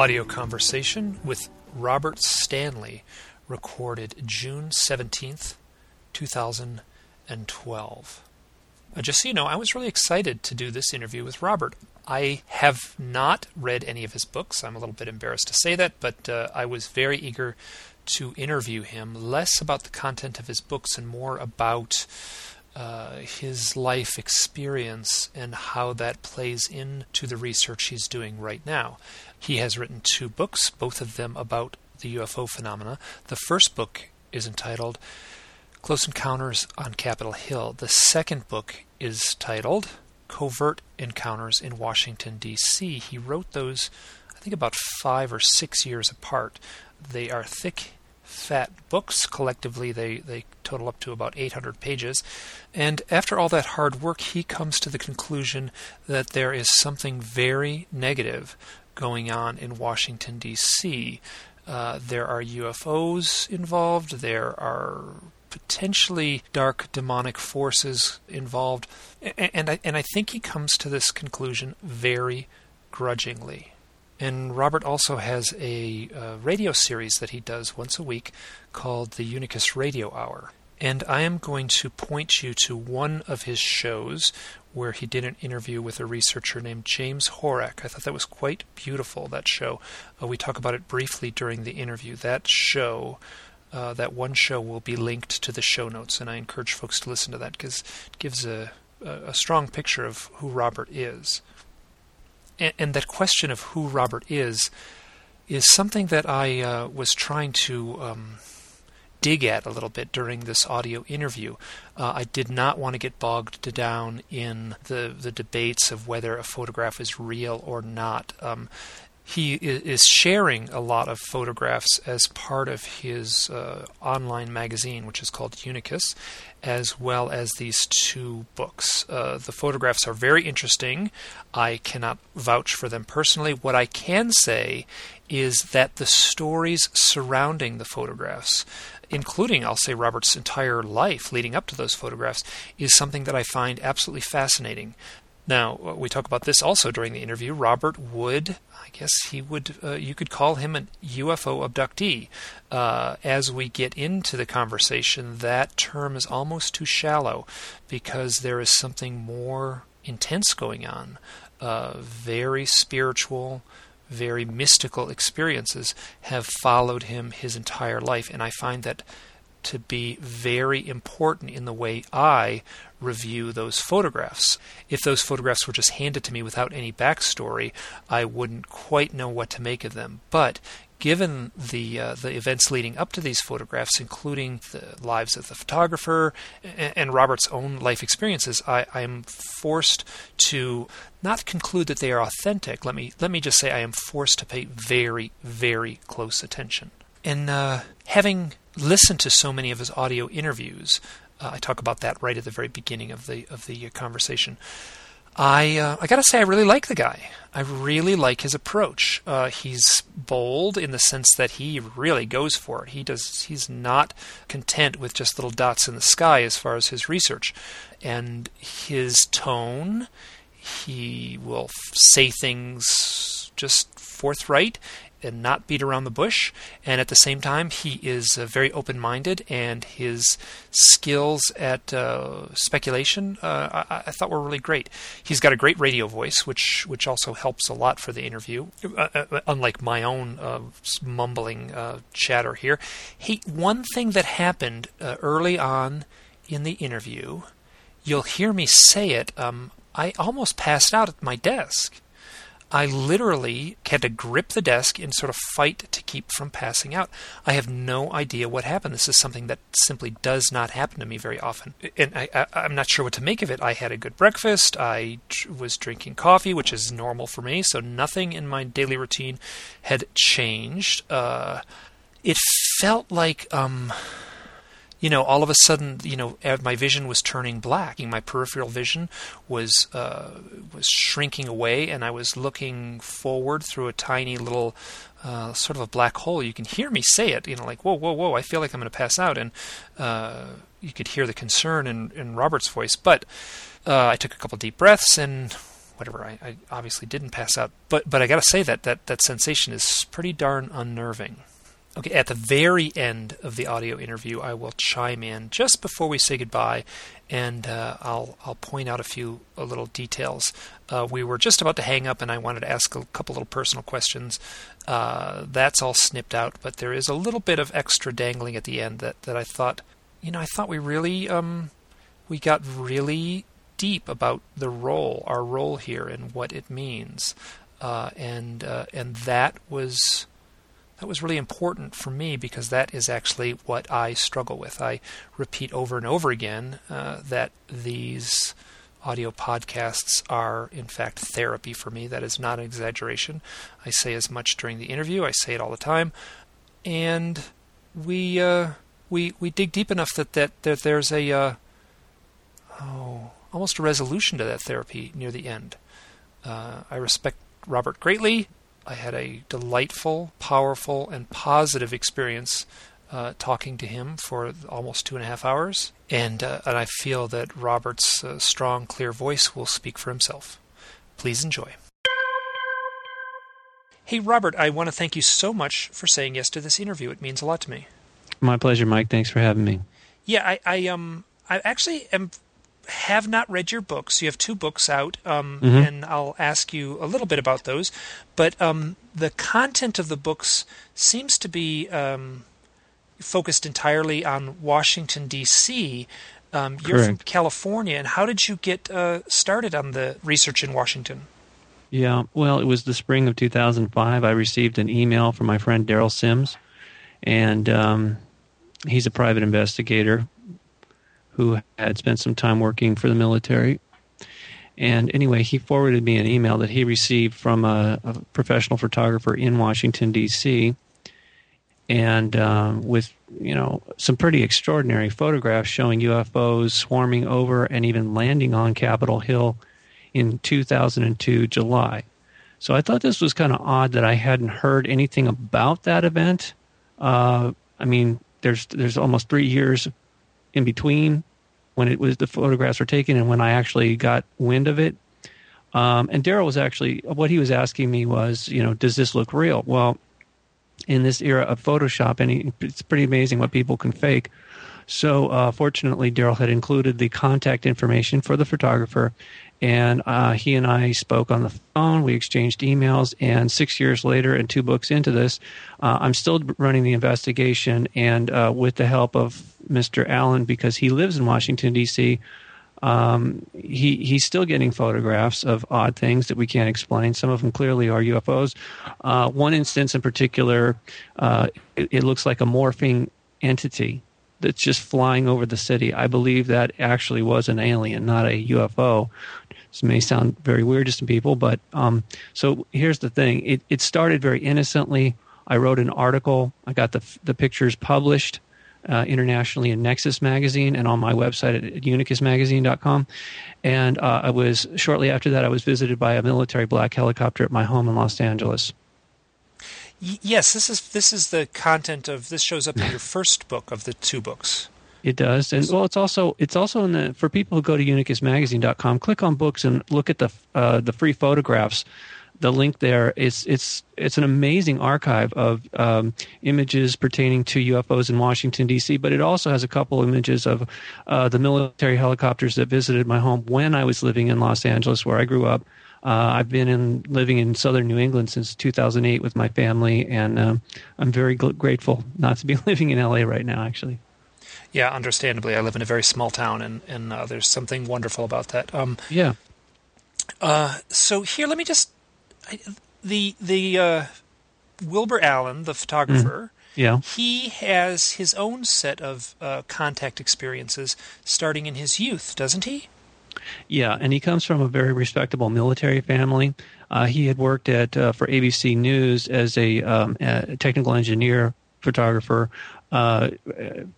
audio conversation with Robert Stanley, recorded June 17th, 2012. Uh, just so you know, I was really excited to do this interview with Robert. I have not read any of his books. I'm a little bit embarrassed to say that, but uh, I was very eager to interview him, less about the content of his books and more about uh, his life experience and how that plays into the research he's doing right now. He has written two books, both of them about the UFO phenomena. The first book is entitled Close Encounters on Capitol Hill. The second book is titled Covert Encounters in Washington, D.C. He wrote those, I think, about five or six years apart. They are thick fat books. Collectively, they, they total up to about 800 pages. And after all that hard work, he comes to the conclusion that there is something very negative going on in Washington, D.C. Uh, there are UFOs involved, there are potentially dark demonic forces involved, and, and I, and I think he comes to this conclusion very grudgingly. And Robert also has a uh, radio series that he does once a week called the Unicus Radio Hour. And I am going to point you to one of his shows where he did an interview with a researcher named James Horak. I thought that was quite beautiful, that show. Uh, we talk about it briefly during the interview. That show, uh, that one show, will be linked to the show notes, and I encourage folks to listen to that because it gives a, a strong picture of who Robert is and, and that question of who Robert is is something that I uh, was trying to um, dig at a little bit during this audio interview. Uh, I did not want to get bogged down in the the debates of whether a photograph is real or not. Um, he is sharing a lot of photographs as part of his uh, online magazine, which is called Unicus, as well as these two books. Uh, the photographs are very interesting. I cannot vouch for them personally. What I can say is that the stories surrounding the photographs, including, I'll say, Robert's entire life leading up to those photographs, is something that I find absolutely fascinating. Now, we talk about this also during the interview. Robert would, I guess he would, uh, you could call him a UFO abductee. Uh, as we get into the conversation, that term is almost too shallow because there is something more intense going on. Uh, very spiritual, very mystical experiences have followed him his entire life, and I find that to be very important in the way I review those photographs. If those photographs were just handed to me without any backstory, I wouldn't quite know what to make of them. But given the uh, the events leading up to these photographs, including the lives of the photographer and, and Robert's own life experiences, I, am forced to not conclude that they are authentic. Let me let me just say I am forced to pay very very close attention. And uh, having listened to so many of his audio interviews, I talk about that right at the very beginning of the of the conversation. I uh, I gotta say I really like the guy. I really like his approach. Uh, he's bold in the sense that he really goes for it. He does. He's not content with just little dots in the sky as far as his research, and his tone. He will say things just forthright and not beat around the bush. And at the same time, he is uh, very open minded, and his skills at uh, speculation uh, I, I, thought were really great. He's got a great radio voice, which which also helps a lot for the interview. Uh, uh, unlike my own uh, mumbling chatter here, he one thing that happened early on in the interview, you'll hear me say it. Um, I almost passed out at my desk. I literally had to grip the desk and sort of fight to keep from passing out. I have no idea what happened. This is something that simply does not happen to me very often. And I, am not sure what to make of it. I had a good breakfast. I was drinking coffee, which is normal for me, so nothing in my daily routine had changed. Uh, it felt like. Um, you know, all of a sudden, you know, my vision was turning black. My peripheral vision was uh, was shrinking away, and I was looking forward through a tiny little uh, sort of a black hole. You can hear me say it, you know, like whoa, whoa, whoa! I feel like I'm going to pass out, and uh, you could hear the concern in, in Robert's voice. But uh, I took a couple deep breaths, and whatever. I, I obviously didn't pass out, but but I got to say that that that sensation is pretty darn unnerving. Okay, at the very end of the audio interview, I will chime in just before we say goodbye, and uh, I'll I'll point out a few a little details. Uh, we were just about to hang up, and I wanted to ask a couple little personal questions. Uh, that's all snipped out, but there is a little bit of extra dangling at the end that, that I thought, you know, I thought we really um, we got really deep about the role, our role here, and what it means, uh, and uh, and that was that was really important for me because that is actually what I struggle with. I repeat over and over again uh, that these audio podcasts are, in fact, therapy for me. That is not an exaggeration. I say as much during the interview. I say it all the time, and we uh, we we dig deep enough that that, that there's a uh, oh almost a resolution to that therapy near the end. Uh, I respect Robert greatly. I had a delightful, powerful, and positive experience uh, talking to him for almost two and a half hours, and uh, and I feel that Robert's uh, strong, clear voice will speak for himself. Please enjoy. Hey, Robert, I want to thank you so much for saying yes to this interview. It means a lot to me. My pleasure, Mike. Thanks for having me. Yeah, I, I um I actually am have not read your books. You have two books out, um, mm-hmm. and I'll ask you a little bit about those. But um, the content of the books seems to be um, focused entirely on Washington D.C. Um, you're from California, and how did you get uh, started on the research in Washington? Yeah, well, it was the spring of 2005. I received an email from my friend Derrel Sims, and um, he's a private investigator who had spent some time working for the military. And anyway, he forwarded me an email that he received from a, a professional photographer in Washington, D.C., and um, with you know some pretty extraordinary photographs showing UFOs swarming over and even landing on Capitol Hill in 2002 July. So I thought this was kind of odd that I hadn't heard anything about that event. Uh, I mean, there's there's almost three years in between when it was the photographs were taken and when I actually got wind of it. Um, and Derrel was actually what he was asking me was, you know, does this look real? Well, in this era of Photoshop, and it's pretty amazing what people can fake. So, uh, fortunately, Derrel had included the contact information for the photographer, and uh, he and I spoke on the phone. We exchanged emails, and six years later, and two books into this, uh, I'm still running the investigation. And uh, with the help of Mr. Allen, because he lives in Washington D.C., um, he he's still getting photographs of odd things that we can't explain. Some of them clearly are UFOs. Uh, one instance in particular, uh, it, it looks like a morphing entity that's just flying over the city. I believe that actually was an alien, not a UFO. This may sound very weird to some people, but um, so here's the thing: it it started very innocently. I wrote an article. I got the the pictures published uh, internationally in Nexus magazine and on my website at unicusmagazine.com. And uh, I was shortly after that I was visited by a military black helicopter at my home in Los Angeles. Yes, this is this is the content of this shows up in your first book of the two books. It does, and well, it's also it's also in the for people who go to unicusmagazine.com, click on books and look at the uh, the free photographs. The link there is it's it's an amazing archive of um, images pertaining to UFOs in Washington D.C. But it also has a couple images of uh, the military helicopters that visited my home when I was living in Los Angeles, where I grew up. Uh, I've been in living in southern New England since 2008 with my family, and um, I'm very gl- grateful not to be living in LA right now. Actually. Yeah, understandably, I live in a very small town, and and uh, there's something wonderful about that. Um, yeah. Uh, so here, let me just I, the the uh, Wilbur Allen, the photographer. Mm. Yeah. He has his own set of uh, contact experiences starting in his youth, doesn't he? Yeah, and he comes from a very respectable military family. Uh, he had worked at uh, for ABC News as a, um, a technical engineer photographer uh,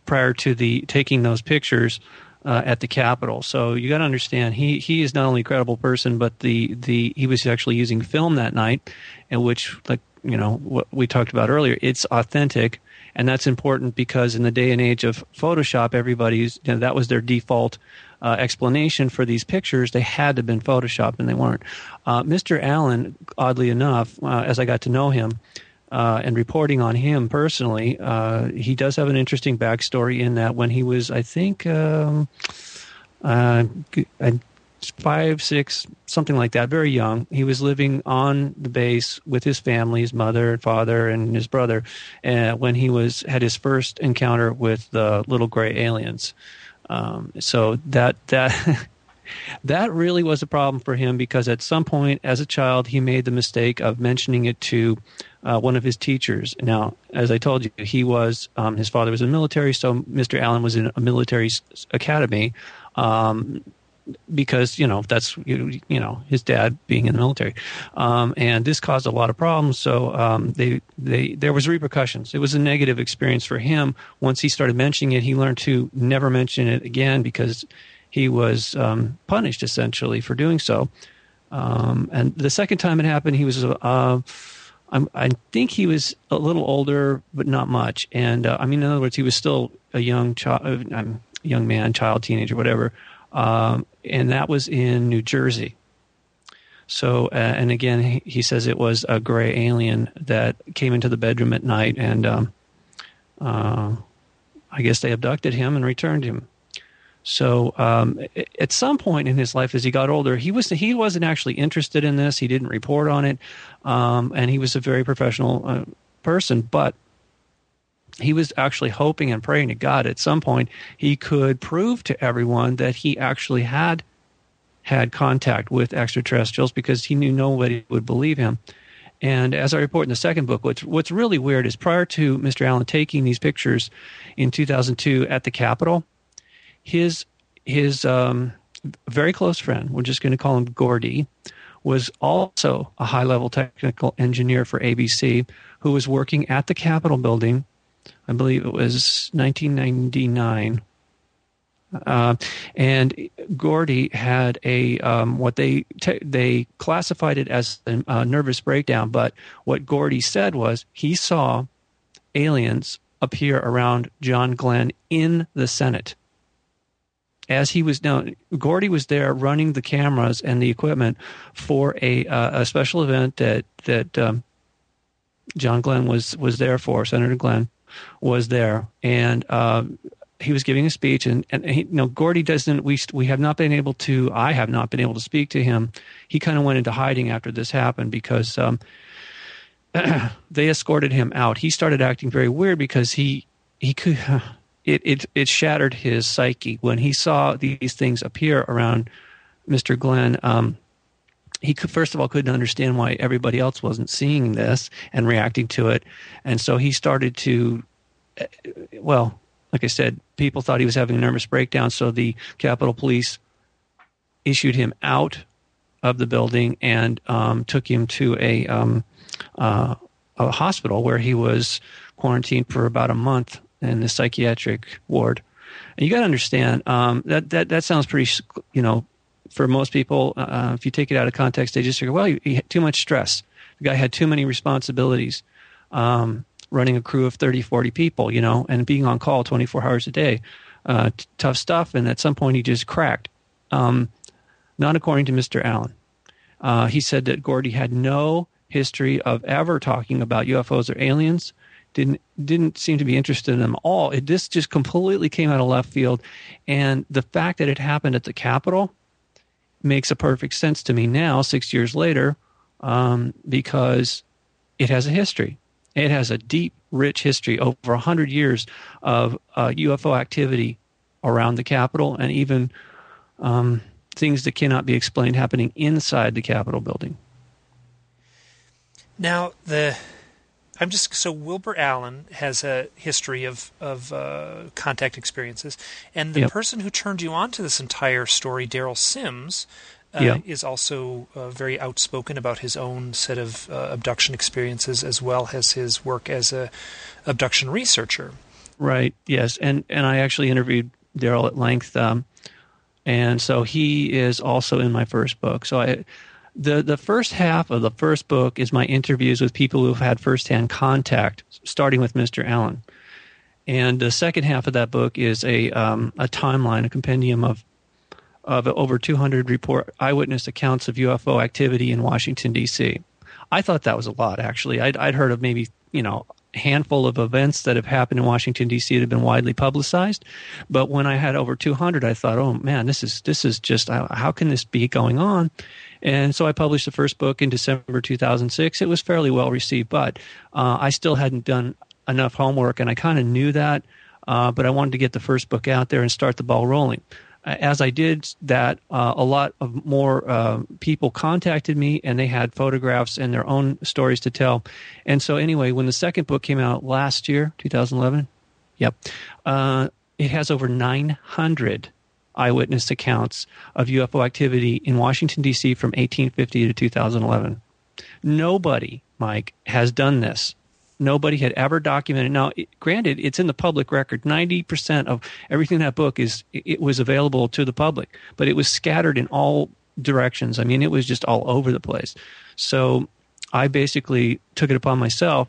prior to the taking those pictures uh, at the Capitol. So you got to understand he he is not only a credible person, but the the he was actually using film that night, in which like you know what we talked about earlier, it's authentic. and that's important because in the day and age of Photoshop, everybody's you know, that was their default uh, explanation for these pictures. They had to have been Photoshopped, and they weren't. Uh, Mr. Allen, oddly enough, uh, as I got to know him. Uh, and reporting on him personally, uh, he does have an interesting backstory in that when he was, I think, um, uh, five, six, something like that, very young. He was living on the base with his family, his mother and father and his brother, uh, when he was had his first encounter with the little gray aliens. Um, so that that that really was a problem for him because at some point as a child he made the mistake of mentioning it to uh, one of his teachers. Now, as I told you, he was um, his father was in the military, so Mr. Allen was in a military academy. Um, because you know that's you, you know his dad being in the military, um, and this caused a lot of problems. So um, they they there was repercussions. It was a negative experience for him. Once he started mentioning it, he learned to never mention it again because he was um, punished essentially for doing so. Um, and the second time it happened, he was. Uh, i think he was a little older, but not much. And uh, I mean, in other words, he was still a young child, uh, young man, child, teenager, whatever um, and that was in New Jersey. So, uh, and again, he, he, says it was a gray alien that came into the bedroom at night, and um, uh, I guess they abducted him and returned him. So, um, at some point in his life, as he got older, he was he wasn't actually interested in this. He didn't report on it, um, and he was a very professional uh, person. But he was actually hoping and praying to God at some point he could prove to everyone that he actually had had contact with extraterrestrials because he knew nobody would believe him. And as I report in the second book, what's what's really weird is prior to Mr. Allen taking these pictures in 2002 at the Capitol, his his um, very close friend, we're just going to call him Gordy, was also a high level technical engineer for ABC who was working at the Capitol building I believe it was 1999. Uh, and Gordy had a um, what they te- they classified it as a, a nervous breakdown, but what Gordy said was he saw aliens appear around John Glenn in the Senate. As he was now, Gordy was there running the cameras and the equipment for a uh, a special event that that um, John Glenn was was there for Senator Glenn was there, and uh, he was giving a speech, and and he, you know Gordy doesn't. We we have not been able to. I have not been able to speak to him. He kind of went into hiding after this happened because um, they escorted him out. He started acting very weird because he he could. It, it it shattered his psyche when he saw these things appear around Mr. Glenn. Um, he could, first of all couldn't understand why everybody else wasn't seeing this and reacting to it, and so he started to, eh, well, like I said, people thought he was having a nervous breakdown, so the Capitol Police issued him out of the building and um, took him to a um, uh, a hospital where he was quarantined for about a month in the psychiatric ward. And you got to understand um, that that that sounds pretty, you know, for most people, uh, if you take it out of context, they just figure, well, he, he had too much stress. The guy had too many responsibilities, um, running a crew of 30, 40 people, you know, and being on call 24 hours a day. Uh, t- tough stuff. And at some point, he just cracked. Um, not according to Mr. Allen. Uh, he said that Gordy had no history of ever talking about UFOs or aliens. Didn't didn't seem to be interested in them all. It this just completely came out of left field, and the fact that it happened at the Capitol makes a perfect sense to me now, six years later, um, because it has a history. It has a deep, rich history over 100 years of uh, UFO activity around the Capitol and even um, things that cannot be explained happening inside the Capitol building. Now, the I'm just so Wilbur Allen has a history of of uh, contact experiences, and the yep. person who turned you on to this entire story, Derrel Sims, uh, yep. is also uh, very outspoken about his own set of uh, abduction experiences, as well as his work as a abduction researcher. Right. Yes, and and I actually interviewed Derrel at length, um, and so he is also in my first book. So I the the first half of the first book is my interviews with people who've had firsthand contact, starting with Mr. Allen. And the second half of that book is a um, a timeline, a compendium of of over 200 report eyewitness accounts of UFO activity in Washington D.C. I thought that was a lot. Actually, I'd, I'd heard of maybe you know a handful of events that have happened in Washington D.C. that have been widely publicized, but when I had over 200, I thought, oh man, this is this is just how can this be going on? And so I published the first book in December 2006. It was fairly well received, but uh, I still hadn't done enough homework, and I kind of knew that, uh, but I wanted to get the first book out there and start the ball rolling. As I did that, uh, a lot of more uh, people contacted me, and they had photographs and their own stories to tell. And so, anyway, when the second book came out last year, 2011, yep, uh, it has over 900 eyewitness accounts of UFO activity in Washington, D.C. from 1850 to 2011. Nobody, Mike, has done this nobody had ever documented. Now, granted, it's in the public record. Ninety percent of everything in that book is it was available to the public, but it was scattered in all directions. I mean, it was just all over the place. So I basically took it upon myself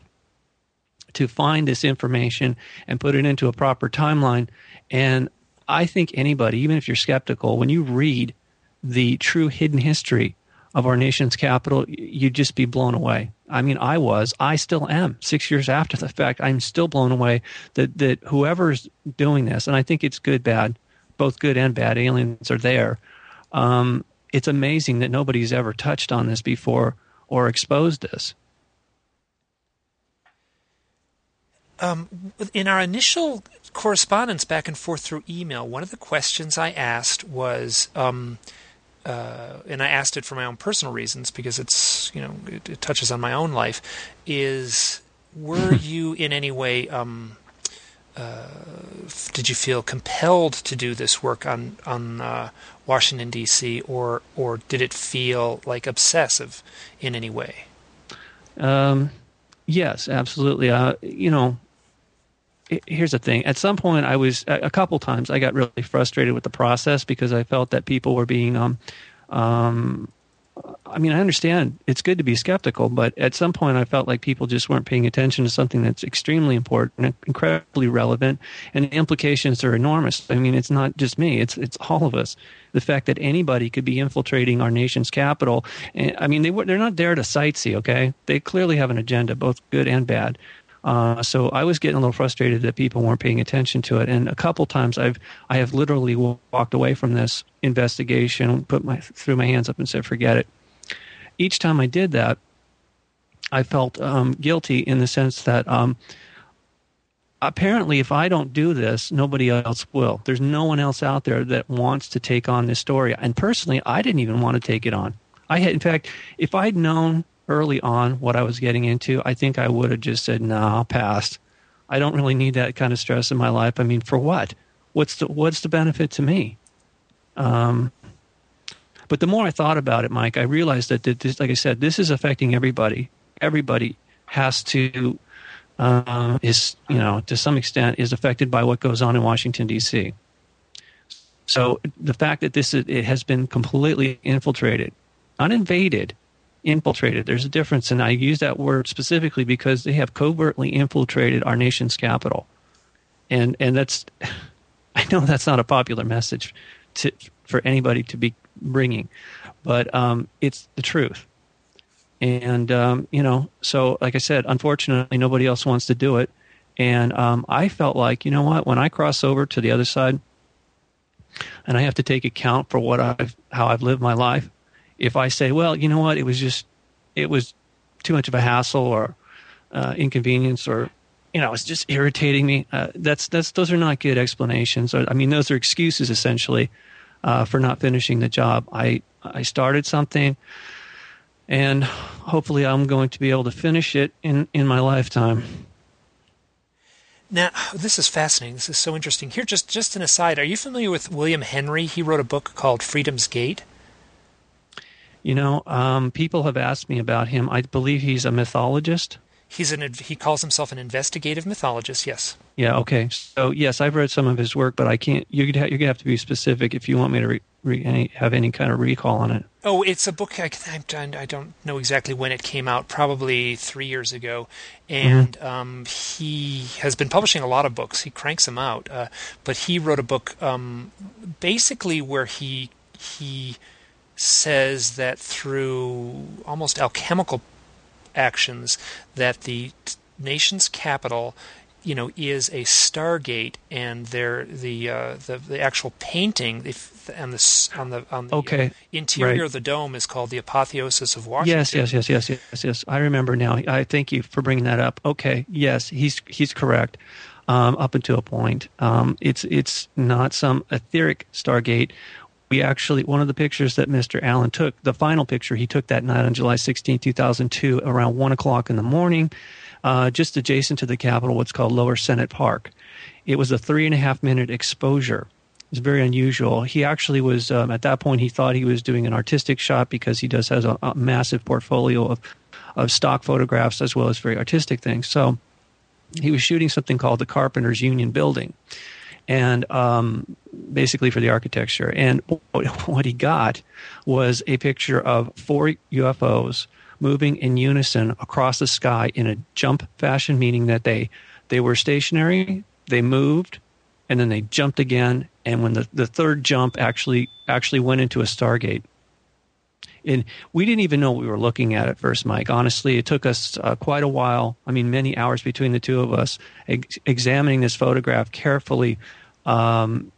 to find this information and put it into a proper timeline. And I think anybody, even if you're skeptical, when you read the true hidden history of our nation's capital, you'd just be blown away. I mean, I was, I still am. Six years after the fact, I'm still blown away that that whoever's doing this, and I think it's good, bad, both good and bad. Aliens are there. Um, it's amazing that nobody's ever touched on this before or exposed this. Um, in our initial correspondence back and forth through email, one of the questions I asked was. Um, uh, and I asked it for my own personal reasons because it's you know it, it touches on my own life. Is were you in any way um, uh, did you feel compelled to do this work on on uh, Washington D.C. or or did it feel like obsessive in any way? Um, yes, absolutely. Uh, you know, here's the thing. At some point, I was a couple times I got really frustrated with the process because I felt that people were being um, um, I mean, I understand it's good to be skeptical, but at some point I felt like people just weren't paying attention to something that's extremely important, incredibly relevant, and the implications are enormous. I mean, it's not just me; it's it's all of us. The fact that anybody could be infiltrating our nation's capital, and, I mean, they they're not there to sightsee. Okay, they clearly have an agenda, both good and bad. Uh, so I was getting a little frustrated that people weren't paying attention to it, and a couple times I've I have literally walked away from this investigation, put my threw my hands up and said, "Forget it." Each time I did that, I felt um, guilty in the sense that um, apparently, if I don't do this, nobody else will. There's no one else out there that wants to take on this story, and personally, I didn't even want to take it on. I had, in fact, if I'd known early on what I was getting into, I think I would have just said, "No, nah, I'll pass. I don't really need that kind of stress in my life. I mean, for what? What's the what's the benefit to me?" Um, but the more I thought about it, Mike, I realized that this, like I said, this is affecting everybody. Everybody has to uh, is you know to some extent is affected by what goes on in Washington D.C. So the fact that this is, it has been completely infiltrated, not invaded, infiltrated. There's a difference, and I use that word specifically because they have covertly infiltrated our nation's capital, and and that's I know that's not a popular message to for anybody to be bringing, but um, it's the truth. And um, you know, so like I said, unfortunately, nobody else wants to do it, and um, I felt like you know what, when I cross over to the other side, and I have to take account for what I've how I've lived my life, if I say, well, you know what, it was just, it was too much of a hassle or uh, inconvenience or, you know, it's just irritating me. Uh, that's that's those are not good explanations. I mean, those are excuses essentially uh, for not finishing the job. I I started something, and hopefully, I'm going to be able to finish it in in my lifetime. Now, this is fascinating. This is so interesting. Here, just just an aside. Are you familiar with William Henry? He wrote a book called Freedom's Gate. You know, um, people have asked me about him. I believe he's a mythologist. He's an he calls himself an investigative mythologist. Yes. Yeah. Okay. So yes, I've read some of his work, but I can't. You're gonna have, you're gonna have to be specific if you want me to re, re, any, have any kind of recall on it. Oh, it's a book. I, I don't know exactly when it came out. Probably three years ago, and mm-hmm. um, he has been publishing a lot of books. He cranks them out, uh, but he wrote a book um, basically where he he says that through almost alchemical actions that the nation's capital you know is a stargate and there the uh, the the actual painting if, on the on the on the okay. interior right. of the dome is called the apotheosis of Washington. Yes, yes, yes, yes, yes, yes. I remember now. I thank you for bringing that up. Okay, yes, he's he's correct. Um, up until a point, um, it's it's not some etheric stargate we actually one of the pictures that Mr. Allen took, the final picture he took that night on July 16, 2002, around one o'clock in the morning, uh, just adjacent to the Capitol, what's called Lower Senate Park. It was a three and a half minute exposure. It's very unusual. He actually was um, at that point. He thought he was doing an artistic shot because he does has a, a massive portfolio of of stock photographs as well as very artistic things. So he was shooting something called the Carpenters Union Building and um, basically for the architecture. And what he got was a picture of four UFOs moving in unison across the sky in a jump fashion, meaning that they they were stationary, they moved, and then they jumped again. And when the, the third jump actually actually went into a stargate. And we didn't even know what we were looking at at first, Mike. Honestly, it took us uh, quite a while. I mean, many hours between the two of us ex- examining this photograph carefully. Um,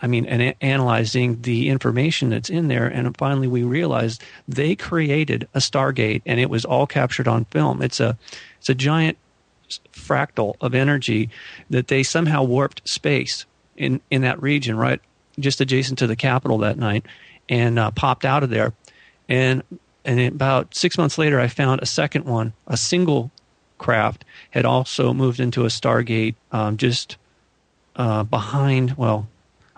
I mean, and a- analyzing the information that's in there. And finally, we realized they created a Stargate, and it was all captured on film. It's a it's a giant fractal of energy that they somehow warped space in in that region, right, just adjacent to the Capitol that night, and uh, popped out of there and and about six months later, I found a second one, a single craft had also moved into a Stargate um, just uh, behind. Well,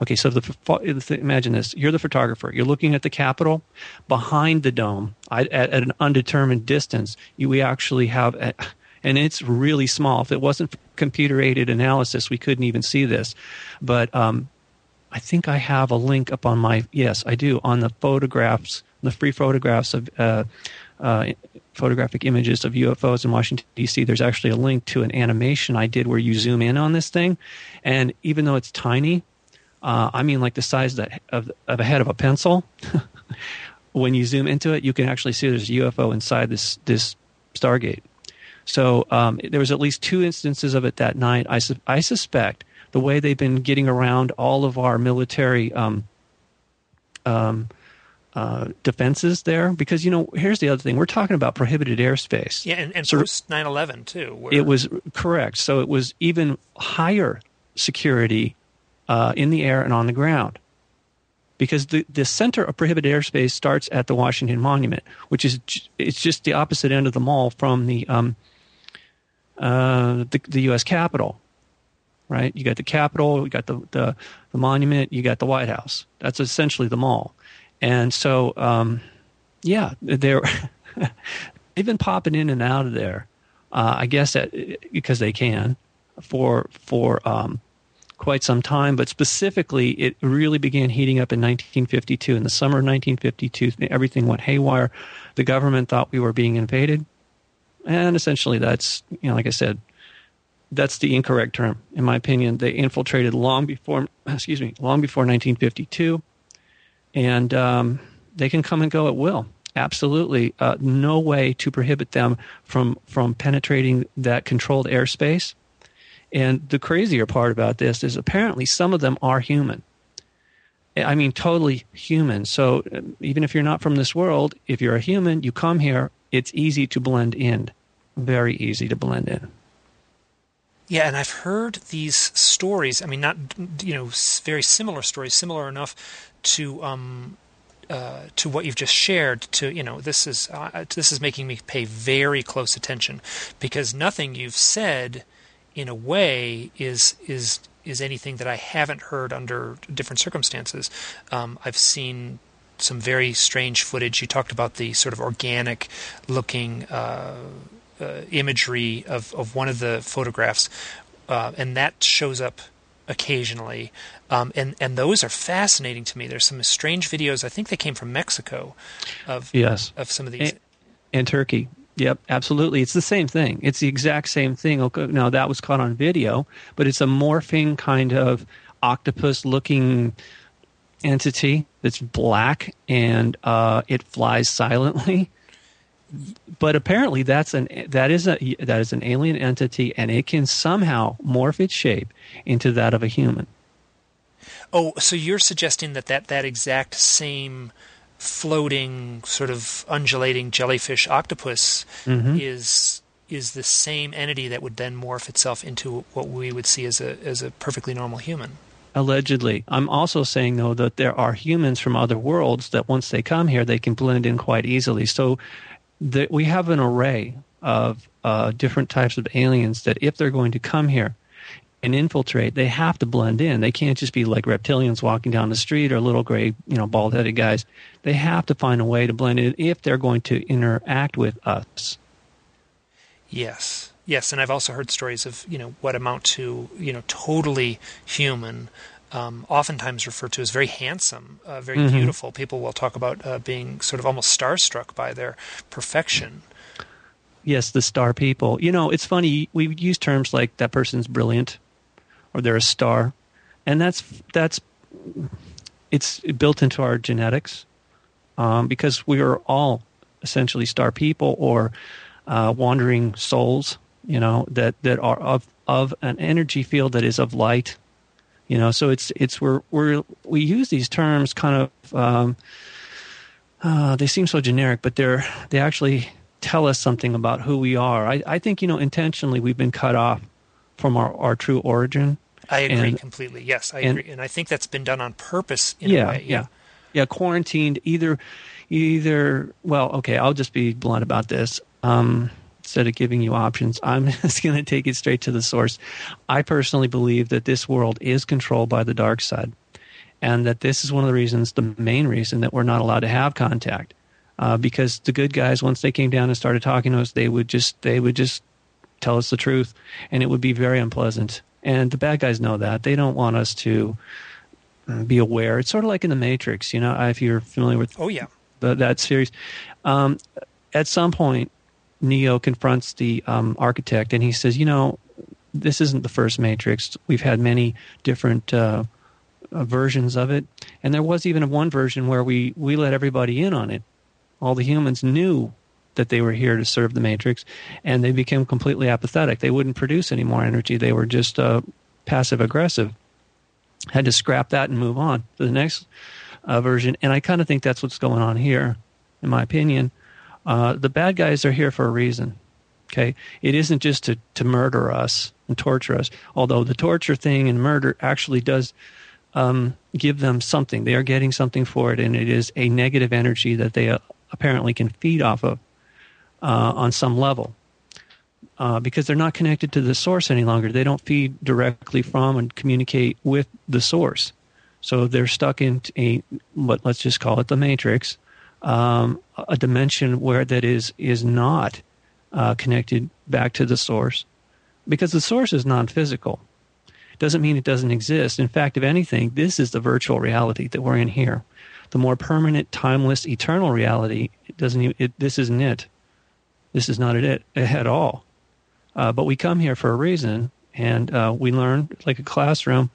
okay, so the, imagine this: you're the photographer. You're looking at the Capitol behind the dome at, at an undetermined distance. You, we actually have. A, and it's really small. If it wasn't computer aided analysis, we couldn't even see this. But um, I think I have a link up on my yes, I do on the photographs the free photographs of uh, uh, photographic images of UFOs in Washington D.C. There's actually a link to an animation I did where you zoom in on this thing, and even though it's tiny, uh, I mean like the size of, of, of a head of a pencil. when you zoom into it, you can actually see there's a UFO inside this this Stargate. So um, there was at least two instances of it that night. I, su- I suspect the way they've been getting around all of our military um, um, uh, defenses there? Because you know here's the other thing. We're talking about prohibited airspace. Yeah and, and so post 9-11 too where... it was correct. So it was even higher security uh, in the air and on the ground. Because the, the center of prohibited airspace starts at the washington monument which is it's just the opposite end of the mall from the um, uh, the, the u.s capitol right? You got the capitol you got the, the, the monument you got the white house. That's essentially the mall and so, um, yeah, they're they've been popping in and out of there. Uh, I guess that, because they can for for um, quite some time. But specifically, it really began heating up in 1952. In the summer of 1952, everything went haywire. The government thought we were being invaded, and essentially, that's you know, like I said, that's the incorrect term in my opinion. They infiltrated long before, excuse me, long before 1952 and um, they can come and go at will. Absolutely, uh, no way to prohibit them from from penetrating that controlled airspace. And the crazier part about this is apparently some of them are human. I mean, totally human. So uh, even if you're not from this world, if you're a human, you come here, it's easy to blend in. Very easy to blend in. Yeah, and I've heard these stories. I mean, not you know, very similar stories, similar enough to um, uh, to what you've just shared. To you know, this is uh, this is making me pay very close attention because nothing you've said, in a way, is is is anything that I haven't heard under different circumstances. Um, I've seen some very strange footage. You talked about the sort of organic looking. Uh, uh, imagery of, of one of the photographs, uh, and that shows up occasionally. Um, and and those are fascinating to me. There's some strange videos. I think they came from Mexico, of yes, of some of these, and, and Turkey. Yep, absolutely. It's the same thing. It's the exact same thing. Okay, Now that was caught on video, but it's a morphing kind of octopus-looking entity that's black and uh, it flies silently. But apparently, that's an that is a that is an alien entity, and it can somehow morph its shape into that of a human. Oh, so you're suggesting that that, that exact same floating, sort of undulating jellyfish octopus mm-hmm. is is the same entity that would then morph itself into what we would see as a as a perfectly normal human. Allegedly. I'm also saying, though, that there are humans from other worlds that once they come here, they can blend in quite easily. So the, we have an array of uh, different types of aliens that, if they're going to come here and infiltrate, they have to blend in. They can't just be like reptilians walking down the street or little gray, you know, bald headed guys. They have to find a way to blend in if they're going to interact with us. Yes. Yes, and I've also heard stories of you know what amount to you know totally human, um, oftentimes referred to as very handsome, uh, very mm-hmm. beautiful. People will talk about uh, being sort of almost starstruck by their perfection. Yes, the star people. You know, it's funny we use terms like that person's brilliant, or they're a star, and that's that's it's built into our genetics um, because we are all essentially star people or uh, wandering souls you know that that are of of an energy field that is of light you know so it's it's we're, we're we use these terms kind of um, uh, they seem so generic but they're they actually tell us something about who we are. I, I think you know intentionally we've been cut off from our, our true origin. I agree and, completely. Yes i and, agree. And i think that's been done on purpose in yeah, a way yeah. Yeah quarantined either either well okay i'll just be blunt about this. Um, instead of giving you options, I'm just going to take it straight to the source. I personally believe that this world is controlled by the dark side, and that this is one of the reasons, the main reason, that we're not allowed to have contact. Uh, because the good guys, once they came down and started talking to us, they would just they would just tell us the truth, and it would be very unpleasant. And the bad guys know that they don't want us to uh, be aware. It's sort of like in the Matrix, you know, if you're familiar with. Oh yeah. The, that series. Um, at some point, Neo confronts the um, architect and he says, "You know, this isn't the first Matrix. We've had many different uh, uh, versions of it, and there was even one version where we we let everybody in on it. All the humans knew that they were here to serve the Matrix, and they became completely apathetic. They wouldn't produce any more energy. They were just uh, passive aggressive. Had to scrap that and move on to the next uh, version. And I kind of think that's what's going on here, in my opinion." Uh, the bad guys are here for a reason. Okay, it isn't just to to murder us and torture us. Although the torture thing and murder actually does um, give them something. They are getting something for it, and it is a negative energy that they uh, apparently can feed off of uh, on some level. Uh, because they're not connected to the source any longer. They don't feed directly from and communicate with the source. So they're stuck in a what let's just call it the matrix, um, a dimension where that is is not uh, connected back to the source, because the source is non-physical. Doesn't mean it doesn't exist. In fact, if anything, this is the virtual reality that we're in here. The more permanent, timeless, eternal reality it doesn't. Even, it, this isn't it. This is not it at all. Uh, but we come here for a reason, and uh, we learn like a classroom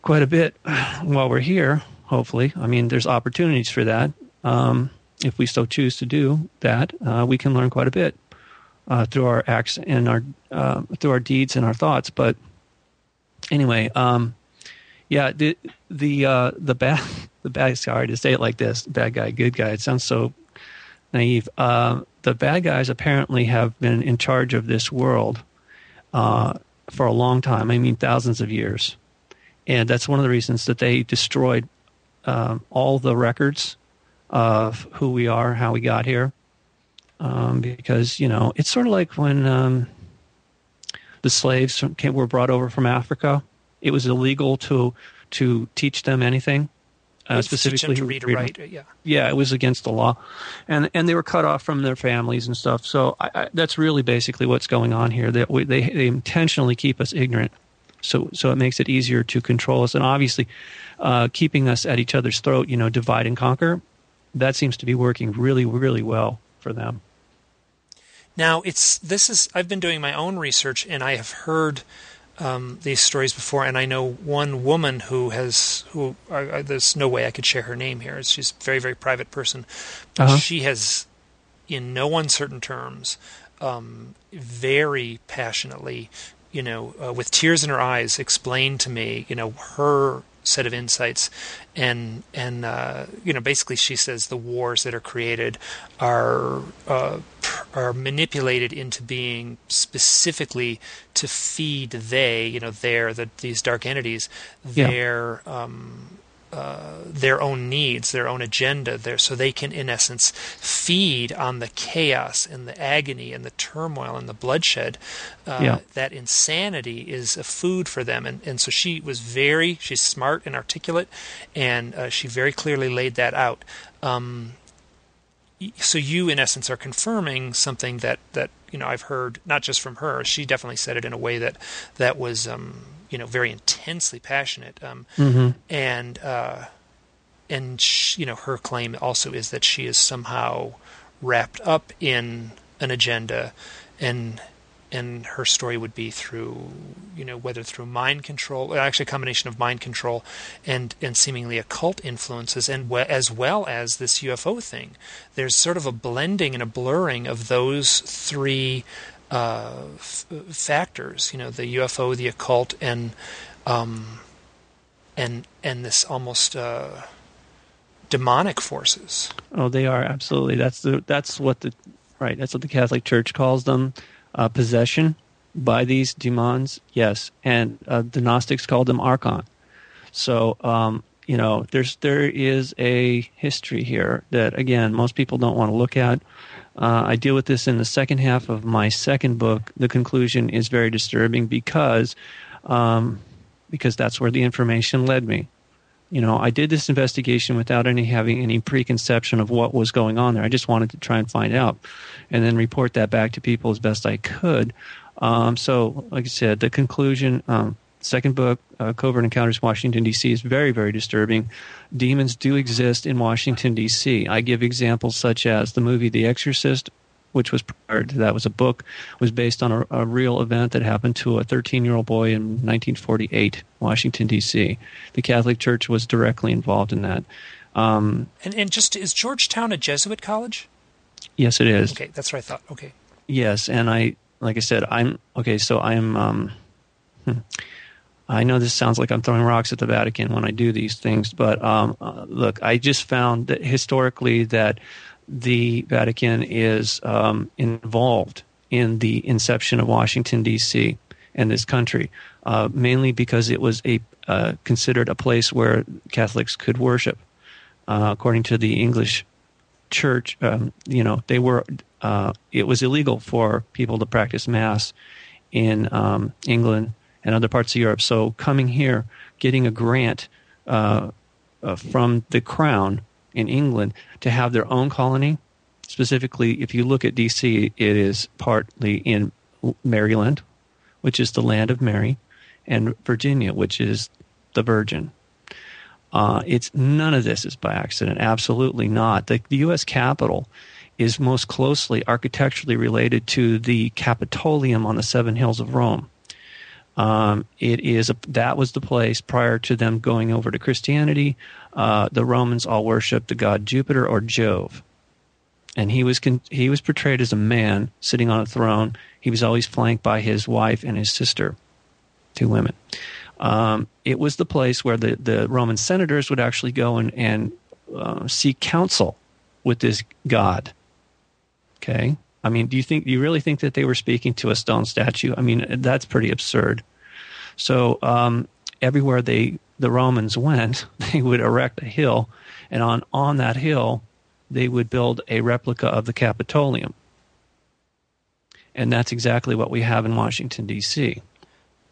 quite a bit while we're here. Hopefully, I mean, there's opportunities for that um, if we so choose to do that, uh, we can learn quite a bit uh, through our acts and our uh, through our deeds and our thoughts. But anyway, um, yeah, the the uh, the bad the bad sorry to say it like this, bad guy, good guy. It sounds so naive. Uh, the bad guys apparently have been in charge of this world uh, for a long time. I mean, thousands of years, and that's one of the reasons that they destroyed um, all the records of who we are, how we got here. Um, because you know it's sort of like when um, the slaves came, were brought over from Africa. It was illegal to to teach them anything uh, specifically to read or write. Yeah, yeah, it was against the law, and and they were cut off from their families and stuff. So I, I, that's really basically what's going on here. That they, they they intentionally keep us ignorant, so so it makes it easier to control us, and obviously, uh, keeping us at each other's throat. You know, divide and conquer. That seems to be working really really well for them. Now it's this is I've been doing my own research and I have heard um, these stories before, and I know one woman who has who uh, there's no way I could share her name here. She's a very very private person. Uh-huh. She has, in no uncertain terms, um, very passionately, you know, uh, with tears in her eyes, explained to me, you know, her set of insights, and and uh, you know basically she says the wars that are created are uh, are manipulated into being specifically to feed they you know their the, these dark entities their yeah. um, uh, their own needs, their own agenda, there, so they can, in essence, feed on the chaos and the agony and the turmoil and the bloodshed. Uh, yeah. That insanity is a food for them, and and so she was very, she's smart and articulate, and uh, she very clearly laid that out. Um, so you, in essence, are confirming something that that you know I've heard not just from her. She definitely said it in a way that that was. Um, you know very intensely passionate um, mm-hmm. and uh, and she, you know her claim also is that she is somehow wrapped up in an agenda and and her story would be through you know whether through mind control actually a combination of mind control and and seemingly occult influences and we, as well as this UFO thing there's sort of a blending and a blurring of those three uh, f- factors. You know, the UFO, the occult, and um, and and this almost uh, demonic forces. Oh, they are absolutely. That's the that's what the right. That's what the Catholic Church calls them. Uh, possession by these demons, yes, and uh, the Gnostics called them archon. So um, you know, there's there is a history here that again most people don't want to look at. Uh, I deal with this in the second half of my second book. The conclusion is very disturbing because um, because that's where the information led me. You know, I did this investigation without any having any preconception of what was going on there. I just wanted to try and find out, and then report that back to people as best I could. Um, so, like I said, the conclusion. Um, second book, uh, Covert Encounters Washington, D.C., is very, very disturbing demons do exist in Washington, D.C. I give examples such as the movie The Exorcist, which was prior to that was a book, was based on a, a real event that happened to a 13 year old boy in 1948, Washington, D.C. The Catholic Church was directly involved in that. Um, and, and just is Georgetown a Jesuit college? Yes, it is. Okay, that's what I thought. Okay. Yes, and I, like I said, I'm okay. So I'm. Um, hmm. I know this sounds like I'm throwing rocks at the Vatican when I do these things, but um, uh, look, I just found that historically that the Vatican is um, involved in the inception of Washington D.C. and this country, uh, mainly because it was a uh, considered a place where Catholics could worship, uh, according to the English Church. Um, you know, they were uh, it was illegal for people to practice mass in um, England and other parts of Europe. So coming here, getting a grant uh, uh, from the Crown in England to have their own colony. Specifically, if you look at D.C., it is partly in Maryland, which is the land of Mary, and Virginia, which is the Virgin. Uh, it's none of this is by accident. Absolutely not. The, the U.S. Capitol is most closely architecturally related to the Capitolium on the Seven Hills of Rome. Um, it is a, that was the place prior to them going over to Christianity. Uh, the Romans all worshipped the god Jupiter or Jove, and he was con- he was portrayed as a man sitting on a throne. He was always flanked by his wife and his sister, two women. Um, it was the place where the, the Roman senators would actually go and, and uh, seek counsel with this god. Okay, I mean, do you think, do you really think that they were speaking to a stone statue? I mean, that's pretty absurd. So, um, everywhere they, the Romans went, they would erect a hill, and on, on that hill, they would build a replica of the Capitolium. And that's exactly what we have in Washington, D.C.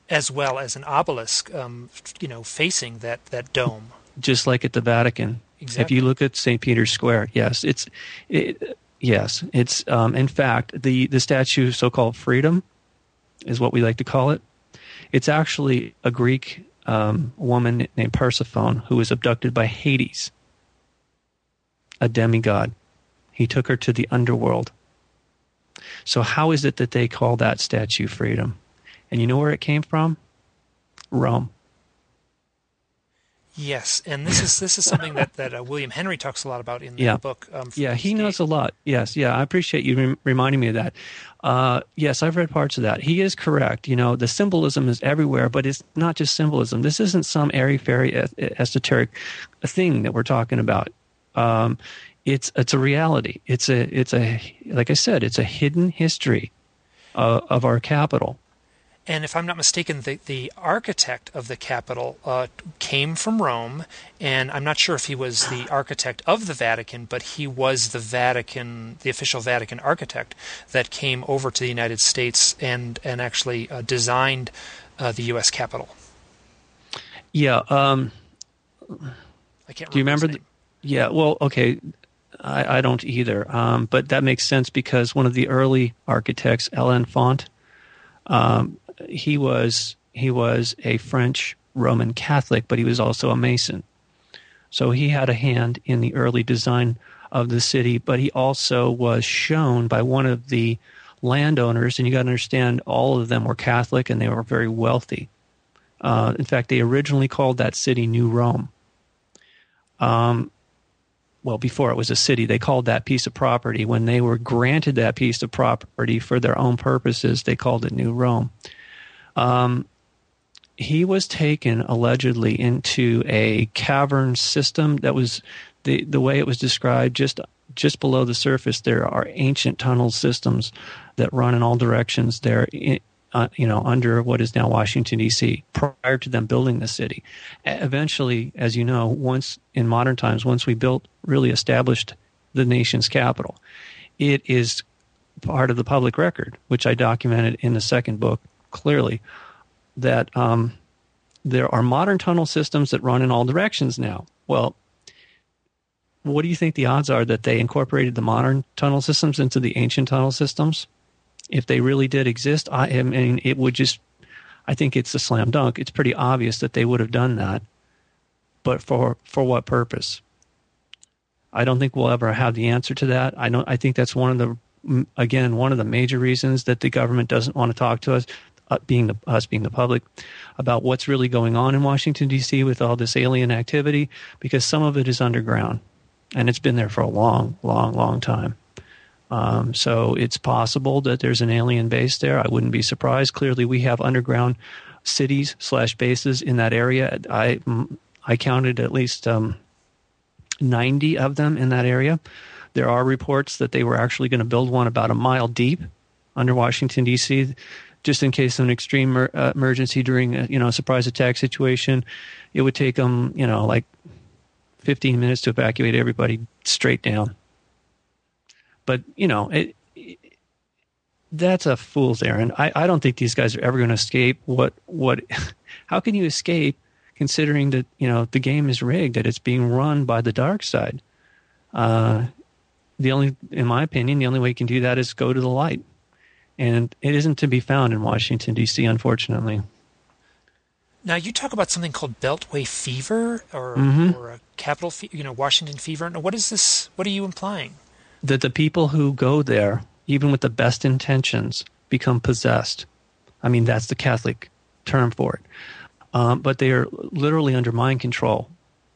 As well as an obelisk, um, you know, facing that, that dome. just like at the Vatican. Exactly. If you look at St. Peter's Square, yes, it's it, yes, it's um, in fact the the statue, so-called freedom, is what we like to call it. It's actually a Greek um, woman named Persephone who was abducted by Hades, a demigod. He took her to the underworld. So how is it that they call that statue freedom? And you know where it came from? Rome. Yes, and this is this is something that that uh, William Henry talks a lot about in the Yeah. book. Um, Yeah, he knows a lot. Yes, yeah, I appreciate you rem- reminding me of that. Uh, yes, I've read parts of that. He is correct. You know, the symbolism is everywhere, but it's not just symbolism. This isn't some airy fairy e- esoteric thing that we're talking about. Um, it's it's a reality. It's a it's a like I said, it's a hidden history uh, of our capital. And if I'm not mistaken, the, the architect of the Capitol uh, came from Rome, and I'm not sure if he was the architect of the Vatican, but he was the Vatican, the official Vatican architect that came over to the United States and and actually uh, designed uh, the U.S. Capitol. Yeah. Um, I can't. Do you remember? The, yeah. Well, okay. I, I don't either. Um, but that makes sense because one of the early architects, L'Enfant, um, he was he was a French Roman Catholic, but he was also a Mason. So he had a hand in the early design of the city, but he also was shown by one of the landowners, and you got to understand, all of them were Catholic and they were very wealthy. Uh, in fact, they originally called that city New Rome. Um, well, before it was a city, they called that piece of property. When they were granted that piece of property for their own purposes, they called it New Rome. Um, he was taken allegedly into a cavern system that was the the way it was described just just below the surface. There are ancient tunnel systems that run in all directions. There, uh, you know, under what is now Washington D.C. Prior to them building the city, eventually, as you know, once in modern times, once we built, really established the nation's capital, it is part of the public record, which I documented in the second book clearly, that um, there are modern tunnel systems that run in all directions now. Well, what do you think the odds are that they incorporated the modern tunnel systems into the ancient tunnel systems? If they really did exist, I, I mean, it would just, I think it's a slam dunk. It's pretty obvious that they would have done that. But for, for what purpose? I don't think we'll ever have the answer to that. I don't, I think that's one of the, again, one of the major reasons that the government doesn't want to talk to us uh, being the, us being the public about what's really going on in Washington D.C. with all this alien activity because some of it is underground and it's been there for a long, long, long time. Um, so it's possible that there's an alien base there. I wouldn't be surprised. Clearly, we have underground cities slash bases in that area. I I counted at least um, 90 of them in that area. There are reports that they were actually going to build one about a mile deep under Washington D.C just in case of an extreme uh, emergency during a you know a surprise attack situation. It would take them you know like 15 minutes to evacuate everybody straight down. But you know it, it that's a fool's errand. I, I don't think these guys are ever going to escape. What what? How can you escape considering that you know the game is rigged that it's being run by the dark side? Uh, the only, in my opinion, the only way you can do that is go to the light and it isn't to be found in Washington D.C. Unfortunately. Now you talk about something called Beltway fever or Mhm. or a capital, fe- you know, Washington fever. Now, what is this? What are you implying? That the people who go there, even with the best intentions, become possessed. I mean, that's the Catholic term for it. Um, but they are literally under mind control.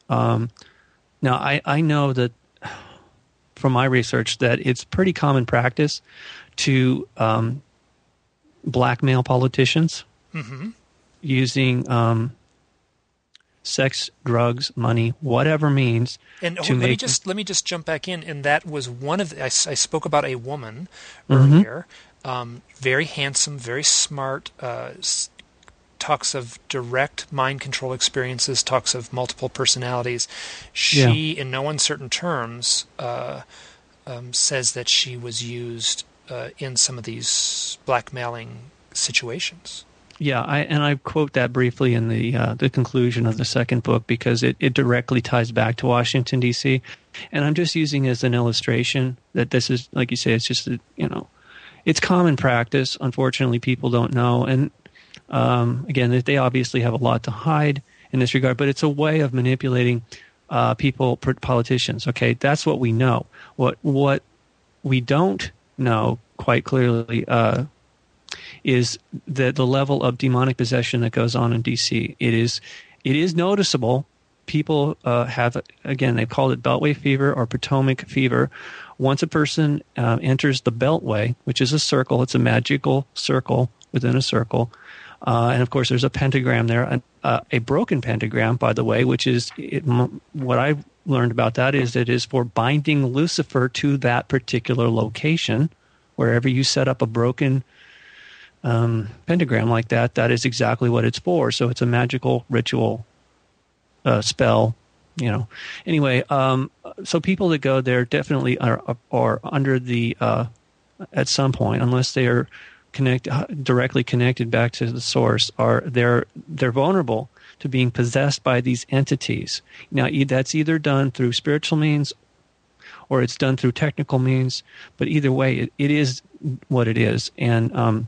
Um, now, I, I know that from my research that it's pretty common practice to um, blackmail politicians hmm using um, sex, drugs, money, whatever means. And oh, let me just let me just jump back in, and that was one of the, I, I spoke about a woman Mhm. earlier, um, very handsome, very smart. Uh, talks of direct mind control experiences. Talks of multiple personalities. She, in no uncertain terms, uh, um, says that she was used uh, in some of these blackmailing situations. Yeah, I, and I quote that briefly in the uh, the conclusion of the second book because it, it directly ties back to Washington D.C. And I'm just using as an illustration that this is, like you say, it's just a, you know, it's common practice. Unfortunately, people don't know, and um, again, they obviously have a lot to hide in this regard. But it's a way of manipulating uh, people, politicians. Okay, that's what we know. What what we don't know quite clearly uh, is the the level of demonic possession that goes on in DC. It is it is noticeable. People uh, have again they've called it Beltway fever or Potomac fever. Once a person uh, enters the Beltway, which is a circle, it's a magical circle within a circle, uh, and of course there's a pentagram there, uh, a broken pentagram, by the way, which is it, what I learned about that is it is for binding Lucifer to that particular location. Wherever you set up a broken um, pentagram like that, that is exactly what it's for. So it's a magical ritual uh, spell, you know. Anyway, um, so people that go there definitely are, are under the uh, at some point, unless they are connect directly connected back to the source, are they're they're vulnerable to being possessed by these entities. Now, that's either done through spiritual means or it's done through technical means, but either way, it, it is what it is. And um,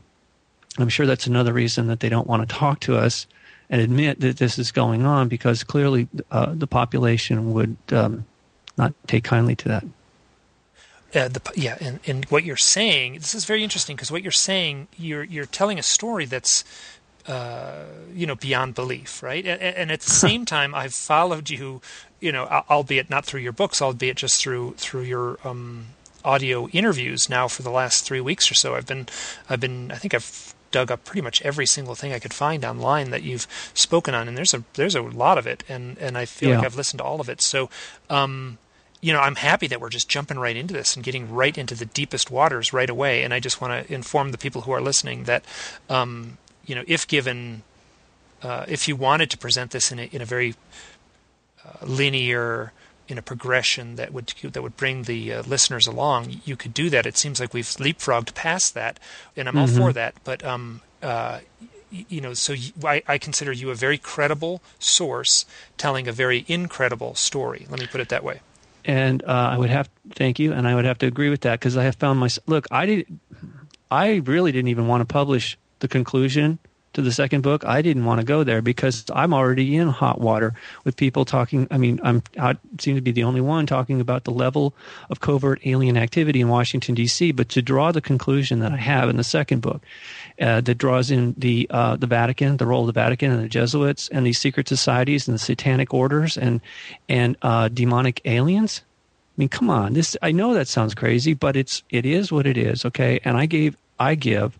I'm sure that's another reason that they don't want to talk to us and admit that this is going on because clearly uh, the population would um, not take kindly to that. Uh, the, yeah, and, and what you're saying, this is very interesting because what you're saying, you're you're telling a story that's, uh, you know, beyond belief, right? And, and at the same time, I've followed you, you know, albeit not through your books, albeit just through through your um, audio interviews now for the last three weeks or so. I've been, I've been, I think I've dug up pretty much every single thing I could find online that you've spoken on, and there's a there's a lot of it, and and I feel yeah. like I've listened to all of it. So, um, you know, I'm happy that we're just jumping right into this and getting right into the deepest waters right away. And I just want to inform the people who are listening that, um, you know, if given, uh, if you wanted to present this in a in a very uh, linear in a progression that would that would bring the uh, listeners along, you could do that. It seems like we've leapfrogged past that, and I'm mm-hmm. all for that. But um, uh, you know, so I, I, consider you a very credible source telling a very incredible story. Let me put it that way. And uh, I would have thank you, and I would have to agree with that because I have found my look. I did, I really didn't even want to publish the conclusion to the second book, I didn't want to go there because I'm already in hot water with people talking. I mean, I'm, I seem to be the only one talking about the level of covert alien activity in Washington, D.C. But to draw the conclusion that I have in the second book, uh, that draws in the uh, the Vatican, the role of the Vatican and the Jesuits and these secret societies and the satanic orders and and uh, demonic aliens. I mean, come on. This I know that sounds crazy, but it's it is what it is. Okay, and I gave I give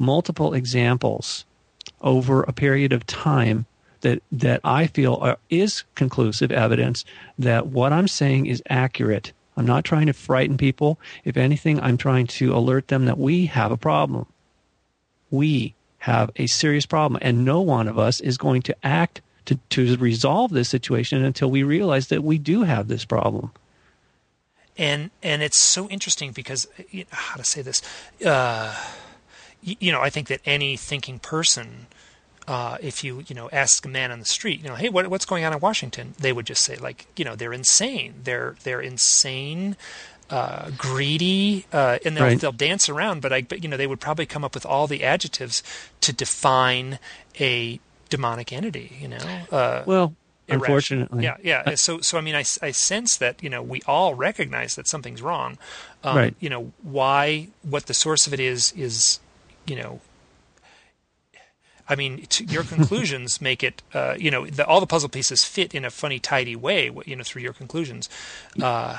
multiple examples over a period of time that that I feel are, is conclusive evidence that what I'm saying is accurate. I'm not trying to frighten people. If anything, I'm trying to alert them that we have a problem. We have a serious problem, and no one of us is going to act to, to resolve this situation until we realize that we do have this problem. And and it's so interesting because you know, how to say this. Uh, you know, I think that any thinking person, uh, if you you know ask a man on the street, you know, hey, what, what's going on in Washington? They would just say like, you know, they're insane. They're they're insane. Uh, greedy, uh, and they'll right. they'll dance around. But I, but you know, they would probably come up with all the adjectives to define a demonic entity. You know, uh, well, unfortunately, yeah, yeah. so, so I mean, I, I sense that you know we all recognize that something's wrong. Um, right. You know why? What the source of it is is you know, I mean, your conclusions make it, uh, you know, the, all the puzzle pieces fit in a funny, tidy way, you know, through your conclusions. Uh,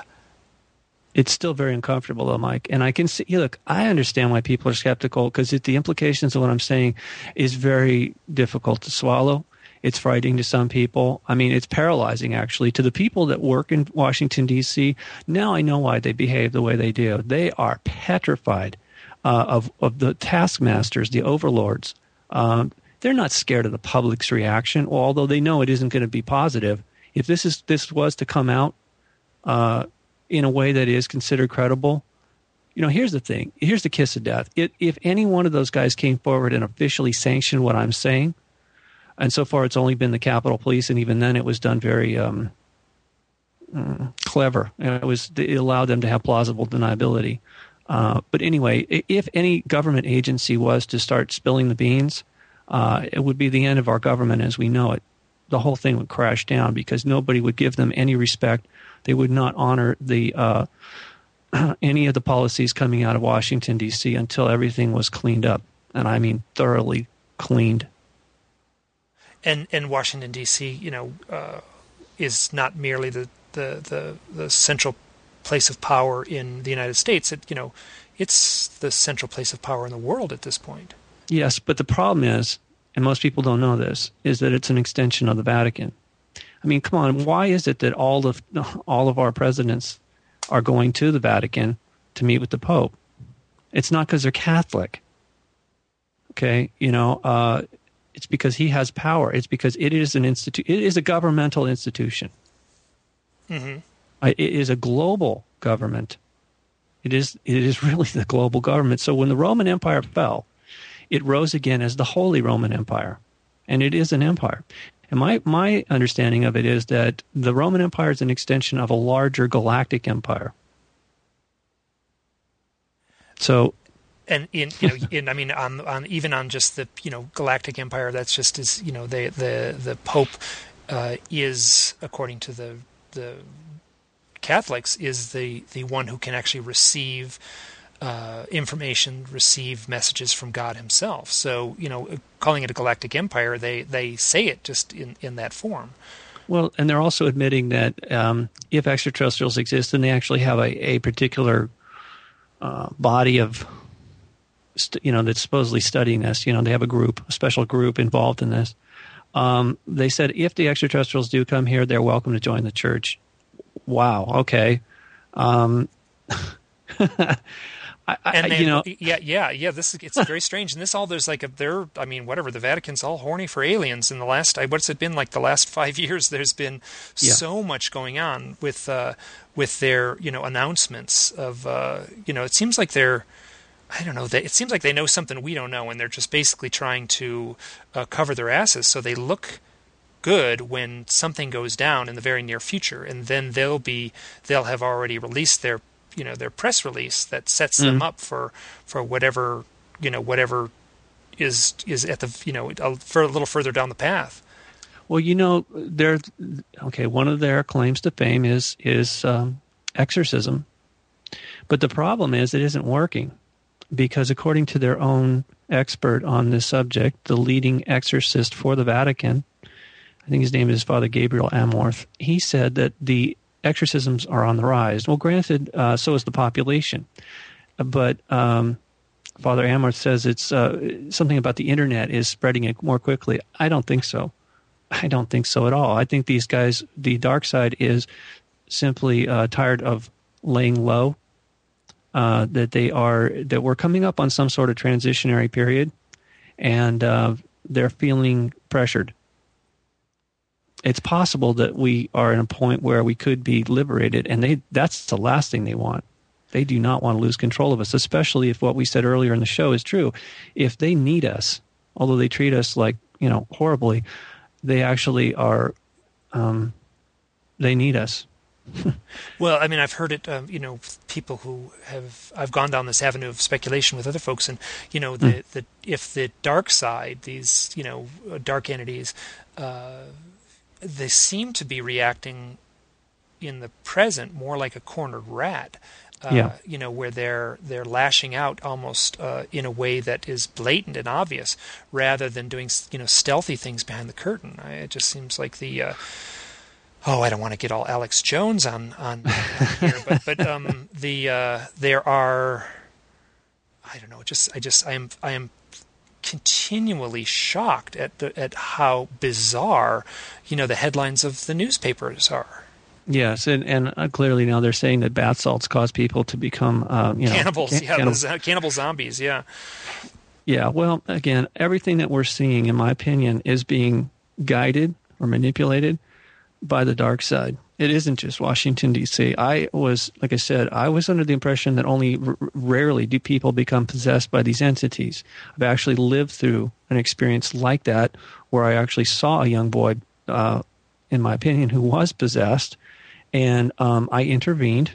it's still very uncomfortable, though, Mike. And I can see, look, I understand why people are skeptical because the implications of what I'm saying is very difficult to swallow. It's frightening to some people. I mean, it's paralyzing actually to the people that work in Washington D.C. Now I know why they behave the way they do. They are petrified uh, of of the taskmasters, the overlords. Um, they're not scared of the public's reaction, although they know it isn't going to be positive. If this is this was to come out uh, in a way that is considered credible, you know, here's the thing. Here's the kiss of death. It, if any one of those guys came forward and officially sanctioned what I'm saying, and so far it's only been the Capitol Police, and even then it was done very um, mm, clever. It was it allowed them to have plausible deniability. Uh, but anyway, if any government agency was to start spilling the beans, uh, it would be the end of our government as we know it. The whole thing would crash down because nobody would give them any respect. They would not honor the uh, any of the policies coming out of Washington D.C. until everything was cleaned up, and I mean thoroughly cleaned. And and Washington D.C. you know uh, is not merely the, the the the central place of power in the United States. It you know it's the central place of power in the world at this point. Yes, but the problem is, and most people don't know this, is that it's an extension of the Vatican. I mean, come on, why is it that all of all of our presidents are going to the Vatican to meet with the Pope. It's not because they're Catholic. Okay, you know, uh, it's because he has power. It's because it is an institute. It is a governmental institution. Mm-hmm. It is a global government. It is. It is really the global government. So when the Roman Empire fell, it rose again as the Holy Roman Empire, and it is an empire. And my, my understanding of it is that the Roman Empire is an extension of a larger galactic empire. So and in you know in I mean on on even on just the you know galactic empire that's just as you know the the the pope uh, is according to the the Catholics is the the one who can actually receive uh, information, receive messages from God Himself. So, you know, calling it a galactic empire, they they say it just in in that form. Well, and they're also admitting that um, if extraterrestrials exist, then they actually have a, a particular uh, body of, you know, that's supposedly studying this. You know, they have a group, a special group involved in this. Um, they said if the extraterrestrials do come here, they're welcome to join the church. Wow. Okay. Um, I, and you know, yeah, yeah, yeah. This is it's very strange, and this all there's like a there. I mean, whatever. The Vatican's all horny for aliens. In the last, what's it been like? The last five years, there's been yeah. so much going on with uh, with their you know announcements of uh, you know. It seems like they're. I don't know. They, it seems like they know something we don't know, and they're just basically trying to uh, cover their asses so they look good when something goes down in the very near future, and then they'll be they'll have already released their you know their press release that sets mm. them mm-hmm. up for for whatever you know whatever is is at the you know for a little further down the path. Well, you know, they're okay. One of their claims to fame is is um, exorcism, but the problem is it isn't working because according to their own expert on this subject, the leading exorcist for the Vatican, think his name is Father Gabriel Amorth, he said that the exorcisms are on the rise. Well, granted, uh, so is the population. But um, Father Amorth says it's uh, something about the internet is spreading it more quickly. I don't think so. I don't think so at all. I think these guys, the dark side is simply uh, tired of laying low. Uh, that they are that we're coming up on some sort of transitionary period, and uh, they're feeling pressured it's possible that we are in a point where we could be liberated and they that's the last thing they want they do not want to lose control of us especially if what we said earlier in the show is true if they need us although they treat us like you know horribly they actually are um, they need us well, I mean, I've heard it. Um, you know, people who have I've gone down this avenue of speculation with other folks, and you know, the mm. the if the dark side, these you know, dark entities, uh, they seem to be reacting in the present more like a cornered rat. Uh, yeah. you know, where they're they're lashing out almost uh, in a way that is blatant and obvious, rather than doing you know stealthy things behind the curtain. I, it just seems like the uh, oh, I don't want to get all Alex Jones on on, on here, but but um, the uh, there are I don't know, just I just I am I am continually shocked at the, at how bizarre, you know, the headlines of the newspapers are. Yes, and and uh, clearly now they're saying that bath salts cause people to become um, you know cannibals. Can- yeah, cannibal. cannibal zombies. Yeah. Yeah. Well, again, everything that we're seeing, in my opinion, is being guided or manipulated by the dark side, It isn't just Washington D.C. I was, like I said, I was under the impression that only r- rarely do people become possessed by these entities. I've actually lived through an experience like that, where I actually saw a young boy, uh, in my opinion, who was possessed, and um, I intervened.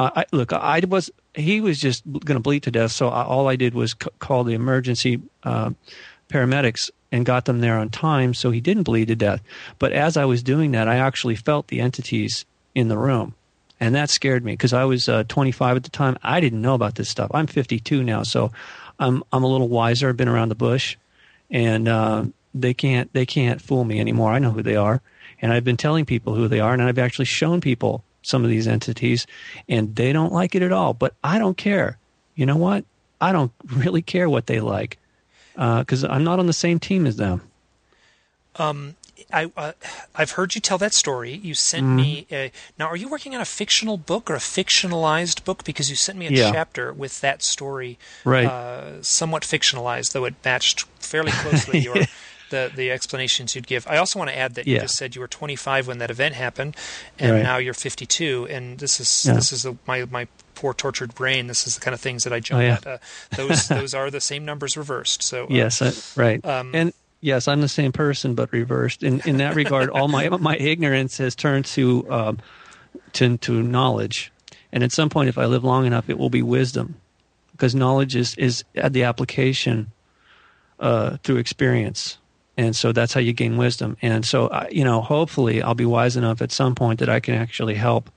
Uh, I, look, I was he was just going to bleed to death, so I, all I did was c- call the emergency uh, paramedics and got them there on time so he didn't bleed to death. But as I was doing that, I actually felt the entities in the room. And that scared me because I was uh, 25 at the time. I didn't know about this stuff. I'm 52 now, so I'm I'm a little wiser. I've been around the bush, and uh, they can't they can't fool me anymore. I know who they are, and I've been telling people who they are, and I've actually shown people some of these entities, and they don't like it at all. But I don't care. You know what? I don't really care what they like because uh, I'm not on the same team as them. Um, I uh, I've heard you tell that story. You sent mm-hmm. me a, now. Are you working on a fictional book or a fictionalized book? Because you sent me a yeah. chapter with that story, right? Uh, somewhat fictionalized, though it matched fairly closely your the the explanations you'd give. I also want to add that yeah. you just said you were 25 when that event happened, and right. now you're 52. And this is yeah. this is a, my my poor tortured brain. This is the kind of things that I jump oh, yeah. at. Uh, those those are the same numbers reversed. So uh, yes, uh, right. Um, and yes, I'm the same person but reversed. In in that regard, all my my ignorance has turned to um, to to knowledge. And at some point, if I live long enough, it will be wisdom, because knowledge is is at the application uh, through experience and so that's how you gain wisdom. And so, you know, hopefully, I'll be wise enough at some point that I can actually help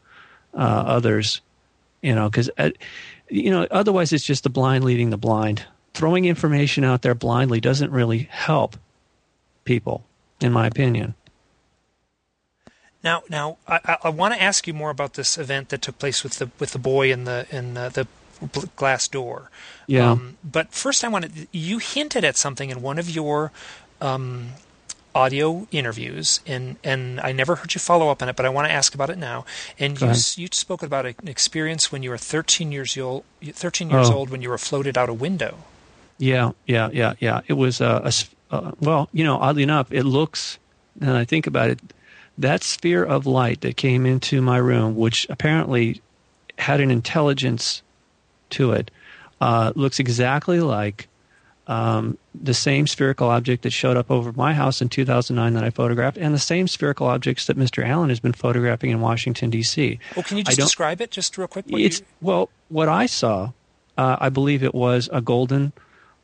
uh, others. You know, because uh, you know, otherwise it's just the blind leading the blind. Throwing information out there blindly doesn't really help people, in my opinion. Now, now, I, I want to ask you more about this event that took place with the with the boy in the in the, the glass door. Yeah. Um, but first, I wanted you hinted at something in one of your um, audio interviews, and and I never heard you follow up on it, but I want to ask about it now. And you you spoke about an experience when you were 13 years old, 13 years oh. old when you were floated out a window. Yeah, yeah, yeah, yeah. It was a, a uh, well, you know, oddly enough, it looks. And I think about it, that sphere of light that came into my room, which apparently had an intelligence to it, uh, looks exactly like um, the same spherical object that showed up over my house in 2009 that I photographed, and the same spherical objects that Mr. Allen has been photographing in Washington D.C. Well, can you just describe it just real quick? it's you... well, what I saw, uh, I believe it was a golden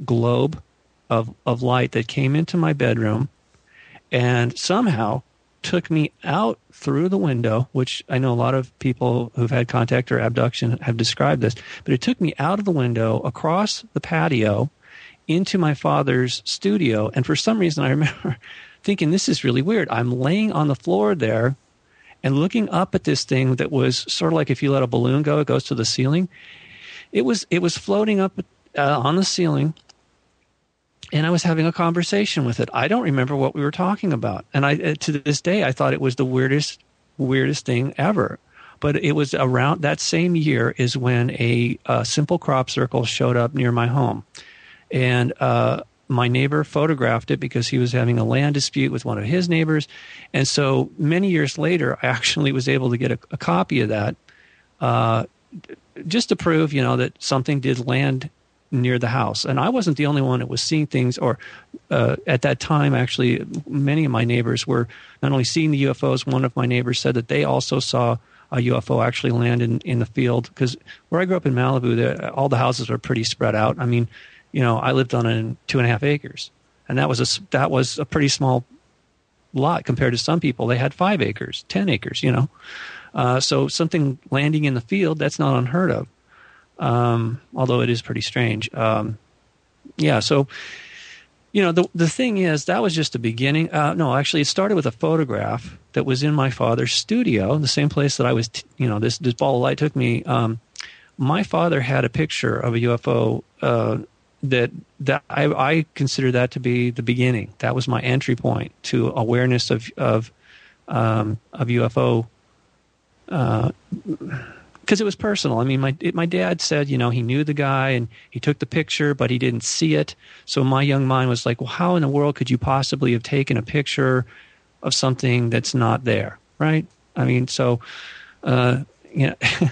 globe of of light that came into my bedroom, and somehow took me out through the window, which I know a lot of people who've had contact or abduction have described this, but it took me out of the window across the patio into my father's studio. And for some reason, I remember thinking, this is really weird. I'm laying on the floor there and looking up at this thing that was sort of like if you let a balloon go, it goes to the ceiling. It was, it was floating up uh, on the ceiling. And I was having a conversation with it. I don't remember what we were talking about. And I, uh, to this day, I thought it was the weirdest, weirdest thing ever but it was around that same year is when a, a, simple crop circle showed up near my home and uh, my neighbor photographed it because he was having a land dispute with one of his neighbors. And so many years later, I actually was able to get a, a copy of that uh, just to prove, you know, that something did land near the house. And I wasn't the only one that was seeing things, or uh, at that time, actually, many of my neighbors were not only seeing the UFOs, one of my neighbors said that they also saw a UFO actually land in, in the field. Because where I grew up in Malibu, the, all the houses were pretty spread out. I mean, you know, I lived on a two and a half acres, and that was a that was a pretty small lot compared to some people. They had five acres, ten acres, you know. Uh, so something landing in the field that's not unheard of, um, although it is pretty strange. Um, yeah, so you know the the thing is that was just the beginning. Uh, no, actually, it started with a photograph that was in my father's studio, the same place that I was. T- you know, this this ball of light took me. Um, my father had a picture of a UFO uh, that that I, I consider that to be the beginning. That was my entry point to awareness of of um, of UFO. Because uh, it was personal. I mean, my it, my dad said, you know, he knew the guy and he took the picture, but he didn't see it. So my young mind was like, well, how in the world could you possibly have taken a picture of something that's not there, right? I mean, so uh, you know.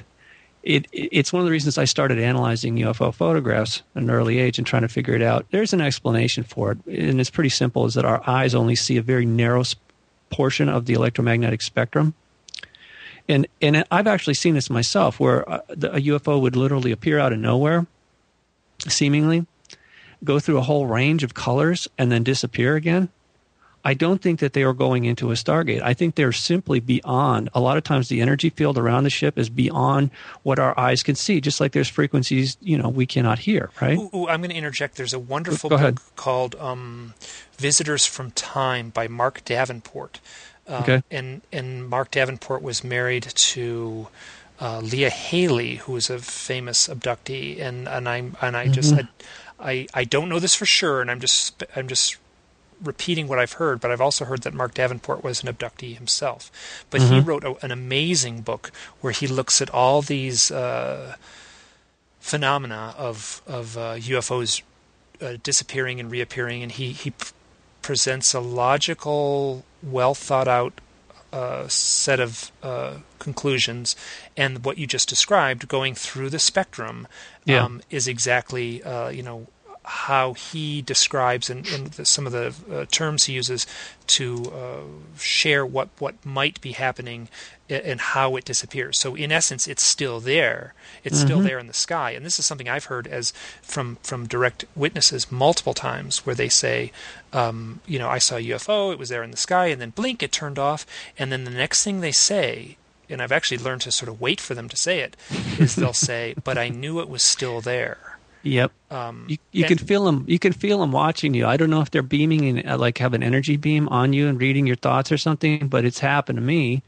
It, it's one of the reasons I started analyzing UFO photographs at an early age and trying to figure it out. There's an explanation for it, and it's pretty simple: is that our eyes only see a very narrow portion of the electromagnetic spectrum, and and I've actually seen this myself, where uh, a, a UFO would literally appear out of nowhere, seemingly, go through a whole range of colors, and then disappear again. I don't think that they are going into a Stargate. I think they're simply beyond. A lot of times, the energy field around the ship is beyond what our eyes can see. Just like there's frequencies, you know, we cannot hear. Right? Ooh, ooh, I'm going to interject. There's a wonderful Go book ahead. called um, "Visitors from Time" by Marc Davenport. Um, okay. And and Marc Davenport was married to. Uh, Leah Haley, who was a famous abductee, and and I and I just mm-hmm. I, I I don't know this for sure, and I'm just I'm just repeating what I've heard, but I've also heard that Marc Davenport was an abductee himself. But mm-hmm. he wrote a, an amazing book where he looks at all these uh, phenomena of of uh, UFOs uh, disappearing and reappearing, and he he p- presents a logical, well thought out uh, set of uh, conclusions, and what you just described, going through the spectrum, yeah. um, is exactly uh, you know how he describes and, some of the uh, terms he uses to uh, share what, what might be happening and how it disappears. So in essence, it's still there. It's mm-hmm. still there in the sky. And this is something I've heard as from from direct witnesses multiple times, where they say, um, you know, I saw a UFO. It was there in the sky, and then blink, it turned off. And then the next thing they say and I've actually learned to sort of wait for them to say it, is they'll say, "But I knew it was still there." Yep. Um, you you and, can feel them. You can feel them watching you. I don't know if they're beaming and uh, like have an energy beam on you and reading your thoughts or something, but it's happened to me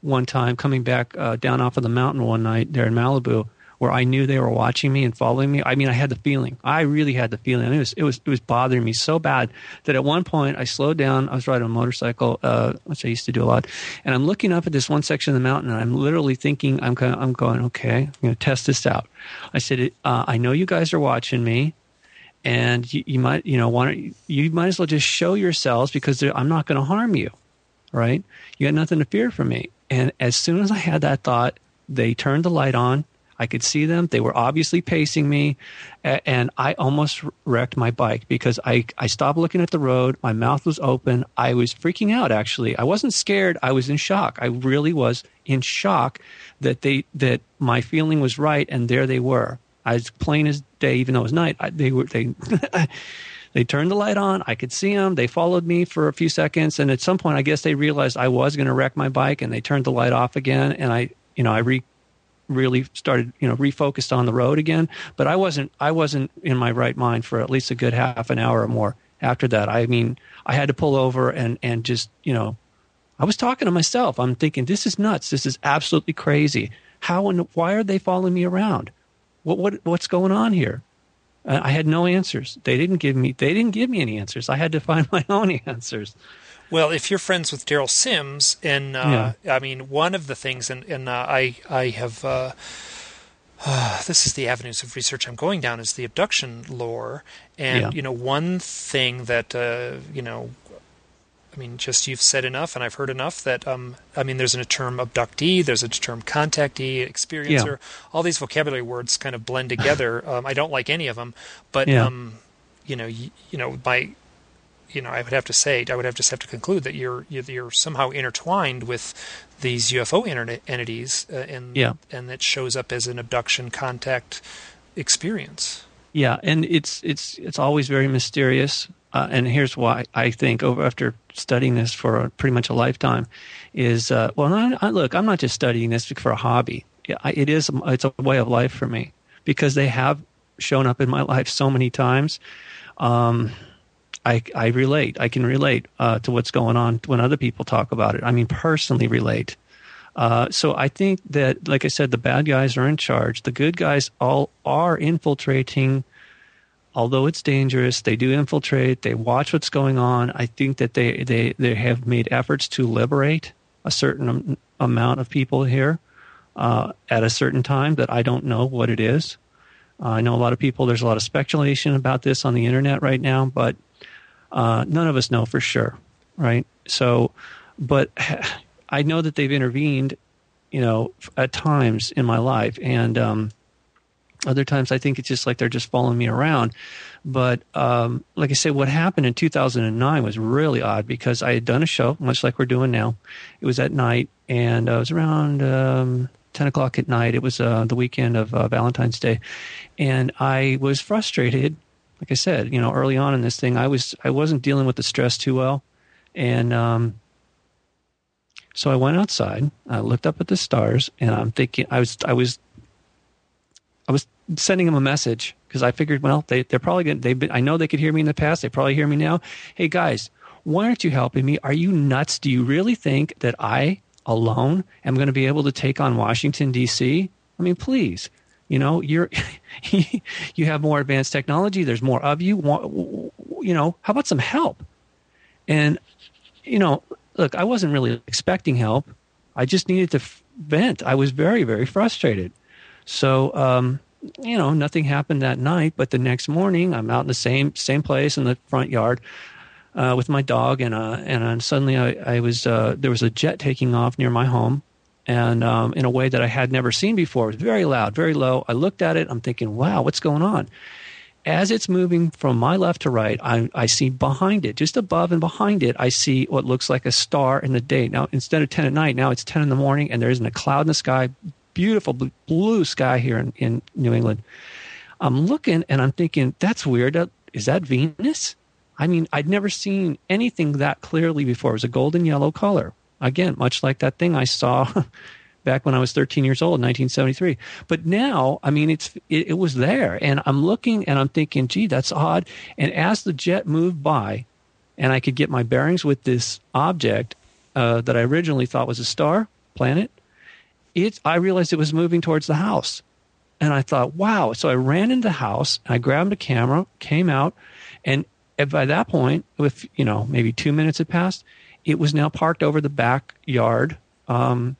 one time coming back uh, down off of the mountain one night there in Malibu where I knew they were watching me and following me. I mean, I had the feeling. I really had the feeling. It was it was it was bothering me so bad that at one point I slowed down. I was riding a motorcycle, uh, which I used to do a lot, and I'm looking up at this one section of the mountain, and I'm literally thinking, I'm kind of, I'm going, okay, I'm going to test this out. I said, uh, I know you guys are watching me. And you, you might, you know, want you might as well just show yourselves because I'm not going to harm you, right? You got nothing to fear from me. And as soon as I had that thought, they turned the light on I could see them. They were obviously pacing me, and I almost wrecked my bike because I, I stopped looking at the road. My mouth was open. I was freaking out, actually. I wasn't scared. I was in shock. I really was in shock that, they, that my feeling was right, and there they were. As plain as day, even though it was night. I, they were they they turned the light on. I could see them. They followed me for a few seconds, and at some point, I guess they realized I was going to wreck my bike, and they turned the light off again. And I, you know, I re really started you know refocused on the road again but i wasn't i wasn't in my right mind for at least a good half an hour or more after that. I mean i had to pull over and and just you know i was talking to myself. I'm thinking this is nuts. This is absolutely crazy. How and why are they following me around? What what what's going on here? I had no answers. They didn't give me they didn't give me any answers. I had to find my own answers well, if you're friends with Derrel Sims, and uh, yeah. I mean, one of the things, and, and uh, I I have. Uh, this is the avenues of research I'm going down is the abduction lore, and yeah. you know one thing that uh, you know I mean, just you've said enough, and I've heard enough that um, I mean, there's a term abductee, there's a term contactee, experiencer. Yeah. All these vocabulary words kind of blend together. um, I don't like any of them, but um, you know, you, you know, my you know, I would have to say, I would have just have to conclude that you're you're somehow intertwined with these UFO entities, uh, and yeah. and that shows up as an abduction contact experience. Yeah, and it's it's it's always very mysterious. Uh, and here's why I think over after studying this for a, pretty much a lifetime is uh, well, I, I, look, I'm not just studying this for a hobby. It is it's a way of life for me because they have shown up in my life so many times. Um, I, I relate. I can relate uh, to what's going on when other people talk about it. I mean, personally relate. Uh, so I think that, like I said, the bad guys are in charge. The good guys all are infiltrating. Although it's dangerous, they do infiltrate. They watch what's going on. I think that they they they have made efforts to liberate a certain amount of people here uh, at a certain time that I don't know what it is. Uh, I know a lot of people. There's a lot of speculation about this on the internet right now, but uh, none of us know for sure, right? So, but I know that they've intervened, you know, at times in my life, and um, other times I think it's just like they're just following me around. But um, like I said, what happened in 2009 was really odd because I had done a show, much like we're doing now. It was at night, and uh, it was around um, 10 o'clock at night. It was uh, the weekend of uh, Valentine's Day, and I was frustrated. Like I said, you know, early on in this thing, I was I wasn't dealing with the stress too well, and um, so I went outside. I looked up at the stars, and I'm thinking I was I was I was sending them a message because I figured, well, they they're probably gonna They've been. I know they could hear me in the past. They probably hear me now. Hey guys, why aren't you helping me? Are you nuts? Do you really think that I alone am going to be able to take on Washington D.C.? I mean, please. You know, you're you have more advanced technology. There's more of you. You know, how about some help? And you know, look, I wasn't really expecting help. I just needed to vent. I was very, very frustrated. So, um, you know, nothing happened that night. But the next morning, I'm out in the same same place in the front yard uh, with my dog, and uh, and uh, suddenly I, I was uh, there was a jet taking off near my home, and um, in a way that I had never seen before. It was very loud, very low. I looked at it. I'm thinking, wow, what's going on? As it's moving from my left to right, I, I see behind it, just above and behind it, I see what looks like a star in the day. Now, instead of 10 at night, now it's 10 in the morning, and there isn't a cloud in the sky. Beautiful blue sky here in, in New England. I'm looking and I'm thinking, that's weird. Is that Venus? I mean, I'd never seen anything that clearly before. It was a golden yellow color. Again, much like that thing I saw back when I was 13 years old, 1973. But now, I mean, it's it, it, was there, and I'm looking and I'm thinking, gee, that's odd. And as the jet moved by, and I could get my bearings with this object uh, that I originally thought was a star planet, it I realized it was moving towards the house, and I thought, wow. So I ran into the house, I grabbed a camera, came out, and by that point, with you know maybe two minutes had passed, it was now parked over the backyard. Um,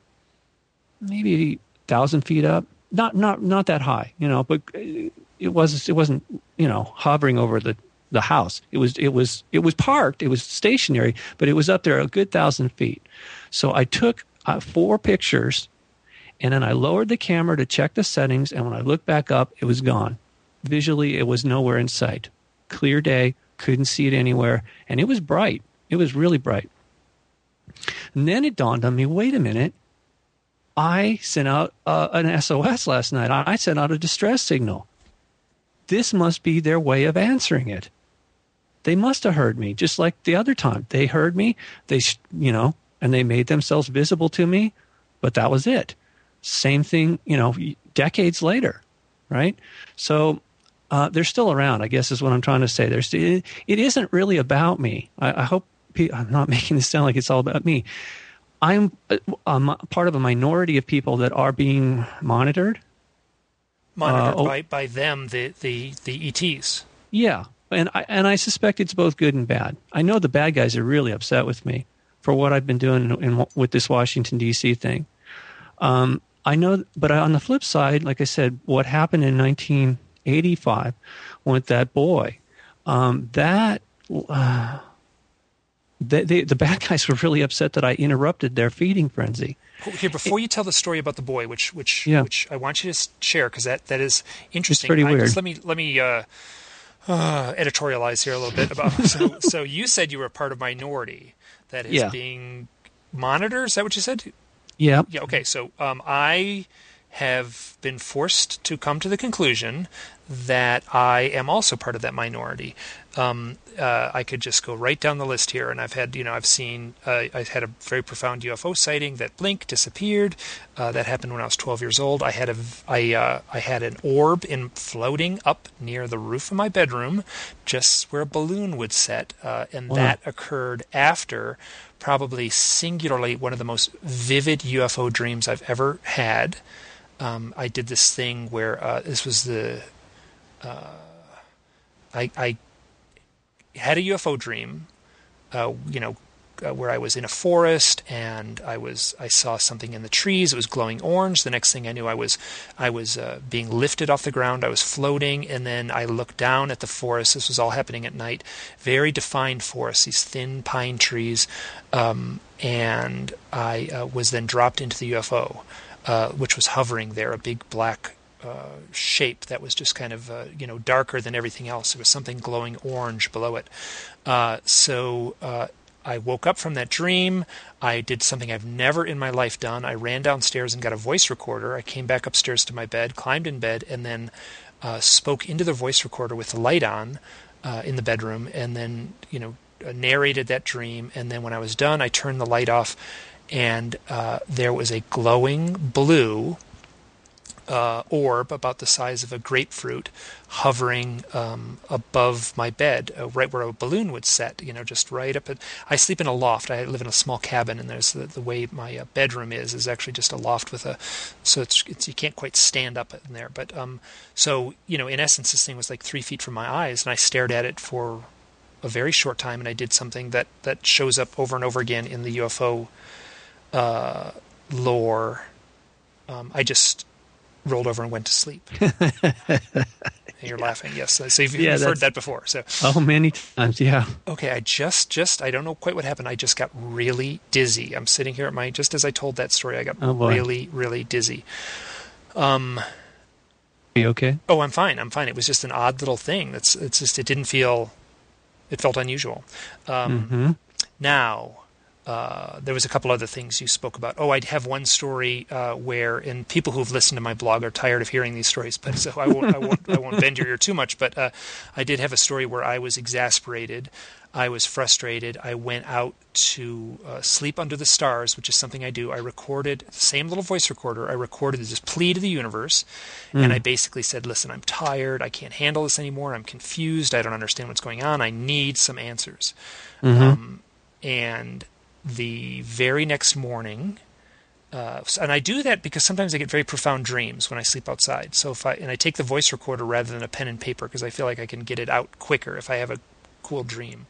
maybe thousand feet up. Not not not that high, you know, but it was it wasn't you know hovering over the the house. It was it was it was parked. It was stationary, but it was up there a good thousand feet. So I took uh, four pictures, and then I lowered the camera to check the settings. And when I looked back up, it was gone. Visually, it was nowhere in sight. Clear day, couldn't see it anywhere, and it was bright. It was really bright. And then it dawned on me: wait a minute I sent out uh, an SOS last night. I sent out a distress signal. This must be their way of answering it. They must have heard me, just like the other time. They heard me. They, you know, and they made themselves visible to me. But that was it. Same thing, you know, decades later, right? So uh, they're still around. I guess is what I'm trying to say. There's it, it isn't really about me. I, I hope I'm not making this sound like it's all about me. I'm a, part of a minority of people that are being monitored. Monitored uh, by, by them, the, the, the ETs. Yeah, and I, and I suspect it's both good and bad. I know the bad guys are really upset with me for what I've been doing in, in, with this Washington D.C. thing. Um, I know, but on the flip side, like I said, what happened in 1985 with that boy, um, that uh, the, the, the bad guys were really upset that I interrupted their feeding frenzy. Here, before you tell the story about the boy, which which yeah. which I want you to share because that, that is interesting. It's pretty weird. Just let me let me uh, uh, editorialize here a little bit about. so, so you said you were part of minority that is yeah. being monitored. Is that what you said? Yeah. Yeah. Okay. So um, I have been forced to come to the conclusion that I am also part of that minority. Um, uh, I could just go right down the list here, and I've had, you know, I've seen, uh, I had a very profound UFO sighting that blinked, disappeared. Uh, that happened when I was 12 years old. I had a, I, uh, I had an orb in floating up near the roof of my bedroom, just where a balloon would set, uh, and wow. that occurred after probably singularly one of the most vivid UFO dreams I've ever had. Um, I did this thing where uh, this was the uh, I, I had a UFO dream, uh, you know, uh, where I was in a forest and I was I saw something in the trees. It was glowing orange. The next thing I knew, I was I was uh, being lifted off the ground. I was floating, and then I looked down at the forest. This was all happening at night. Very defined forest, these thin pine trees, um, and I uh, was then dropped into the UFO, uh, which was hovering there, a big black uh, shape that was just kind of uh, you know darker than everything else. There was something glowing orange below it. Uh, so uh, I woke up from that dream. I did something I've never in my life done. I ran downstairs and got a voice recorder. I came back upstairs to my bed, climbed in bed, and then uh, spoke into the voice recorder with the light on in the bedroom, and then you know narrated that dream. And then when I was done, I turned the light off, and there was a glowing blue uh, orb about the size of a grapefruit hovering um, above my bed, uh, right where a balloon would set, you know, just right up at. I sleep in a loft. I live in a small cabin, and there's the, the way my uh, bedroom is is actually just a loft with a, so it's, it's you can't quite stand up in there. But um, so you know, in essence, this thing was like three feet from my eyes, and I stared at it for a very short time, and I did something that that shows up over and over again in the UFO uh, lore. Um, I just rolled over and went to sleep. you're laughing. Yes. So you've, yeah, you've heard that before. So oh, many times. Yeah. Okay. I just, just, I don't know quite what happened. I just got really dizzy. I'm sitting here at my, just as I told that story, I got oh, really, really dizzy. Um. Are you okay? Oh, I'm fine. I'm fine. It was just an odd little thing. That's. It's just. It didn't feel. It felt unusual. Um, mm-hmm. Now, uh, there was a couple other things you spoke about. Oh, I'd have one story uh, where, and people who've listened to my blog are tired of hearing these stories, but so I won't, I won't, I won't bend your ear too much. But uh, I did have a story where I was exasperated, I was frustrated. I went out to uh, sleep under the stars, which is something I do. I recorded the same little voice recorder. I recorded this plea to the universe, mm. and I basically said, "Listen, I'm tired. I can't handle this anymore. I'm confused. I don't understand what's going on. I need some answers." Mm-hmm. Um, and the very next morning. Uh, and I do that because sometimes I get very profound dreams when I sleep outside. So if I and I take the voice recorder rather than a pen and paper because I feel like I can get it out quicker if I have a cool dream.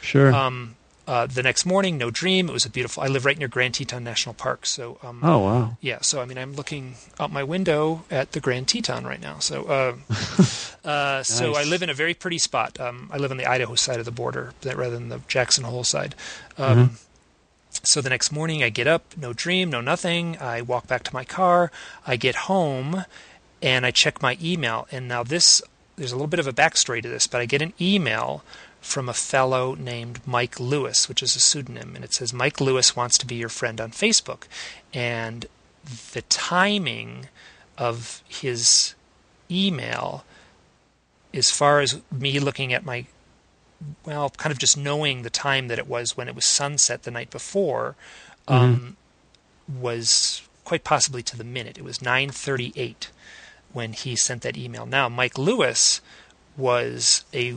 Sure. Um, uh, the next morning, no dream. It was a beautiful. I live right near Grand Teton National Park, so. Um, oh wow. Yeah, so I mean, I'm looking out my window at the Grand Teton right now. So, uh, uh, nice. so I live in a very pretty spot. Um, I live on the Idaho side of the border rather than the Jackson Hole side. Um, mm-hmm. So the next morning, I get up, no dream, no nothing. I walk back to my car. I get home and I check my email. And now, this, there's a little bit of a backstory to this, but I get an email from a fellow named Mike Lewis, which is a pseudonym. And it says, Mike Lewis wants to be your friend on Facebook. And the timing of his email, as far as me looking at my well, kind of just knowing the time that it was when it was sunset the night before, um, mm-hmm. was quite possibly to the minute. It was 9:38 when he sent that email. Now, Mike Lewis was a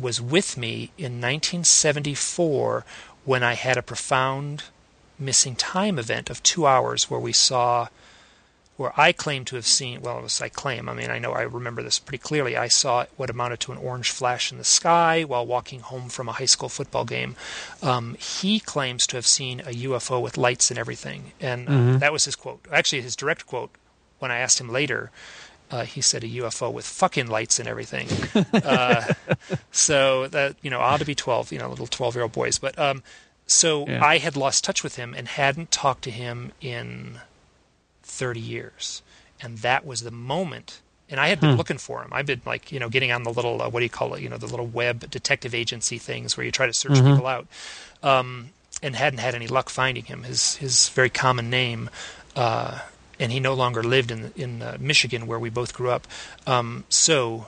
was with me in 1974 when I had a profound missing time event of two hours where we saw where I claim to have seen, well, was I claim, I mean, I know I remember this pretty clearly. I saw what amounted to an orange flash in the sky while walking home from a high school football game. Um, he claims to have seen a UFO with lights and everything. And uh, mm-hmm. that was his quote. Actually, his direct quote, when I asked him later, uh, he said a UFO with fucking lights and everything. uh, so that, you know, ought to be 12, you know, little 12 year old boys. But um, so yeah. I had lost touch with him and hadn't talked to him in 30 years. And that was the moment. And I had been hmm. looking for him. I've been like, you know, getting on the little, uh, what do you call it? You know, the little web detective agency things where you try to search mm-hmm. people out. Um, and hadn't had any luck finding him. His, his very common name, uh, and he no longer lived in, in uh, Michigan where we both grew up. Um, so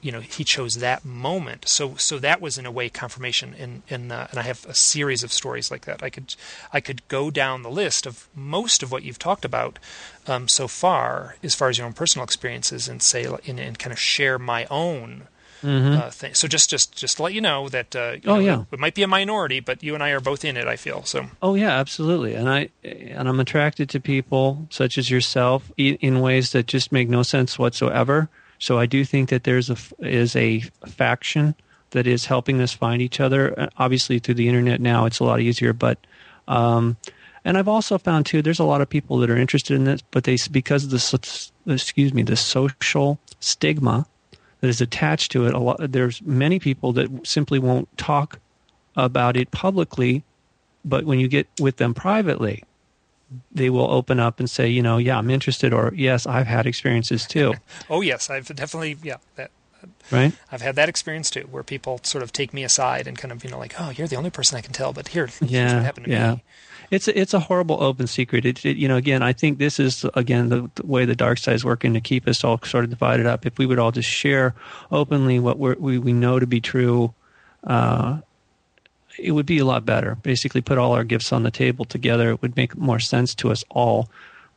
you know he chose that moment. So so that was in a way confirmation and and uh, and I have a series of stories like that. I could I could go down the list of most of what you've talked about um, so far as far as your own personal experiences and say and, and kind of share my own mm-hmm. uh, thing. So just just just to let you know that uh, you oh know, yeah. it, it, might be a minority but you and I are both in it I feel so. Oh yeah absolutely. And I and I'm attracted to people such as yourself in ways that just make no sense whatsoever so I do think that there's a is a faction that is helping us find each other. Uh, obviously, through the internet now, it's a lot easier. But um, and I've also found too, there's a lot of people that are interested in this, but they because of the excuse me the social stigma that is attached to it. A lot there's many people that simply won't talk about it publicly, but when you get with them privately, they will open up and say, you know, yeah, I'm interested, or yes, I've had experiences too. oh yes, I've definitely yeah that right i've had that experience too where people sort of take me aside and kind of you know like oh you're the only person i can tell but here yeah what happened to yeah. me it's a, it's a horrible open secret. It, it, you know again I think this is again the, the, way the dark side is working to keep us all sort of divided up. If we would all just share openly what we we know to be true, uh, it would be a lot better. Basically, put all our gifts on the table together. It would make more sense to us all.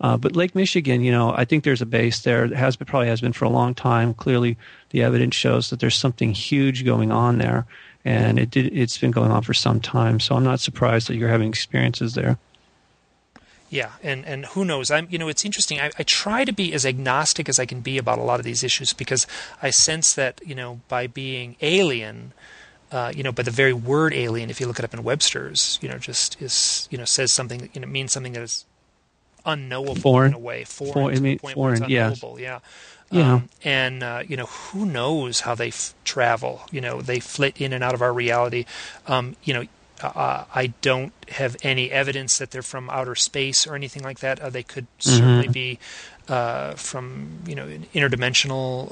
Uh, but Lake Michigan, you know, I think there's a base there. It has been, probably has been for a long time. Clearly, the evidence shows that there's something huge going on there, and it did, it's been going on for some time. So I'm not surprised that you're having experiences there. Yeah, and and who knows? I'm you know it's interesting. I, I try to be as agnostic as I can be about a lot of these issues because I sense that you know by being alien. Uh, you know, by the very word alien, if you look it up in Webster's, you know, just is you know says something, you know, means something that is unknowable foreign. in a way, foreign, foreign, to the point foreign, where it's unknowable. Yeah. yeah. Um, and uh, you know who knows how they f- travel? You know they flit in and out of our reality. Um, you know uh, I don't have any evidence that they're from outer space or anything like that. Uh, they could certainly mm-hmm. be uh, from you know an interdimensional.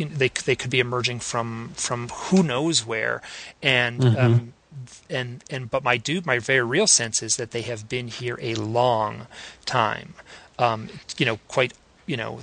Uh, uh, they they could be emerging from from who knows where, and mm-hmm. um, and and but my do my very real sense is that they have been here a long time. Um, you know, quite you know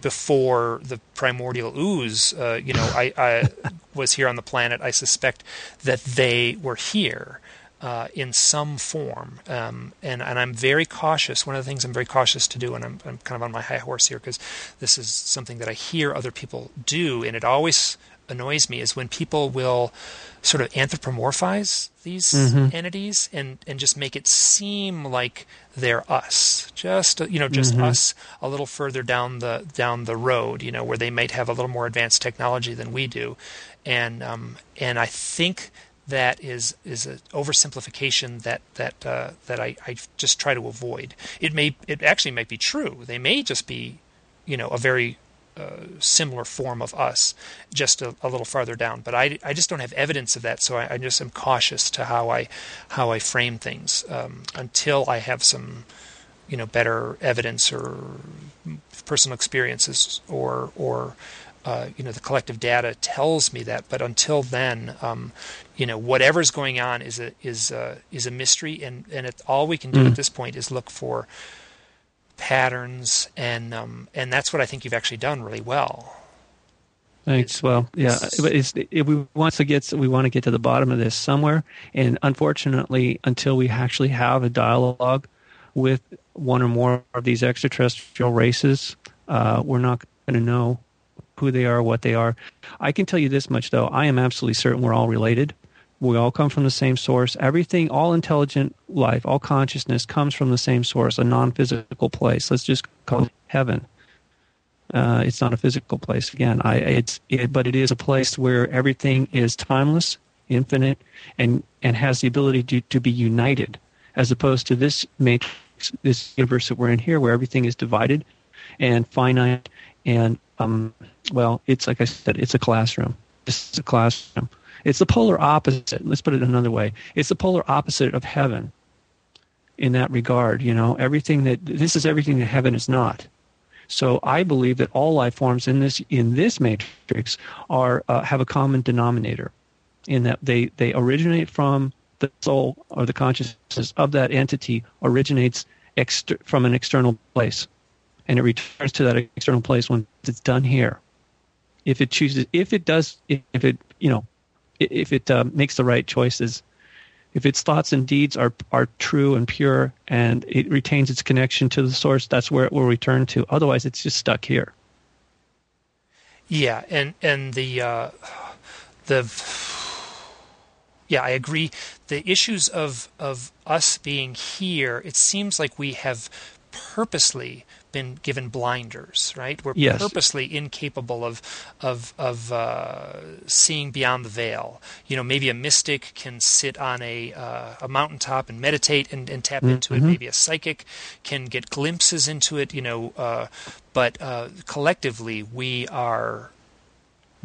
before the primordial ooze, uh, you know, I, I, was here on the planet. I suspect that they were here uh, in some form, um, and and I'm very cautious. One of the things I'm very cautious to do, and I'm, I'm kind of on my high horse here because this is something that I hear other people do, and it always annoys me is when people will sort of anthropomorphize these mm-hmm. entities and and just make it seem like they're us just you know just mm-hmm. us a little further down the down the road you know where they might have a little more advanced technology than we do and um, and I think that is is an oversimplification that that uh, that I, I just try to avoid. It may it actually might be true. They may just be, you know, a very uh, similar form of us, just a, a, little farther down. But I, I just don't have evidence of that, so I, I just am cautious to how I how I frame things um, until I have some you know better evidence or personal experiences or or uh, you know the collective data tells me that. But until then, um, you know whatever's going on is a is a, is a mystery, and and it, all we can do mm. at this point is look for patterns, and um, and that's what I think you've actually done really well. Thanks. Well, yeah, but it's, it, we want to get we want to get to the bottom of this somewhere, and unfortunately, until we actually have a dialogue with one or more of these extraterrestrial races, uh, we're not going to know who they are, what they are. I can tell you this much, though: I am absolutely certain we're all related. We all come from the same source. Everything, all intelligent life, all consciousness comes from the same source, a non physical place. Let's just call it heaven. Uh, it's not a physical place again. I, it's, it, but it is a place where everything is timeless, infinite, and, and has the ability to, to be united, as opposed to this matrix, this universe that we're in here, where everything is divided and finite. And, um, well, it's like I said, it's a classroom. It's a classroom. It's the polar opposite. Let's put it another way. It's the polar opposite of heaven in that regard. You know, everything that this is everything that heaven is not. So I believe that all life forms in this in this matrix are uh, have a common denominator, in that they they originate from the soul or the consciousness of that entity originates from an external place, and it returns to that external place when it's done here. If it chooses, if it does, if it you know if it uh, makes the right choices, if its thoughts and deeds are are true and pure, and it retains its connection to the source, that's where it will return to. Otherwise, it's just stuck here. Yeah, and and the uh, the yeah, I agree. The issues of of us being here, it seems like we have purposely been given blinders, right? We're Yes. purposely incapable of of of uh, seeing beyond the veil. You know, maybe a mystic can sit on a uh, a mountaintop and meditate and, and tap into it. Maybe a psychic can get glimpses into it. You know, uh, but uh, collectively we are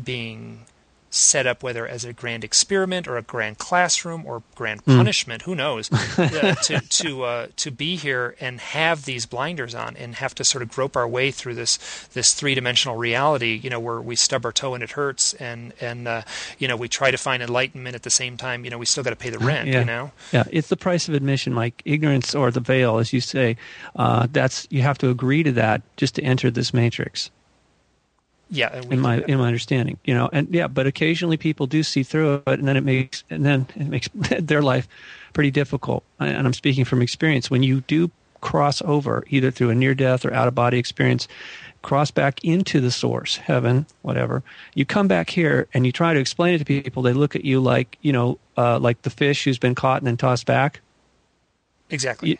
being set up whether as a grand experiment or a grand classroom or grand punishment who knows uh, to to uh, to be here and have these blinders on and have to sort of grope our way through this this three-dimensional reality you know where we stub our toe and it hurts and and uh, you know we try to find enlightenment at the same time you know we still got to pay the rent Yeah. you know Yeah, it's the price of admission, Mike. Ignorance or the veil, as you say. Uh, that's you have to agree to that just to enter this matrix. Yeah in my in my understanding you know and yeah but occasionally people do see through it and then it makes and then it makes their life pretty difficult. And i'm speaking from experience. When you do cross over either through a near death or out of body experience cross back into the source heaven whatever you come back here and you try to explain it to people. They look at you like you know uh, like the fish who's been caught and then tossed back. Exactly.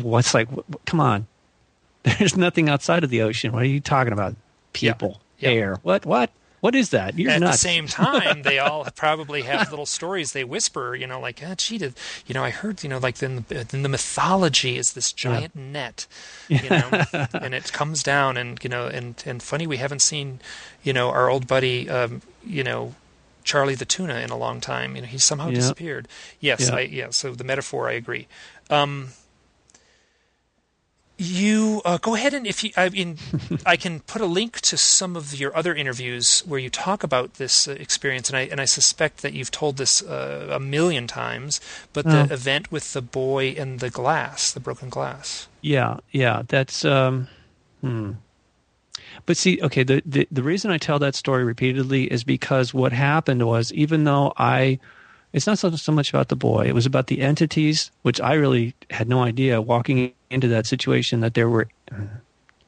What's like come on. There's nothing outside of the ocean. What are you talking about people? Yeah. Air what what what is that you're at nuts the same time, they all probably have little stories they whisper, you know, like, ah, gee, did, you know, I heard, you know, like in the, the mythology is this giant net, you know, and it comes down and, you know, and, and funny, we haven't seen, you know, our old buddy, um, you know, Charlie the tuna in a long time. You know, he's somehow Yeah. disappeared. Yes, Yeah. I, yeah. So the metaphor, I agree. Um, you uh, go ahead and if you, I mean, I can put a link to some of your other interviews where you talk about this uh, experience, and I and I suspect that you've told this uh, a million times. But the Oh. event with the boy and the glass, the broken glass. Yeah, yeah, that's um hmm. But see, okay, the, the the reason I tell that story repeatedly is because what happened was even though I it's not so, so much about the boy, it was about the entities which I really had no idea walking into that situation that there were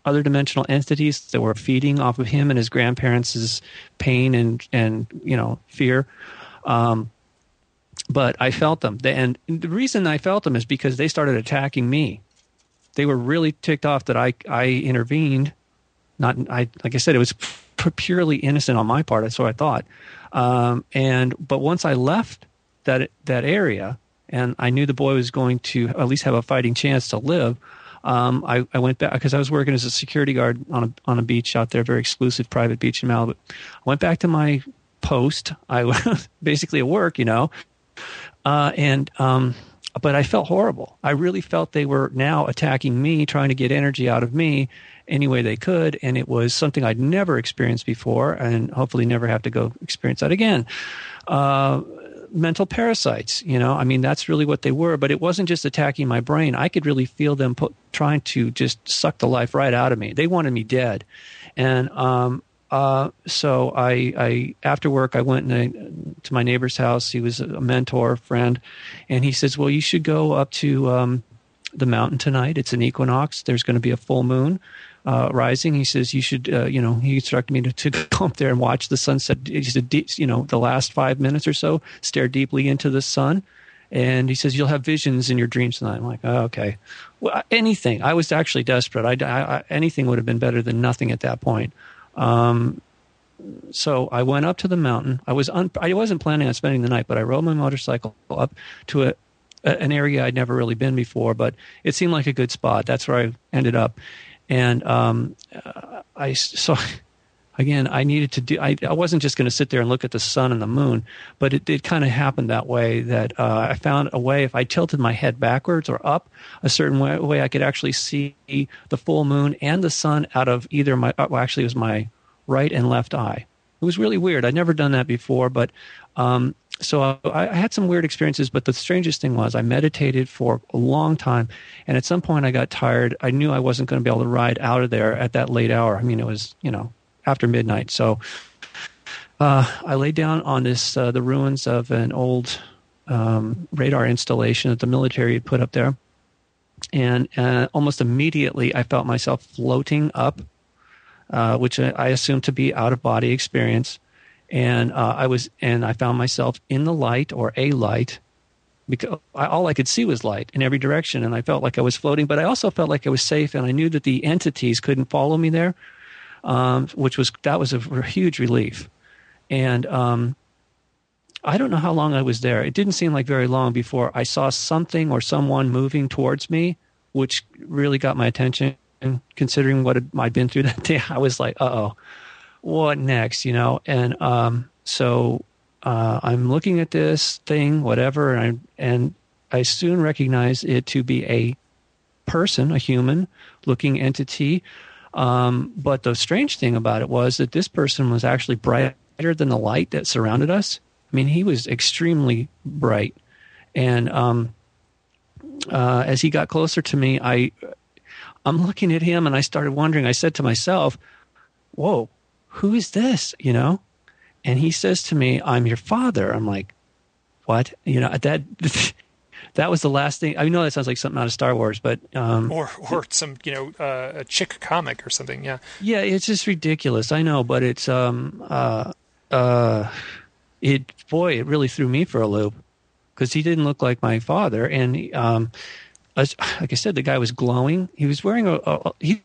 other dimensional entities that were feeding off of him and his grandparents' pain and and you know fear. Um, but I felt them, and the reason I felt them is because they started attacking me. They were really ticked off that I I intervened. Not I like I said, it was purely innocent on my part. That's what I thought. Um, and but once I left that that area, and I knew the boy was going to at least have a fighting chance to live. Um, I, I went back because I was working as a security guard on a on a beach out there, very exclusive private beach in Malibu. I went back to my post. I was basically at work, you know, uh, and um, but I felt horrible. I really felt they were now attacking me, trying to get energy out of me any way they could, and it was something I'd never experienced before, and hopefully never have to go experience that again. Uh, mental parasites, you know, I mean that's really what they were. But it wasn't just attacking my brain. I could really feel them put, trying to just suck the life right out of me. They wanted me dead, and um, uh, so I, I after work I went to my neighbor's house. He was a mentor friend, and he says, "Well, you should go up to um, the mountain tonight. It's an equinox. There's going to be a full moon." Uh, rising, he says you should, uh, you know, he instructed me to, to go up there and watch the sunset. He said, "Deep- you know, the last five minutes or so, stare deeply into the sun, and he says you'll have visions in your dreams tonight. I'm like, oh, okay, well, anything. I was actually desperate. I, I, anything would have been better than nothing at that point. Um, so I went up to the mountain. I was un- I wasn't planning on spending the night, but I rode my motorcycle up to a an area I'd never really been before, but it seemed like a good spot. That's where I ended up, and um, uh, I s- so. Again, I needed to do. I, I wasn't just going to sit there and look at the sun and the moon, but it did kind of happen that way. That uh, I found a way. If I tilted my head backwards or up a certain way, way, I could actually see the full moon and the sun out of either my. Well, actually, it was my right and left eye. It was really weird. I'd never done that before, but um, so I, I had some weird experiences. But the strangest thing was I meditated for a long time, and at some point I got tired. I knew I wasn't going to be able to ride out of there at that late hour. I mean, it was you know after midnight. So uh, I lay down on this uh, the ruins of an old um, radar installation that the military had put up there, and uh, almost immediately I felt myself floating up uh, which I I assumed to be out of body experience. And uh, I was, and I found myself in the light or a light, because I, all I could see was light in every direction, and I felt like I was floating. But I also felt like I was safe, and I knew that the entities couldn't follow me there, um, which was that was a huge relief. And um, I don't know how long I was there. It didn't seem like very long before I saw something or someone moving towards me, which really got my attention. And considering what I'd been through that day, I was like, "Uh oh, what next?" You know. And um, so uh, I'm looking at this thing, whatever, and I, and I soon recognize it to be a person, a human looking entity. Um, but the strange thing about it was that this person was actually brighter than the light that surrounded us. I mean, he was extremely bright. And um, uh, as he got closer to me, I, I'm looking at him and I started wondering. I said to myself, "Whoa, who is this?" You know, and he says to me, "I'm your father." I'm like, "What?" You know that that was the last thing. I know that sounds like something out of Star Wars, but um, or or some you know uh, a chick comic or something. Yeah, yeah, it's just ridiculous. I know, but it's um uh uh it boy, it really threw me for a loop because he didn't look like my father, and um, as, like I said, the guy was glowing. He was wearing a, a he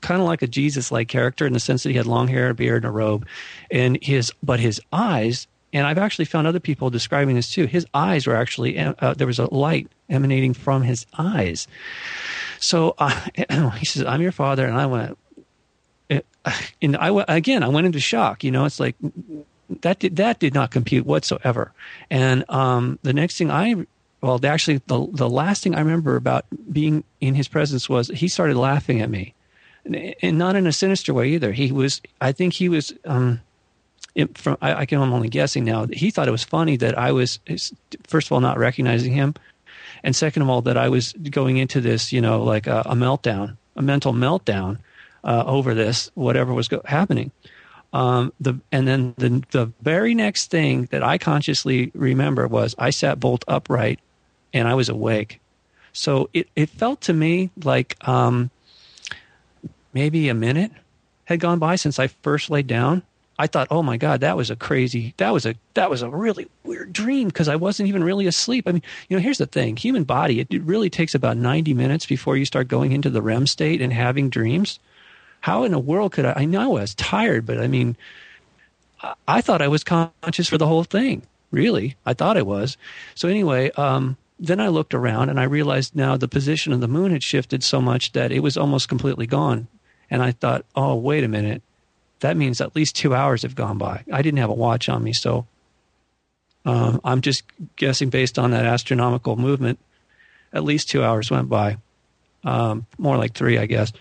kind of like a Jesus-like character in the sense that he had long hair, a beard, and a robe, and his but his eyes. And I've actually found other people describing this too. His eyes were actually uh, there was a light emanating from his eyes. So uh, he says, "I'm your father," and I went, uh, and I again I went into shock. You know, it's like that did that did not compute whatsoever. And um, the next thing I well, actually, the the last thing I remember about being in his presence was he started laughing at me, and not in a sinister way either. He was, I think he was, um, from I, I can I'm only guessing now. He thought it was funny that I was first of all not recognizing him, and second of all that I was going into this, you know, like a, a meltdown, a mental meltdown uh, over this, whatever was go- happening. Um, the and then the the very next thing that I consciously remember was I sat bolt upright, and I was awake. So it it felt to me like um, maybe a minute had gone by since I first laid down. I thought, oh my God, that was a crazy, that was a, that was a really weird dream because I wasn't even really asleep. I mean, you know, here's the thing: human body, it, it really takes about 90 minutes before you start going into the REM state and having dreams. How in the world could I? I know I was tired, but I mean, I, I thought I was conscious for the whole thing. Really, I thought I was. So anyway, um, then I looked around and I realized now the position of the moon had shifted so much that it was almost completely gone. And I thought, oh, wait a minute. That means at least two hours have gone by. I didn't have a watch on me, so um, I'm just guessing based on that astronomical movement, at least two hours went by. Um, more like three, I guess.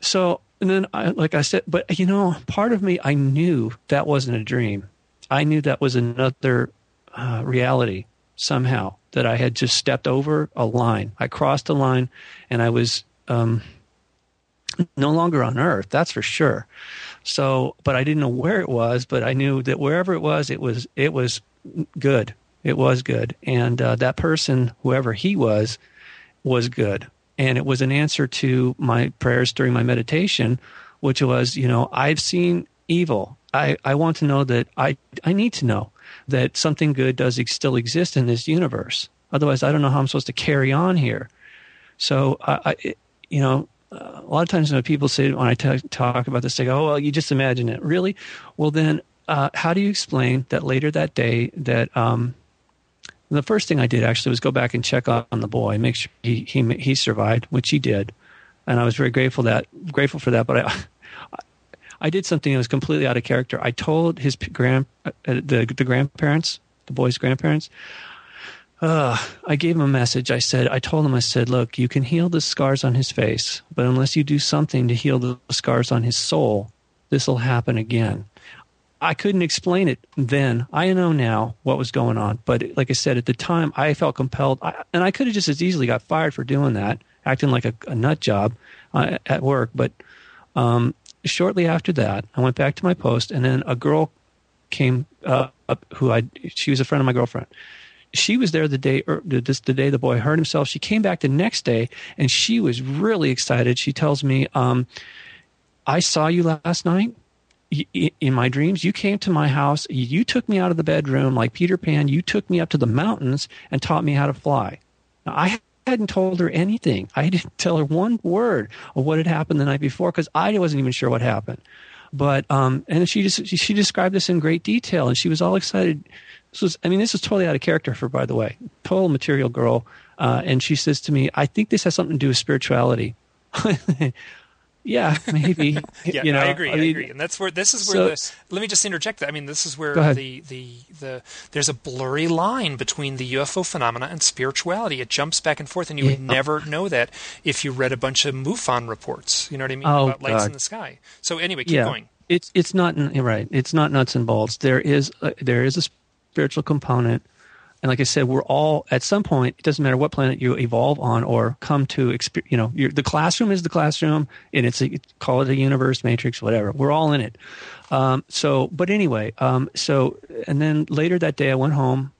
So, and then, I, like I said, but you know, part of me, I knew that wasn't a dream. I knew that was another uh, reality somehow that I had just stepped over a line. I crossed a line and I was um, no longer on earth, that's for sure. So, but I didn't know where it was, but I knew that wherever it was, it was, it was good. It was good. And uh, that person, whoever he was, was good. And it was an answer to my prayers during my meditation, which was, you know, I've seen evil. I, I want to know that I, I need to know that something good does still exist in this universe. Otherwise, I don't know how I'm supposed to carry on here. So, I, I you know, a lot of times when people say when I t- talk about this, they go, "Oh, well, you just imagine it." Really? Well, then, uh, how do you explain that later that day that um, the first thing I did actually was go back and check on, the boy, make sure he, he he survived, which he did, and I was very grateful that grateful for that. But I I did something that was completely out of character. I told his grand, uh, the the grandparents, the boy's grandparents. Uh, I gave him a message. I said, I told him, I said, look, you can heal the scars on his face, but unless you do something to heal the scars on his soul, this will happen again. I couldn't explain it then. I know now what was going on, but like I said, at the time, I felt compelled, I, and I could have just as easily got fired for doing that, acting like a, a nut job uh, at work. But um, shortly after that, I went back to my post, and then a girl came uh, up who I she was a friend of my girlfriend. She was there the day er, this the day the boy hurt himself. She came back the next day, and she was really excited. She tells me, um, "I saw you last night, in my dreams, you came to my house. You took me out of the bedroom like Peter Pan. You took me up to the mountains and taught me how to fly. Now, I hadn't told her anything. I didn't tell her one word of what had happened the night before because I wasn't even sure what happened. But um, and she just she described this in great detail, and she was all excited. This was, I mean, this is totally out of character for, by the way, total material girl. Uh, and she says to me, "I think this has something to do with spirituality." yeah, maybe. yeah, you know, I agree. I, mean, agree, and that's where this is where so, the. Let me just interject that. I mean, this is where the the the there's a blurry line between the UFO phenomena and spirituality. It jumps back and forth, and you would never know that if you read a bunch of MUFON reports. You know what I mean Oh, about lights God. in the sky. So anyway, keep yeah, going. it's it's not right. It's not nuts and bolts. There is a, there is a spiritual component, and like I said, we're all at some point. It doesn't matter what planet you evolve on or come to. You know, the classroom is the classroom, and it's a, call it a universe, matrix, whatever. We're all in it. Um, so, but anyway, um, so and then later that day, I went home,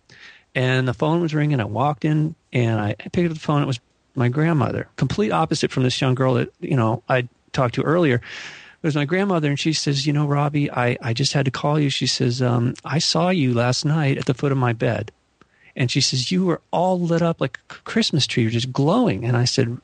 and the phone was ringing. I walked in, and I picked up the phone. It was my grandmother, complete opposite from this young girl that you know I talked to earlier. It was my grandmother, and she says, "You know, Robbie, I, I just had to call you." She says, um, "I saw you last night at the foot of my bed," and she says, "You were all lit up like a Christmas tree. You're just glowing." And I said,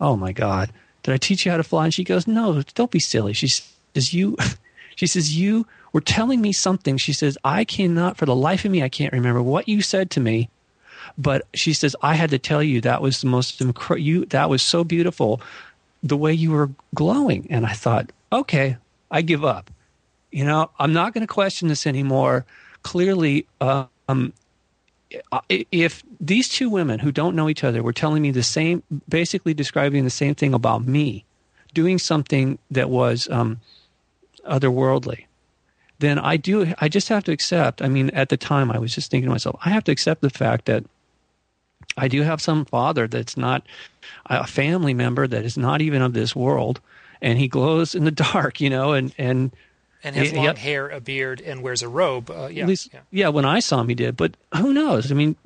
"Oh my God, did I teach you how to fly?" And she goes, "No, don't be silly." She says, "You," she says, "You were telling me something." She says, "I cannot, for the life of me, I can't remember what you said to me." But she says, "I had to tell you that was the most you that was so beautiful." the way you were glowing. And I thought, okay, I give up. You know, I'm not going to question this anymore. Clearly, um, if these two women who don't know each other were telling me the same, basically describing the same thing about me, doing something that was um, otherworldly, then I do. I just have to accept. I mean, at the time, I was just thinking to myself, I have to accept the fact that I do have some father that's not a family member that is not even of this world, and he glows in the dark, you know, and and And has long yep. hair, a beard, and wears a robe. Uh, yeah, least yeah. yeah. when I saw him, he did. But who knows? I mean,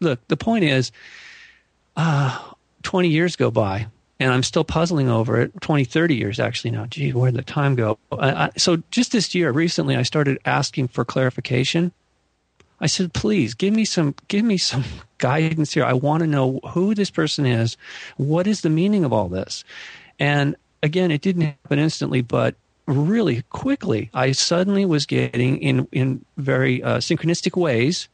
look, the point is, uh, twenty years go by, and I'm still puzzling over it. 20, 30 years actually now. Gee, where did the time go? I, I, so just this year, recently, I started asking for clarification. I said, please give me some, give me some guidance here. I want to know who this person is. What is the meaning of all this? And again, it didn't happen instantly, but really quickly, I suddenly was getting in in very uh, synchronistic ways.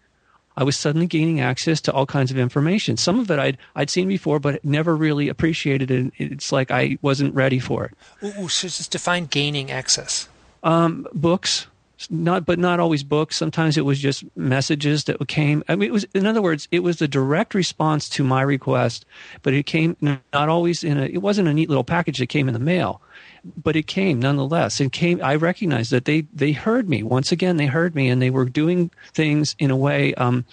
I was suddenly gaining access to all kinds of information. Some of it I'd I'd seen before, but never really appreciated it. It's like I wasn't ready for it. Ooh, ooh, so just define gaining access. Um, books, not but not always books. Sometimes it was just messages that came. I mean, it was in other words, it was the direct response to my request, but it came not always in a. It wasn't a neat little package that came in the mail, but it came nonetheless. and came. I recognized that they they heard me once again. They heard me, and they were doing things in a way. Um,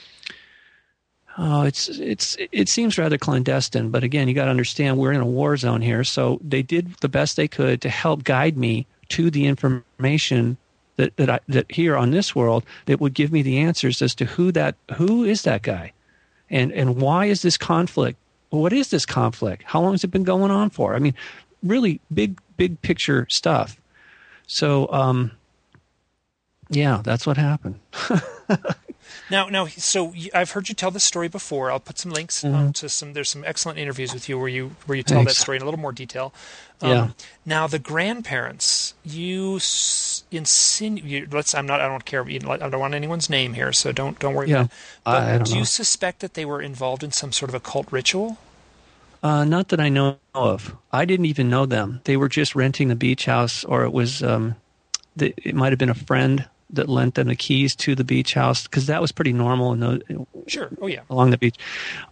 Oh, it's it's it seems rather clandestine, but again, you got to understand we're in a war zone here. So they did the best they could to help guide me to the information that that I, that here on this world that would give me the answers as to who that who is that guy, and and why is this conflict? What is this conflict? How long has it been going on for? I mean, really big big picture stuff. So, um, yeah, that's what happened. Now, now, so I've heard you tell this story before. I'll put some links um, to some. There's some excellent interviews with you where you where you tell Mm-hmm. Thanks. that story in a little more detail. Um, Yeah. Now, the grandparents, you insinuate. Let's. I'm not. I don't care. I don't want anyone's name here, so don't don't worry. Yeah, about it. But I- I do you suspect that they were involved in some sort of occult ritual? Uh, not that I know of. I didn't even know them. They were just renting the beach house, or it was um, the, it might have been a friend that lent them the keys to the beach house because that was pretty normal in the, Sure. Oh yeah. along the beach.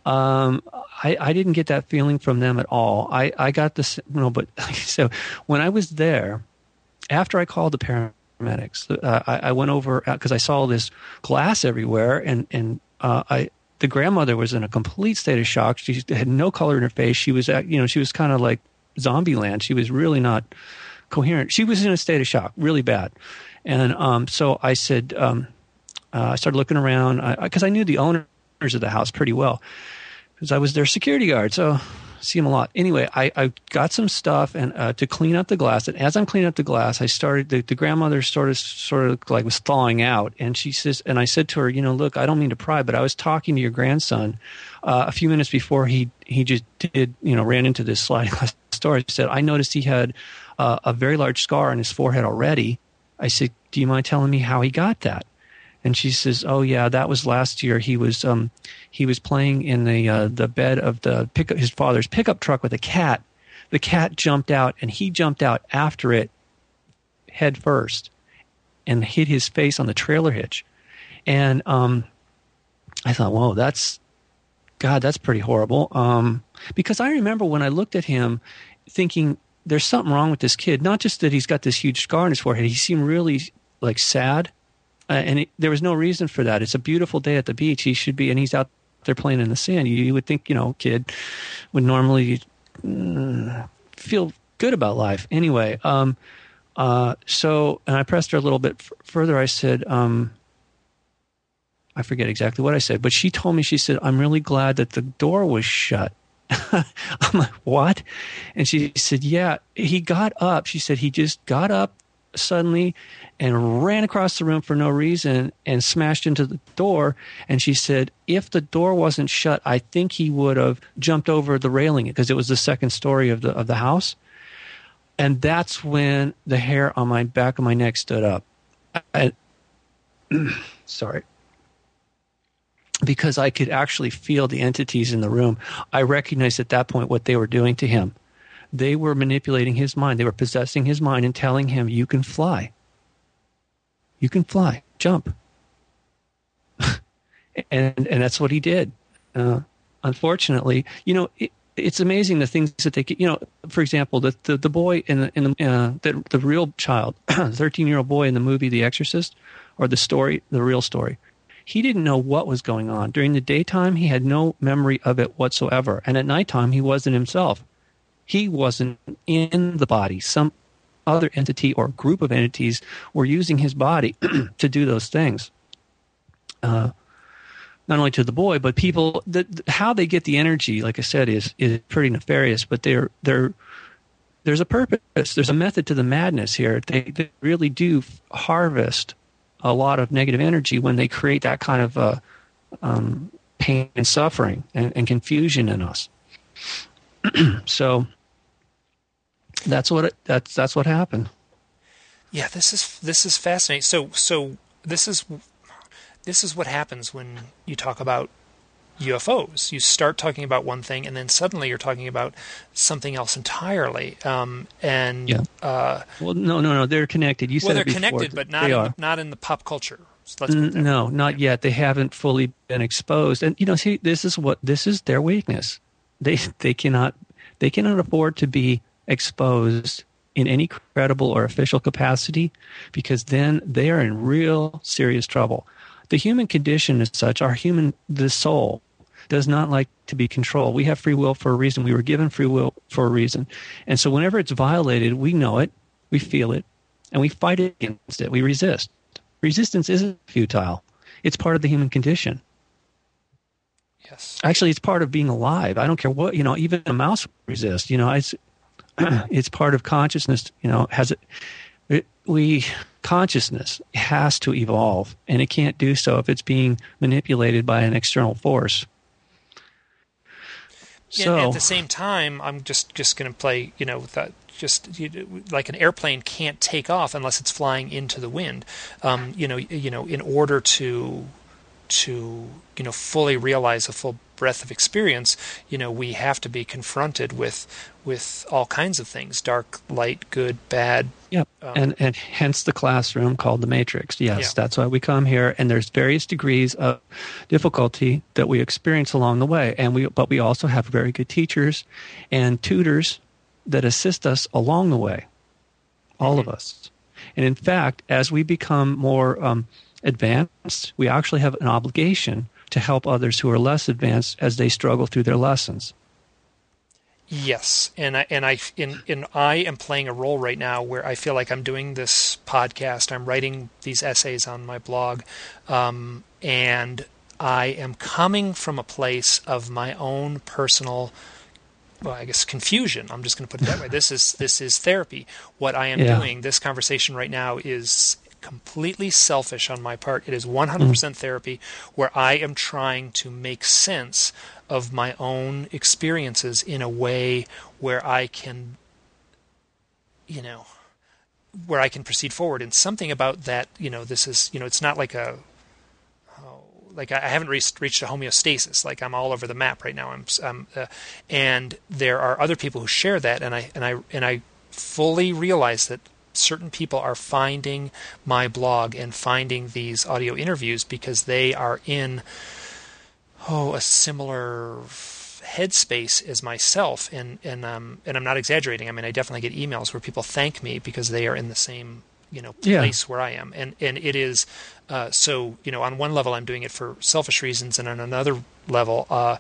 Um, I, I didn't get that feeling from them at all. I, I got this, no, but so when I was there, after I called the paramedics, uh, I, I went over because I saw this glass everywhere, and and uh, I the grandmother was in a complete state of shock. She had no color in her face. She was, at, you know, she was kind of like zombie land. She was really not coherent. She was in a state of shock, really bad. And um, so I said, um, uh, I started looking around because I, I knew the owners of the house pretty well because I was their security guard. So I see them a lot. Anyway, I, I got some stuff and uh, to clean up the glass. And as I'm cleaning up the glass, I started the, the grandmother sort of sort of like was thawing out, and she says, and I said to her, you know, look, I don't mean to pry, but I was talking to your grandson uh, a few minutes before he he just did, you know, ran into this sliding glass door. I said, I noticed he had uh, a very large scar on his forehead already. I said, do you mind telling me how he got that? and she says, "Oh yeah, that was last year. He was um, he was playing in the uh, the bed of the pickup his father's pickup truck with a cat. The cat jumped out, and he jumped out after it, head first, and hit his face on the trailer hitch. And um, I thought, whoa, that's God, that's pretty horrible. Um, because I remember when I looked at him, thinking there's something wrong with this kid. Not just that he's got this huge scar on his forehead. He seemed really like sad uh, and it, there was no reason for that. It's a beautiful day at the beach. He should be, and he's out there playing in the sand. You, you would think, you know, kid would normally mm, feel good about life. Anyway, um, uh, so, and I pressed her a little bit f- further. I said, um, I forget exactly what I said, but she told me, she said, I'm really glad that the door was shut. I'm like, what? And she said, yeah, he got up. She said, he just got up suddenly and ran across the room for no reason and smashed into the door. And she said, if the door wasn't shut, I think he would have jumped over the railing because it was the second story of the of the house. And that's when the hair on my back of my neck stood up. I, sorry. Because I could actually feel the entities in the room. I recognized at that point what they were doing to him they were manipulating his mind. They were possessing his mind and telling him, you can fly. You can fly. Jump. and, and that's what he did. Uh, unfortunately, you know, it, it's amazing the things that they. You know, for example, the the, the boy in the in the, uh, the the real child, thirteen year old boy in the movie The Exorcist, or the story, the real story. He didn't know what was going on during the daytime. He had no memory of it whatsoever, and at nighttime he wasn't himself he wasn't in the body. Some other entity or group of entities were using his body to do those things. Uh, not only to the boy, but people. The, how they get the energy, like I said, is is pretty nefarious. But they're they're there's a purpose. There's a method to the madness here. They, they really do harvest a lot of negative energy when they create that kind of uh, um, pain and suffering and, and confusion in us. so that's what it, that's that's what happened. Yeah, this is this is fascinating. So so this is this is what happens when you talk about UFOs. You start talking about one thing, and then suddenly you're talking about something else entirely. Um, and yeah. uh, well, no, no, no, they're connected. You well, said they're before, connected, but not in the, not in the pop culture. So no, not yeah. yet. They haven't fully been exposed, and you know, see, this is what this is their weakness. They they cannot they cannot afford to be exposed in any credible or official capacity because then they are in real serious trouble. The human condition is such, our human, the soul, does not like to be controlled. We have free will for a reason. We were given free will for a reason. And so whenever it's violated, we know it, we feel it, and we fight against it. We resist. Resistance isn't futile, it's part of the human condition. Yes. Actually, it's part of being alive. I don't care what, you know, even a mouse resists. You know, it's, it's part of consciousness. You know, has it, it, we consciousness has to evolve, and it can't do so if it's being manipulated by an external force. So, and at the same time, I'm just just going to play, you know, that just you, like an airplane can't take off unless it's flying into the wind. Um, you know, you know, in order to to you know fully realize a full breadth of experience, you know, we have to be confronted with with all kinds of things: dark, light, good, bad. Yep, um, and and hence the classroom called the Matrix. Yes, yeah. that's why we come here, and there's various degrees of difficulty that we experience along the way, and we but we also have very good teachers and tutors that assist us along the way, all mm-hmm. of us. And in fact, as we become more um, advanced, we actually have an obligation to help others who are less advanced as they struggle through their lessons. Yes, and I and I in, in I am playing a role right now where I feel like I'm doing this podcast. I'm writing these essays on my blog, um, and I am coming from a place of my own personal well, I guess confusion. I'm just going to put it that way. This is this is therapy. What I am Yeah. doing, this conversation right now, is completely selfish on my part. It is 100% Mm. therapy, where I am trying to make sense of my own experiences in a way where I can, you know, where I can proceed forward. And something about that, you know, this is, you know, it's not like a like I I haven't reached reached a homeostasis. Like I'm all over the map right now. I'm, I'm uh, and there are other people who share that, and I and I and I fully realize that certain people are finding my blog and finding these audio interviews because they are in oh a similar headspace as myself. And and um and I'm not exaggerating. I mean I definitely get emails where people thank me because they are in the same you know Yeah. place where I am. And and it is uh, so you know on one level I'm doing it for selfish reasons. And on another level uh,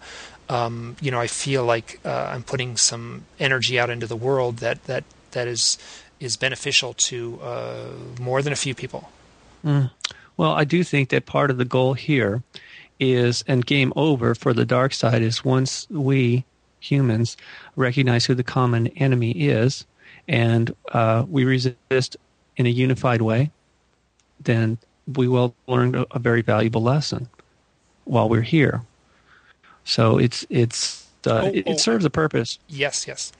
um, you know I feel like uh, I'm putting some energy out into the world that that that is is beneficial to uh, more than a few people Well, I do think that part of the goal here is, and game over for the dark side is once we humans recognize who the common enemy is and uh, we resist in a unified way, then we will learn a, very valuable lesson while we're here. So it's it's uh, Oh, it, oh. it serves a purpose. Yes, yes.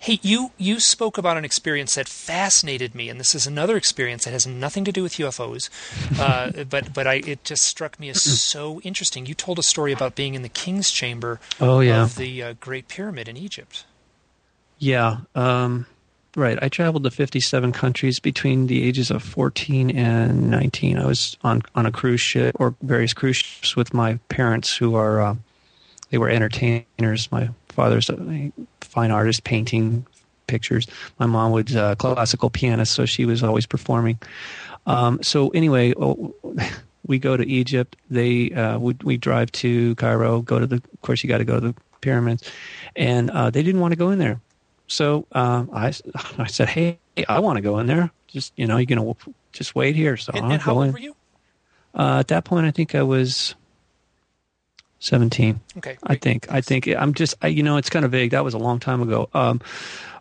Hey, you you spoke about an experience that fascinated me, and this is another experience that has nothing to do with UFOs, uh, but but I it just struck me as so interesting. You told a story about being in the king's chamber Oh yeah. of the uh, Great Pyramid in Egypt. Yeah, um, right. I traveled to 57 countries between the ages of 14 and 19. I was on on a cruise ship or various cruise ships with my parents, who are uh, they were entertainers. My father's a fine artist, painting pictures. My mom was a classical pianist, so she was always performing. Um, so anyway, oh, we go to Egypt. They uh, we, we drive to Cairo. Go to the. Of course, you got to go to the pyramids, and uh, they didn't want to go in there. So um, I I said, hey, I want to go in there. Just you know, you're gonna just wait here. So And, I'll and how go old in. were you? Uh, at that point, I think I was seventeen. Okay, I great. think. I think I'm just. I, you know, it's kind of vague. That was a long time ago. Um,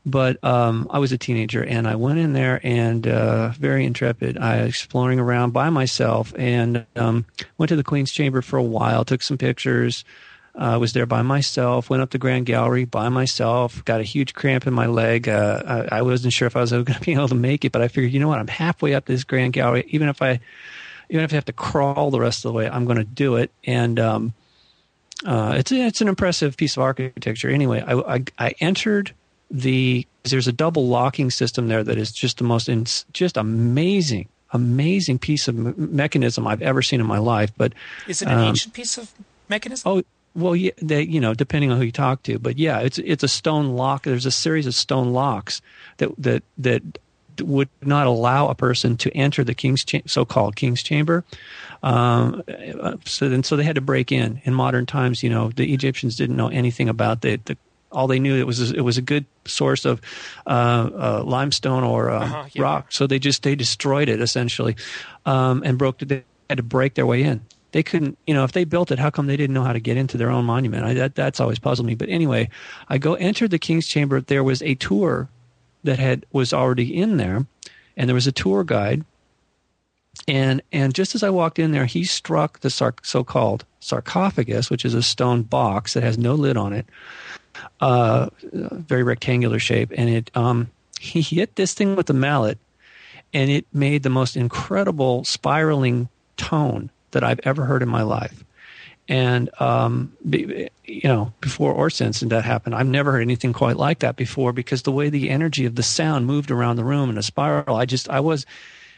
but um, I was a teenager, and I went in there and uh, very intrepid. I exploring around by myself, and um, went to the Queen's Chamber for a while. Took some pictures. I was there by myself. Went up the Grand Gallery by myself. Got a huge cramp in my leg. Uh, I, I wasn't sure if I was going to be able to make it, but I figured, you know what? I'm halfway up this Grand Gallery. Even if I, even if I have to crawl the rest of the way, I'm going to do it. And um, uh, it's it's an impressive piece of architecture. Anyway, I, I, I entered the there's a double locking system there that is just the most in, just amazing amazing piece of me- mechanism I've ever seen in my life. But Is it an um, ancient piece of mechanism? oh well, yeah, they, you know, depending on who you talk to, but yeah, it's it's a stone lock. There's a series of stone locks that that that would not allow a person to enter the king's cha- so-called king's chamber. Um, uh, so then, so they had to break in. In modern times, you know, the Egyptians didn't know anything about the, the all they knew it was it was a good source of uh, uh, limestone or uh, Uh-huh, yeah. rock. So they just they destroyed it essentially, um, and broke. They had to break their way in. They couldn't, you know, if they built it, how come they didn't know how to get into their own monument? I, that that's always puzzled me. But anyway, I go enter the king's chamber. There was a tour that had was already in there, and there was a tour guide. And and just as I walked in there, he struck the sar- so-called sarcophagus, which is a stone box that has no lid on it, uh, very rectangular shape, and it um, he hit this thing with a mallet, and it made the most incredible spiraling tone that I've ever heard in my life. And um, be, you know, before or since that happened, I've never heard anything quite like that before because the way the energy of the sound moved around the room in a spiral, I just I was,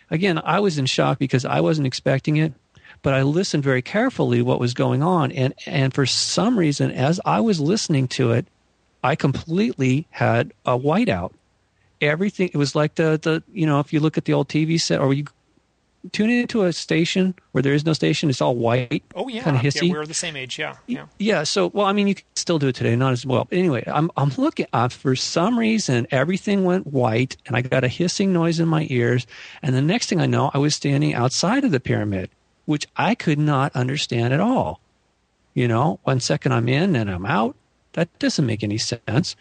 again, I was in shock because I wasn't expecting it, but I listened very carefully what was going on, and and for some reason, as I was listening to it, I completely had a whiteout. Everything it was like the the you know if you look at the old TV set or you tune into a station where there is no station, it's all white. oh yeah, kinda yeah, hissy. we're the same age. Yeah, yeah. Yeah. So, well, I mean, you can still do it today, not as well. But anyway, I'm I'm looking. Uh, for some reason, everything went white, and I got a hissing noise in my ears. And the next thing I know, I was standing outside of the pyramid, which I could not understand at all. You know, one second I'm in and I'm out, That doesn't make any sense.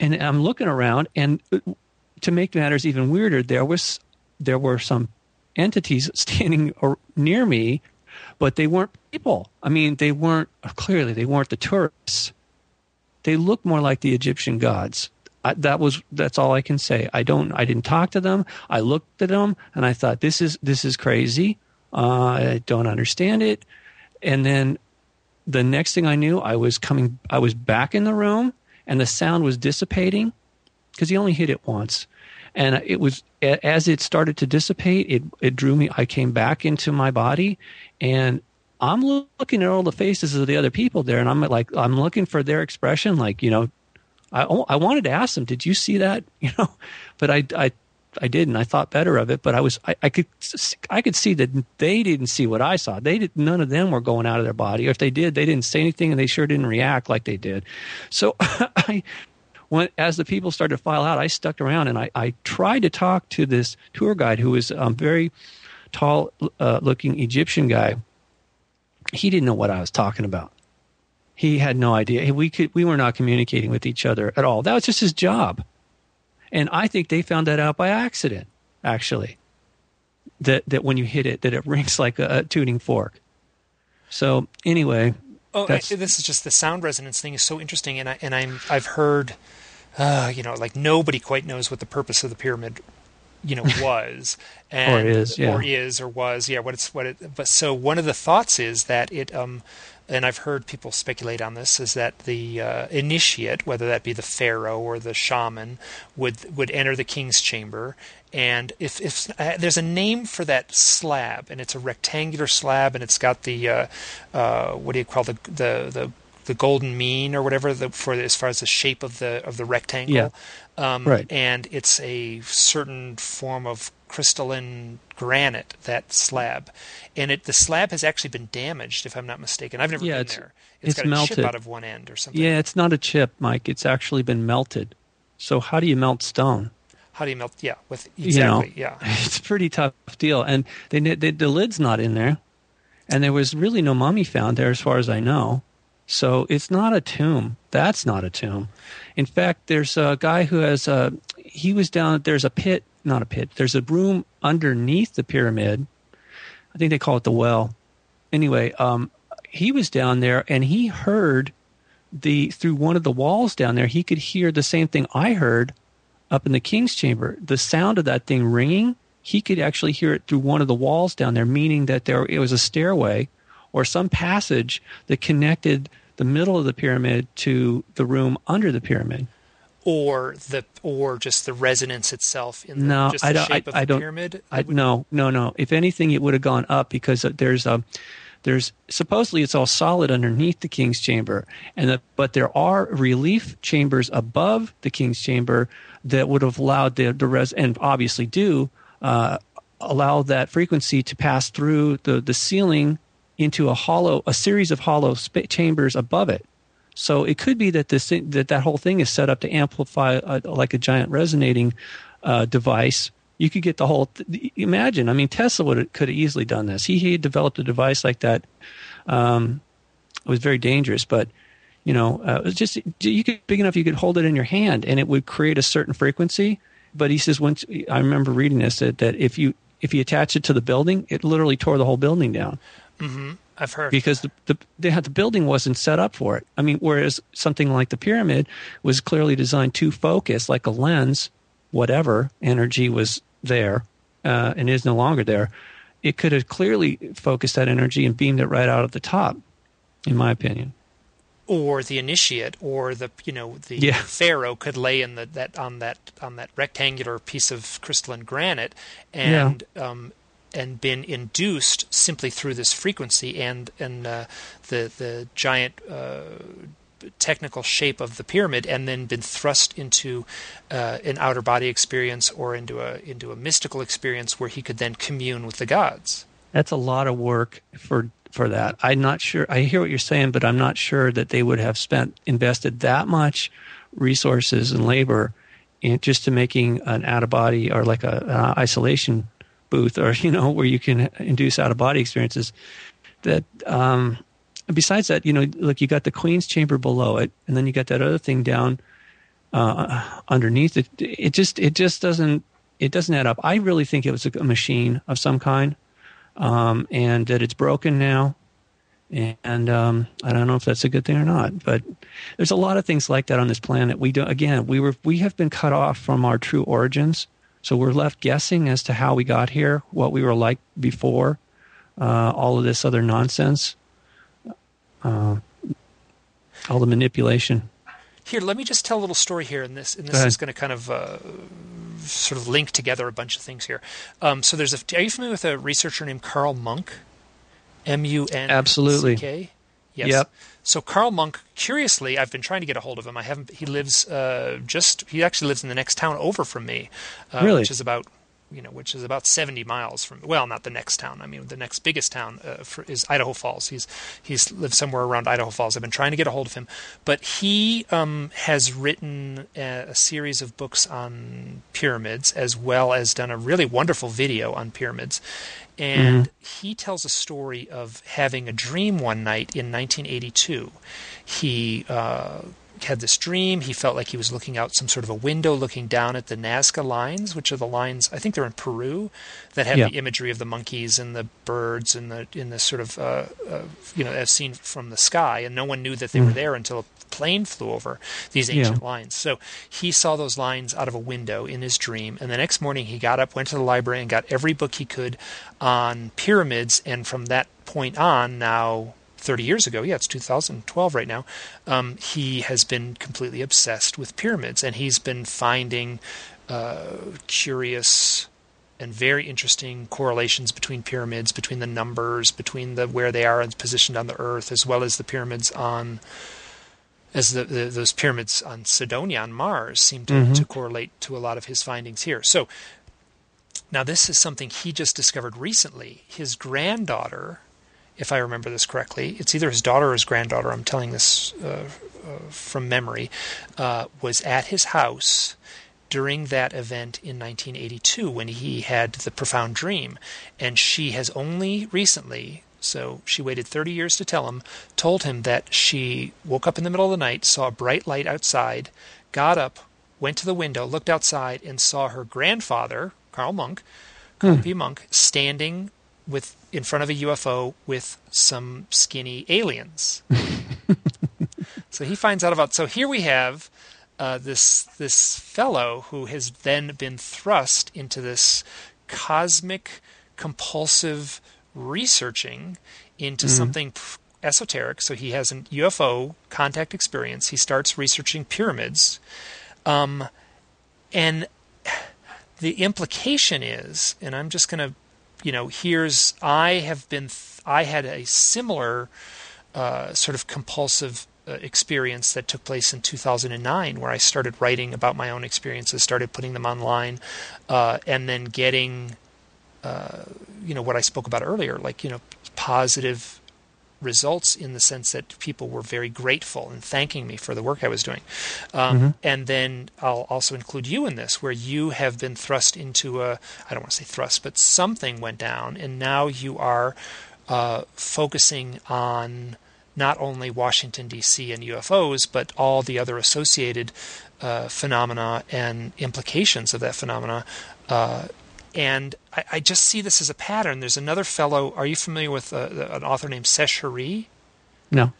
And I'm looking around, and uh, to make matters even weirder, there was there were some entities standing near me, but they weren't people. I mean, they weren't clearly they weren't the tourists. They looked more like the Egyptian gods. I, that was that's all I can say. I don't I didn't talk to them. I looked at them and I thought this is this is crazy. Uh, I don't understand it. And then the next thing I knew, I was coming. I was back in the room and the sound was dissipating because he only hit it once. And it was as it started to dissipate, it it drew me. I came back into my body, and I'm looking at all the faces of the other people there, and I'm like, I'm looking for their expression, like you know, I oh, I wanted to ask them, did you see that? You know, but I I I didn't. I thought better of it, but I was I, I, could I could see that they didn't see what I saw. They did none of them were going out of their body. Or if they did, they didn't say anything, and they sure didn't react like they did. So I. When, as the people started to file out, I stuck around and I, I tried to talk to this tour guide who was a um, very tall uh, looking Egyptian guy. He didn't know what I was talking about. He had no idea. We could we were not communicating with each other at all. That was just his job. And I think they found that out by accident, actually. That that when you hit it, that it rings like a, a tuning fork. So anyway, oh, this is just the sound resonance thing is so interesting, and I and I'm I've heard, uh, you know, like nobody quite knows what the purpose of the pyramid, you know, was and, or is yeah. or is or was yeah what it's what it. But so one of the thoughts is that it um and I've heard people speculate on this, is that the uh, initiate, whether that be the pharaoh or the shaman, would would enter the king's chamber, and if if uh, there's a name for that slab, and it's a rectangular slab, and it's got the uh, uh what do you call the the the the golden mean or whatever the, for as far as the shape of the of the rectangle. Yeah. Um, right. And it's a certain form of crystalline granite that slab, and it the slab has actually been damaged if I'm not mistaken. I've never yeah, been it's, there. It's, it's got melted. a chip out of one end or something. Yeah, it's not a chip, Mike. It's actually been melted. So how do you melt stone? How do you melt? Yeah, with exactly. You know, yeah, it's a pretty tough deal, and they, they, the lid's not in there, and there was really no mummy found there, as far as I know. So it's not a tomb. That's not a tomb. In fact, there's a guy who has a. He was down. There's a pit, not a pit. There's a room underneath the pyramid. I think they call it the well. Anyway, um, he was down there and he heard the through one of the walls down there. He could hear the same thing I heard up in the king's chamber. The sound of that thing ringing. He could actually hear it through one of the walls down there, meaning that there it was a stairway or some passage that connected the middle of the pyramid to the room under the pyramid or the or just the resonance itself in the, no, just the I don't, shape I, of I the pyramid? I, no, no, no. If anything, it would have gone up because there's a there's supposedly it's all solid underneath the king's chamber, and the, but there are relief chambers above the king's chamber that would have allowed the the res and obviously do uh, allow that frequency to pass through the the ceiling into a hollow, a series of hollow sp- chambers above it. So it could be that this that that whole thing is set up to amplify a, like a giant resonating uh, device. You could get the whole. Th- imagine, I mean, Tesla would could have easily done this. He, he developed a device like that. Um, it was very dangerous, but you know, uh, it was just you could big enough you could hold it in your hand and it would create a certain frequency. But he says once I remember reading this that, that if you if you attach it to the building, it literally tore the whole building down. Mm-hmm. I've heard because the the, they had, the building wasn't set up for it. I mean, whereas something like the pyramid was clearly designed to focus, like a lens, whatever energy was there uh, and is no longer there. It could have clearly focused that energy and beamed it right out of the top, in my opinion. Or the initiate, or the you know the yeah. pharaoh could lay in the, that on that on that rectangular piece of crystalline granite, and yeah. um, and been induced simply through this frequency and and uh, the the giant uh, technical shape of the pyramid, and then been thrust into uh, an outer body experience or into a into a mystical experience where he could then commune with the gods. That's a lot of work for for that. I'm not sure. I hear what you're saying, but I'm not sure that they would have spent invested that much resources and labor in just to making an out of body or like a, an isolation booth or you know where you can induce out of body experiences that um, besides that, you know, look, you got the Queen's chamber below it, and then you got that other thing down uh, underneath it. It just it just doesn't it doesn't add up. I really think it was a, machine of some kind, um, and that it's broken now. And um, I don't know if that's a good thing or not, but there's a lot of things like that on this planet. We do again. We were we have been cut off from our true origins, so we're left guessing as to how we got here, what we were like before, uh, all of this other nonsense, uh, all the manipulation. Here, let me just tell a little story here, and this and this is going to kind of uh, sort of link together a bunch of things here. Um, so there's a. Are you familiar with a researcher named Carl Munk? M U N. Absolutely. Yes. Yep. So Carl Munk, curiously, I've been trying to get a hold of him. I haven't. He lives uh, just. He actually lives in the next town over from me, uh, really? which is about you know, which is about 70 miles from, well, not the next town. I mean, the next biggest town uh, for, is Idaho Falls. He's he's lived somewhere around Idaho Falls. I've been trying to get a hold of him, but he um, has written a, a, series of books on pyramids, as well as done a really wonderful video on pyramids. And mm-hmm. he tells a story of having a dream one night in 1982. He uh, had this dream. He felt like he was looking out some sort of a window, looking down at the Nazca lines, which are the lines I think they're in Peru, that have yeah. the imagery of the monkeys and the birds and the in the sort of uh, uh, you know as seen from the sky, and no one knew that they mm. were there until a plane flew over these ancient yeah. lines. So he saw those lines out of a window in his dream, and the next morning he got up, went to the library, and got every book he could on pyramids, and from that point on, now 30 years ago, yeah, it's 2012 right now, um, he has been completely obsessed with pyramids, and he's been finding uh, curious and very interesting correlations between pyramids, between the numbers, between the where they are positioned on the Earth, as well as the pyramids on as the, the, those pyramids on Cydonia on Mars seem to, mm-hmm. to correlate to a lot of his findings here. So now this is something he just discovered recently. His granddaughter if I remember this correctly. It's either his daughter or his granddaughter. I'm telling this uh, uh, from memory. Uh, was at his house during that event in 1982 when he had the profound dream, and she has only recently. So she waited 30 years to tell him, told him that she woke up in the middle of the night, saw a bright light outside, got up, went to the window, looked outside, and saw her grandfather, Carl Munk, Carl hmm. P. Munk, standing with in front of a UFO with some skinny aliens. so he finds out about. So here we have uh, this this fellow who has then been thrust into this cosmic compulsive researching into mm-hmm. something esoteric. So he has a UFO contact experience. He starts researching pyramids, um, and the implication is, and I'm just going to you know, here's I have been I had a similar uh, sort of compulsive uh, experience that took place in 2009, where I started writing about my own experiences, started putting them online, uh, and then getting, uh, you know, what I spoke about earlier, like you know, positive results in the sense that people were very grateful and thanking me for the work I was doing. Um, mm-hmm. And then I'll also include you in this, where you have been thrust into a, I don't want to say thrust, but something went down, and now you are uh, focusing on not only Washington, D.C. and UFOs, but all the other associated uh, phenomena and implications of that phenomena. Uh, and I, I, just see this as a pattern. There's another fellow. Are you familiar with uh, an author named Sesh Hari? No.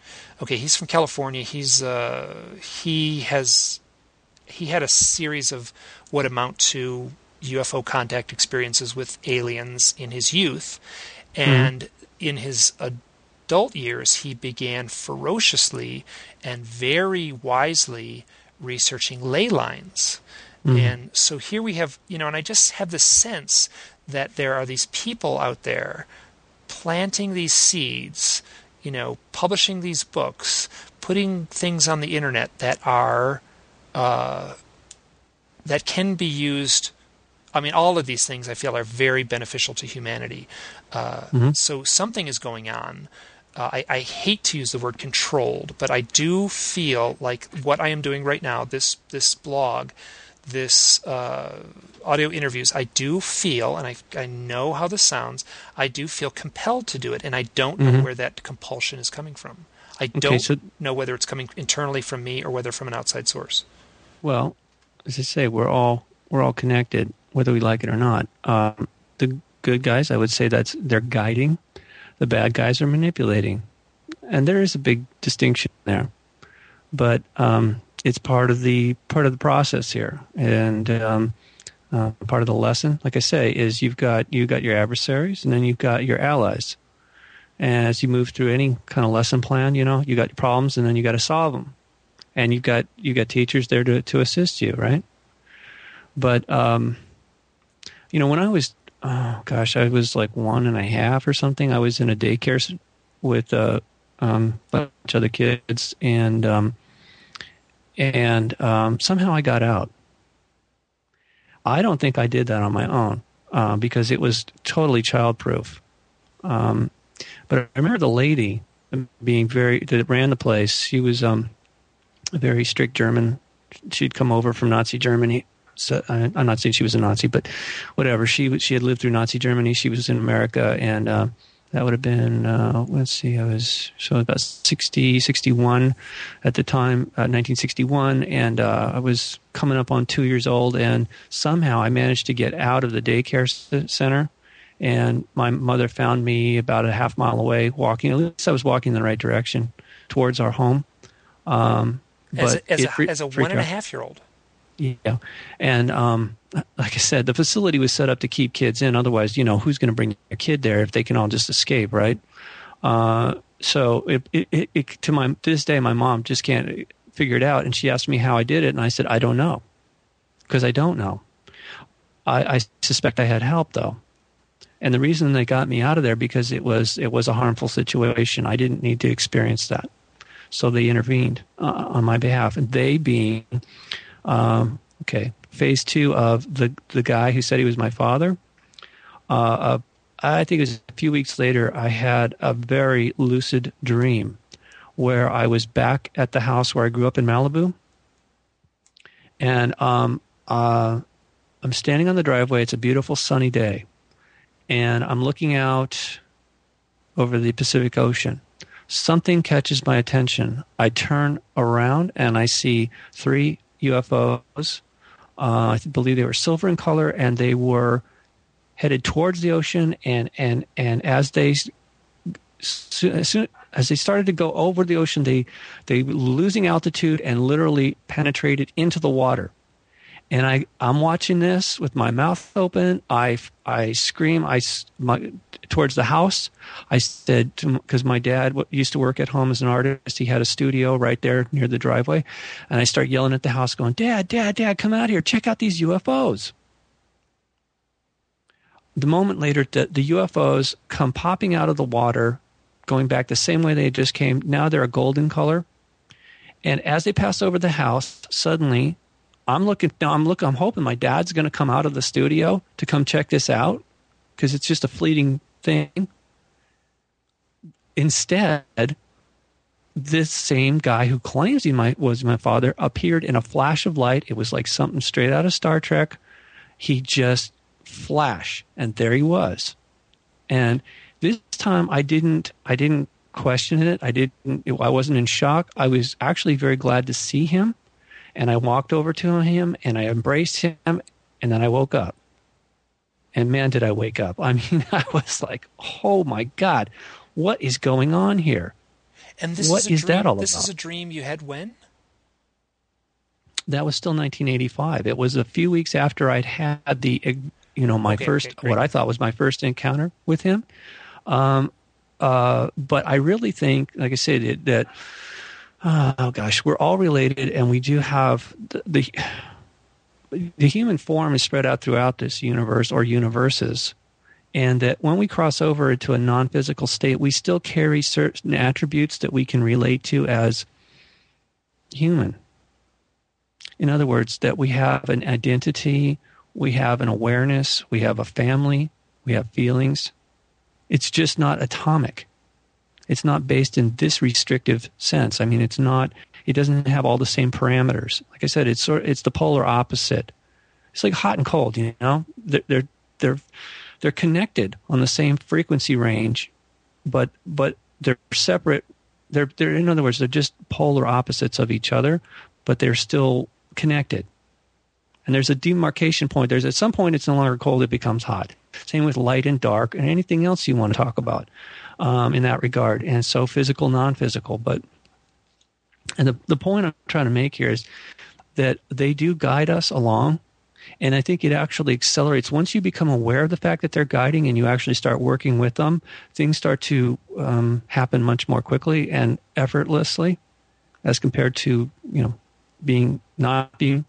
Okay, he's from California. He's uh, he has he had a series of what amount to UFO contact experiences with aliens in his youth, and mm-hmm. in his adult years, he began ferociously and very wisely researching ley lines. Mm-hmm. And so here we have, you know, and I just have the sense that there are these people out there planting these seeds, you know, publishing these books, putting things on the internet that are uh, that can be used. I mean, all of these things I feel are very beneficial to humanity. Uh, mm-hmm. So something is going on. Uh, I, I, hate to use the word controlled, but I do feel like what I am doing right now, this this blog, this uh, audio interviews, I do feel, and I, I know how this sounds, I do feel compelled to do it, and I don't know Mhm. where that compulsion is coming from. I Okay, don't so- know whether it's coming internally from me or whether from an outside source. Well, as I say, we're all we're all connected, whether we like it or not. Um, the good guys, I would say that's they're guiding. The bad guys are manipulating, and there is a big distinction there. But um, it's part of the part of the process here, and um, uh, part of the lesson, like I say, is you've got you've got your adversaries, and then you've got your allies. And as you move through any kind of lesson plan, you know, you got your problems, and then you got to solve them and you've got you got teachers there to to assist you, right? But um, you know, when I was oh gosh, I was like one and a half or something. I was in a daycare with a um, bunch of other kids, and um, and um, somehow I got out. I don't think I did that on my own uh, because it was totally childproof. Um, but I remember the lady being very that ran the place. She was um, a very strict German. She'd come over from Nazi Germany. So I, I'm not saying she was a Nazi, but whatever. She she had lived through Nazi Germany. She was in America, and uh, that would have been uh, let's see. I was so about 60, 61 at the time, uh, 1961, and uh, I was coming up on two years old. And somehow I managed to get out of the daycare center, and my mother found me about a half mile away, walking. At least I was walking in the right direction towards our home. Um, As but a, as a, as a one and a half year old. Yeah, and um, like I said, the facility was set up to keep kids in. Otherwise, you know, who's going to bring a kid there if they can all just escape, right? Uh, so it, it, it, to my to this day, my mom just can't figure it out, and she asked me how I did it, and I said I don't know, because I don't know. I, I suspect I had help though, and the reason they got me out of there because it was it was a harmful situation. I didn't need to experience that, so they intervened uh, on my behalf, and they being um, okay, phase two of the the guy who said he was my father. Uh, uh, I think it was a few weeks later. I had a very lucid dream where I was back at the house where I grew up in Malibu, and um, uh, I'm standing on the driveway. It's a beautiful sunny day, and I'm looking out over the Pacific Ocean. Something catches my attention. I turn around and I see three UFOs. Uh, I believe they were silver in color, and they were headed towards the ocean. And and and as they as, soon, as they started to go over the ocean, they they were losing altitude and literally penetrated into the water. And I I'm watching this with my mouth open. I I scream. I my, towards the house. I said because my dad used to work at home as an artist. He had a studio right there near the driveway, and I start yelling at the house, going, "Dad, Dad, Dad, come out here! Check out these UFOs!" The moment later, the, the UFOs come popping out of the water, going back the same way they just came. Now they're a golden color, and as they pass over the house, suddenly, I'm looking. I'm looking. I'm hoping my dad's going to come out of the studio to come check this out because it's just a fleeting thing. Instead, this same guy who claims he might, was my father appeared in a flash of light. It was like something straight out of Star Trek. He just flash, and there he was. And this time, I didn't. I didn't question it. I didn't. I wasn't in shock. I was actually very glad to see him, and I walked over to him and I embraced him, and then I woke up. And man, did I wake up. I mean, I was like, oh my God, what is going on here? And this What is, a is dream, that all This about? is a dream you had when? That was still 1985. It was a few weeks after I'd had the, you know, my Okay, first, okay, what I thought was my first encounter with him. Um, uh, but I really think, like I said, it, that, oh gosh, we're all related and we do have the, the, the human form is spread out throughout this universe or universes. And that when we cross over into a non physical state, we still carry certain attributes that we can relate to as human. In other words, that we have an identity, we have an awareness, we have a family, we have feelings. It's just not atomic. It's not based in this restrictive sense. I mean, it's not It doesn't have all the same parameters. Like I said, it's sort it's the polar opposite. It's like hot and cold. You know, they're they're they're, they're connected on the same frequency range, but but they're separate. They're they're in other words, they're just polar opposites of each other, but they're still connected. And there's a demarcation point. There's at some point it's no longer cold; it becomes hot. Same with light and dark, and anything else you want to talk about um, in that regard. And so physical, non-physical. But and the the point I'm trying to make here is that they do guide us along. And I think it actually accelerates once you become aware of the fact that they're guiding and you actually start working with them. Things start to um, happen much more quickly and effortlessly, as compared to you know being not being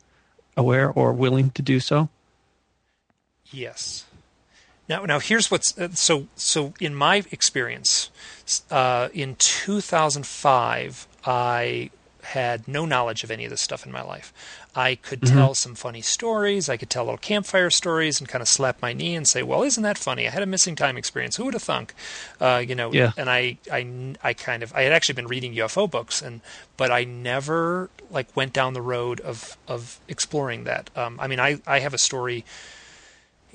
aware or willing to do so. Yes. Now, now here's what's uh, so. So, in my experience, uh, in 2005, I had no knowledge of any of this stuff in my life. I could mm-hmm. tell some funny stories. I could tell little campfire stories and kind of slap my knee and say, "Well, isn't that funny? I had a missing time experience. Who would have thunk?" Uh, you know. Yeah. And I, I, I kind of, I had actually been reading UFO books, and but I never like went down the road of of exploring that. Um, I mean, I, I have a story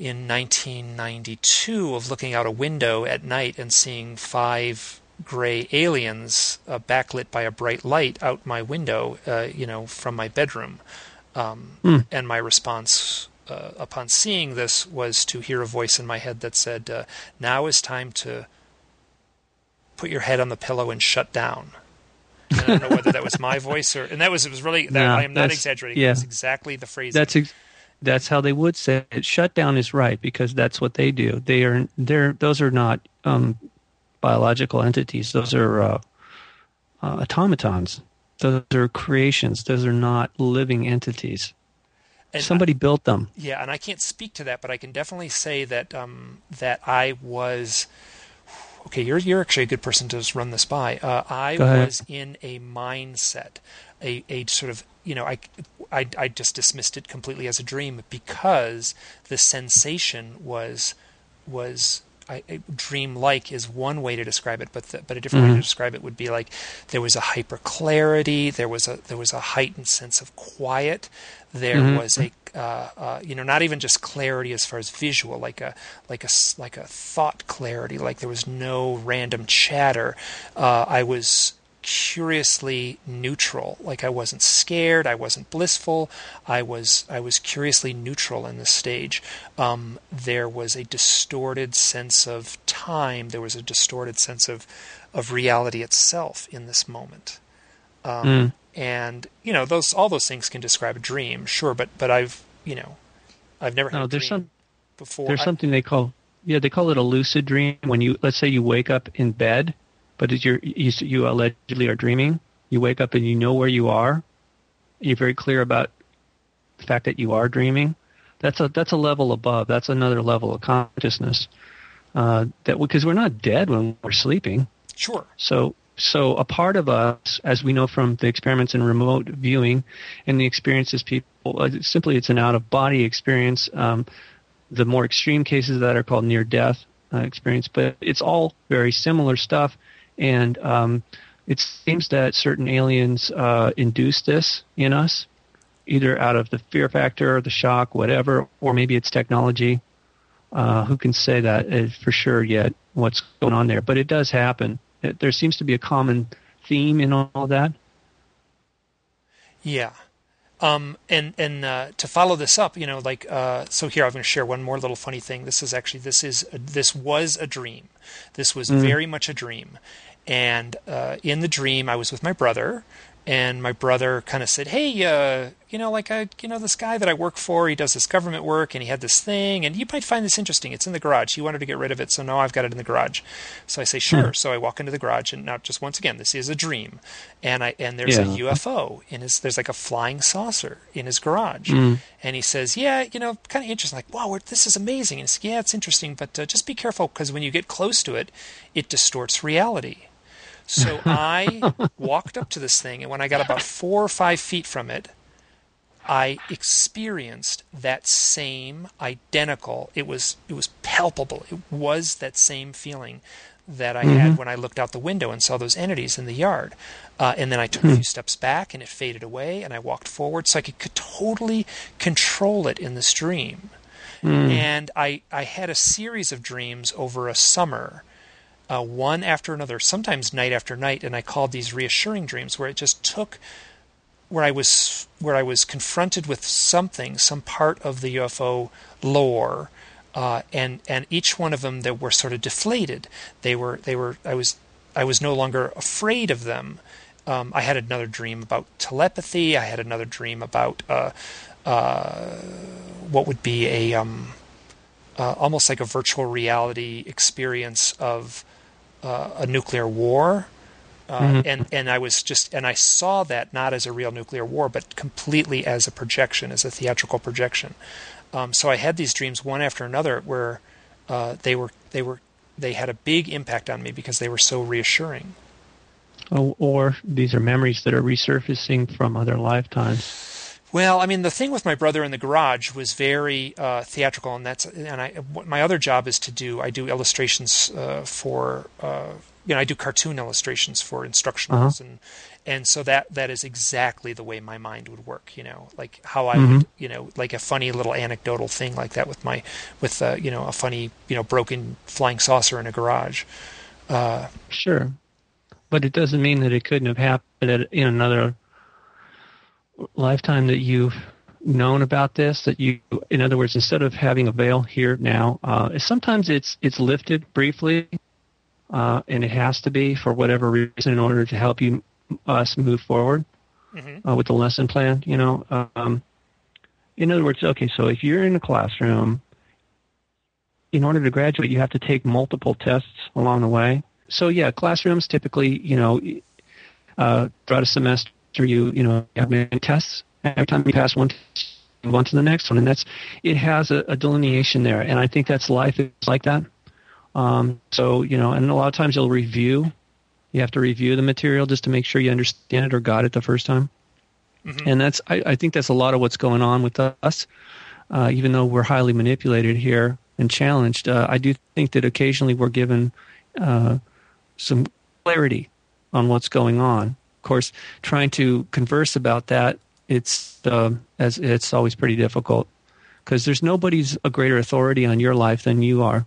in 1992 of looking out a window at night and seeing five gray aliens uh, backlit by a bright light out my window, uh, you know, from my bedroom. Um, mm. And my response uh, upon seeing this was to hear a voice in my head that said, uh, "Now is time to put your head on the pillow and shut down." And I don't know whether that was my voice or, and that was it was really. That, no, I am not exaggerating. Yeah. It was exactly the phrase. That's ex- that's how they would say it. Shutdown is right because that's what they do. They are they're those are not um, biological entities. Those are uh, uh, automatons. Those are creations. Those are not living entities. And Somebody I, built them. Yeah, and I can't speak to that, but I can definitely say that um, that I was okay. You're you're actually a good person to run this by. Uh, I was in a mindset, a a sort of you know I I, I just dismissed it completely as a dream because the sensation was was I, dream like is one way to describe it, but the, but a different mm-hmm. way to describe it would be like there was a hyper clarity, there was a there was a heightened sense of quiet, there mm-hmm. was a uh, uh, you know not even just clarity as far as visual, like a like a like a thought clarity, like there was no random chatter. Uh, I was curiously neutral. Like I wasn't scared, I wasn't blissful. I was I was curiously neutral in this stage. Um, there was a distorted sense of time. There was a distorted sense of of reality itself in this moment. Um, mm. And you know those all those things can describe a dream, sure. But but I've you know I've never had no, a there's dream some, before. There's I, something they call yeah they call it a lucid dream when you let's say you wake up in bed but as you're, you, you allegedly are dreaming, you wake up and you know where you are. You're very clear about the fact that you are dreaming. That's a that's a level above. That's another level of consciousness. Uh, that because we're not dead when we're sleeping. Sure. So so a part of us, as we know from the experiments in remote viewing and the experiences people, uh, simply it's an out of body experience. Um, the more extreme cases that are called near death uh, experience, but it's all very similar stuff. And um, it seems that certain aliens uh, induce this in us, either out of the fear factor or the shock, whatever, or maybe it's technology. Uh, who can say that uh, for sure yet? What's going on there? But it does happen. It, there seems to be a common theme in all that. Yeah. Um, and and uh, to follow this up, you know, like uh, so here I'm going to share one more little funny thing. This is actually this is a, this was a dream. This was mm. very much a dream, and uh, in the dream, I was with my brother, and my brother kind of said, "Hey, uh, you know, like I, you know, this guy that I work for, he does this government work, and he had this thing, and you might find this interesting. It's in the garage. He wanted to get rid of it, so now I've got it in the garage. So I say, sure. Hmm. So I walk into the garage, and now just once again, this is a dream, and I and there's yeah. a UFO in his. There's like a flying saucer in his garage, mm. and he says, yeah, you know, kind of interesting. Like, wow, this is amazing. And says, yeah, it's interesting, but uh, just be careful because when you get close to it, it distorts reality. So I walked up to this thing, and when I got about four or five feet from it, I experienced that same identical. It was it was palpable. It was that same feeling that I had mm-hmm. when I looked out the window and saw those entities in the yard. Uh, and then I took a hmm. few steps back and it faded away, and I walked forward so I could, could totally control it in this dream. Hmm. And I, I had a series of dreams over a summer, uh, one after another, sometimes night after night, and I called these reassuring dreams where it just took where I was where I was confronted with something, some part of the UFO lore, uh, and and each one of them that were sort of deflated. They were they were I was I was no longer afraid of them. Um, I had another dream about telepathy. I had another dream about uh, uh, what would be a um, uh, almost like a virtual reality experience of uh, a nuclear war. Uh, and and I was just and I saw that not as a real nuclear war, but completely as a projection, as a theatrical projection. Um, so I had these dreams one after another where uh, they were they were they had a big impact on me because they were so reassuring. Oh, or these are memories that are resurfacing from other lifetimes. Well, I mean, the thing with my brother in the garage was very uh, theatrical, and that's and I. What my other job is to do. I do illustrations uh, for. Uh, you know, I do cartoon illustrations for instructionals, Uh-huh. and and so that that is exactly the way my mind would work. You know, like how I Mhm. would, you know, like a funny little anecdotal thing like that with my with uh, you know a funny you know broken flying saucer in a garage. Uh, Sure, but it doesn't mean that it couldn't have happened in another lifetime that you've known about this. That you, in other words, instead of having a veil here now, uh, sometimes it's it's lifted briefly, uh, and it has to be for whatever reason in order to help you us move forward mhm. uh, with the lesson plan. You know, um, in other words, okay, so if you're in a classroom, in order to graduate, you have to take multiple tests along the way. So yeah, classrooms typically, you know, uh, throughout a semester, you you know you have many tests. Every time you pass one, test, you move on to the next one, and that's it has a, a delineation there, and I think that's life is like that. Um, so you know, and a lot of times you'll review. You have to review the material just to make sure you understand it or got it the first time. Mhm. And that's I, I think that's a lot of what's going on with us. Uh, even though we're highly manipulated here and challenged, uh, I do think that occasionally we're given uh, some clarity on what's going on. Of course, trying to converse about that, it's uh, as it's always pretty difficult because there's nobody's a greater authority on your life than you are.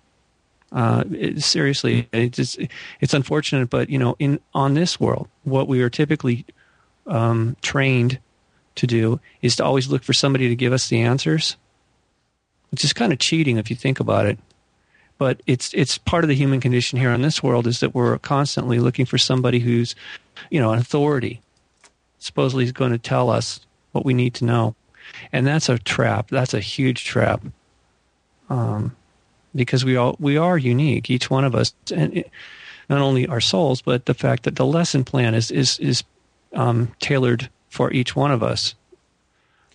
Uh, it, seriously, it's just, it's unfortunate, but you know, in on this world, what we are typically um, trained to do is to always look for somebody to give us the answers, which is kind of cheating if you think about it. But it's it's part of the human condition here on this world is that we're constantly looking for somebody who's, you know, an authority, supposedly is going to tell us what we need to know, and that's a trap. That's a huge trap. Um, because we all we are unique, each one of us, and it, not only our souls, but the fact that the lesson plan is is is um, tailored for each one of us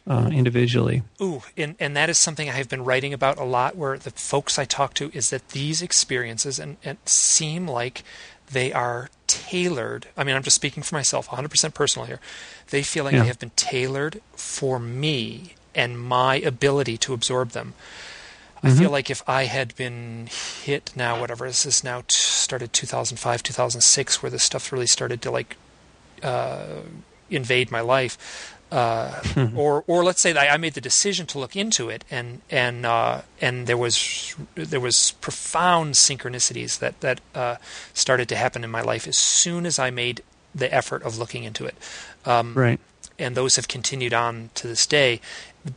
uh, individually. Ooh, and, and that is something I have been writing about a lot where the folks I talk to is that these experiences and, and seem like they are tailored. I mean, I'm just speaking for myself, 100% personal here. They feel like Yeah. they have been tailored for me and my ability to absorb them. I feel like if I had been hit now, whatever this is now, t- started 2005, 2006, where this stuff really started to like uh, invade my life, uh, or or let's say that I made the decision to look into it, and and uh, and there was there was profound synchronicities that that uh, started to happen in my life as soon as I made the effort of looking into it, um, Right. and those have continued on to this day.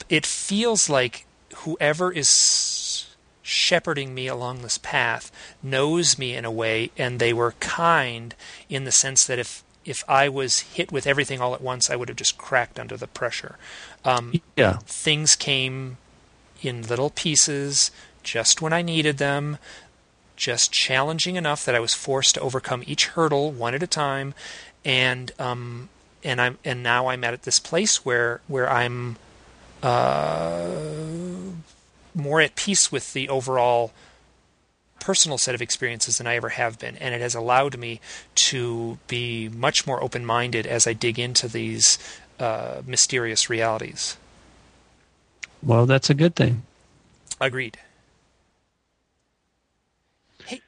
It feels like whoever is shepherding me along this path knows me in a way, and they were kind in the sense that if if I was hit with everything all at once, I would have just cracked under the pressure. Um, Yeah. things came in little pieces just when I needed them, just challenging enough that I was forced to overcome each hurdle one at a time, and um, and I'm and now I'm at this place where where I'm uh, more at peace with the overall personal set of experiences than I ever have been, and it has allowed me to be much more open minded as I dig into these uh, mysterious realities. Well, that's a good thing. Agreed. Hey.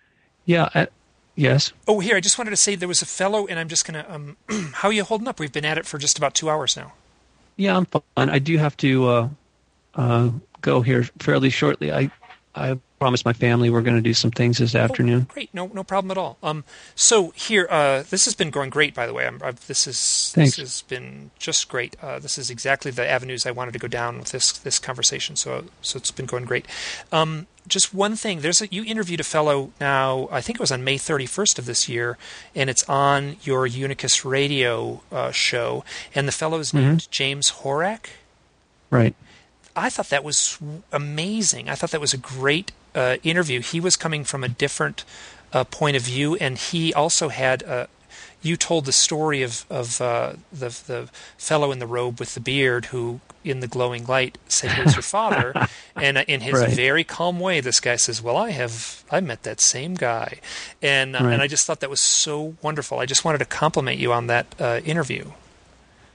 Yeah. I, Yes. Oh, here I just wanted to say there was a fellow, and I'm just gonna. Um, how are you holding up? We've been at it for just about two hours now. Yeah, I'm fine. I do have to uh, uh, go here fairly shortly. I I promised my family we're going to do some things this afternoon. Oh, great, no no problem at all. Um, so here, uh, this has been going great, by the way. I'm, I've, this is Thanks. this has been just great. Uh, this is exactly the avenues I wanted to go down with this this conversation. So so it's been going great. Um, just one thing. There's a, you interviewed a fellow now. I think it was on May 31st of this year, and it's on your Unicus Radio uh, show. And the fellow is named James Horak. Right. I thought that was amazing. I thought that was a great uh, interview. He was coming from a different uh, point of view, and he also had. Uh, you told the story of of uh, the the fellow in the robe with the beard who, in the glowing light, said he was your father, and uh, in his Right. very calm way, this guy says, "Well, I have I met that same guy," and uh, Right. and I just thought that was so wonderful. I just wanted to compliment you on that uh, interview.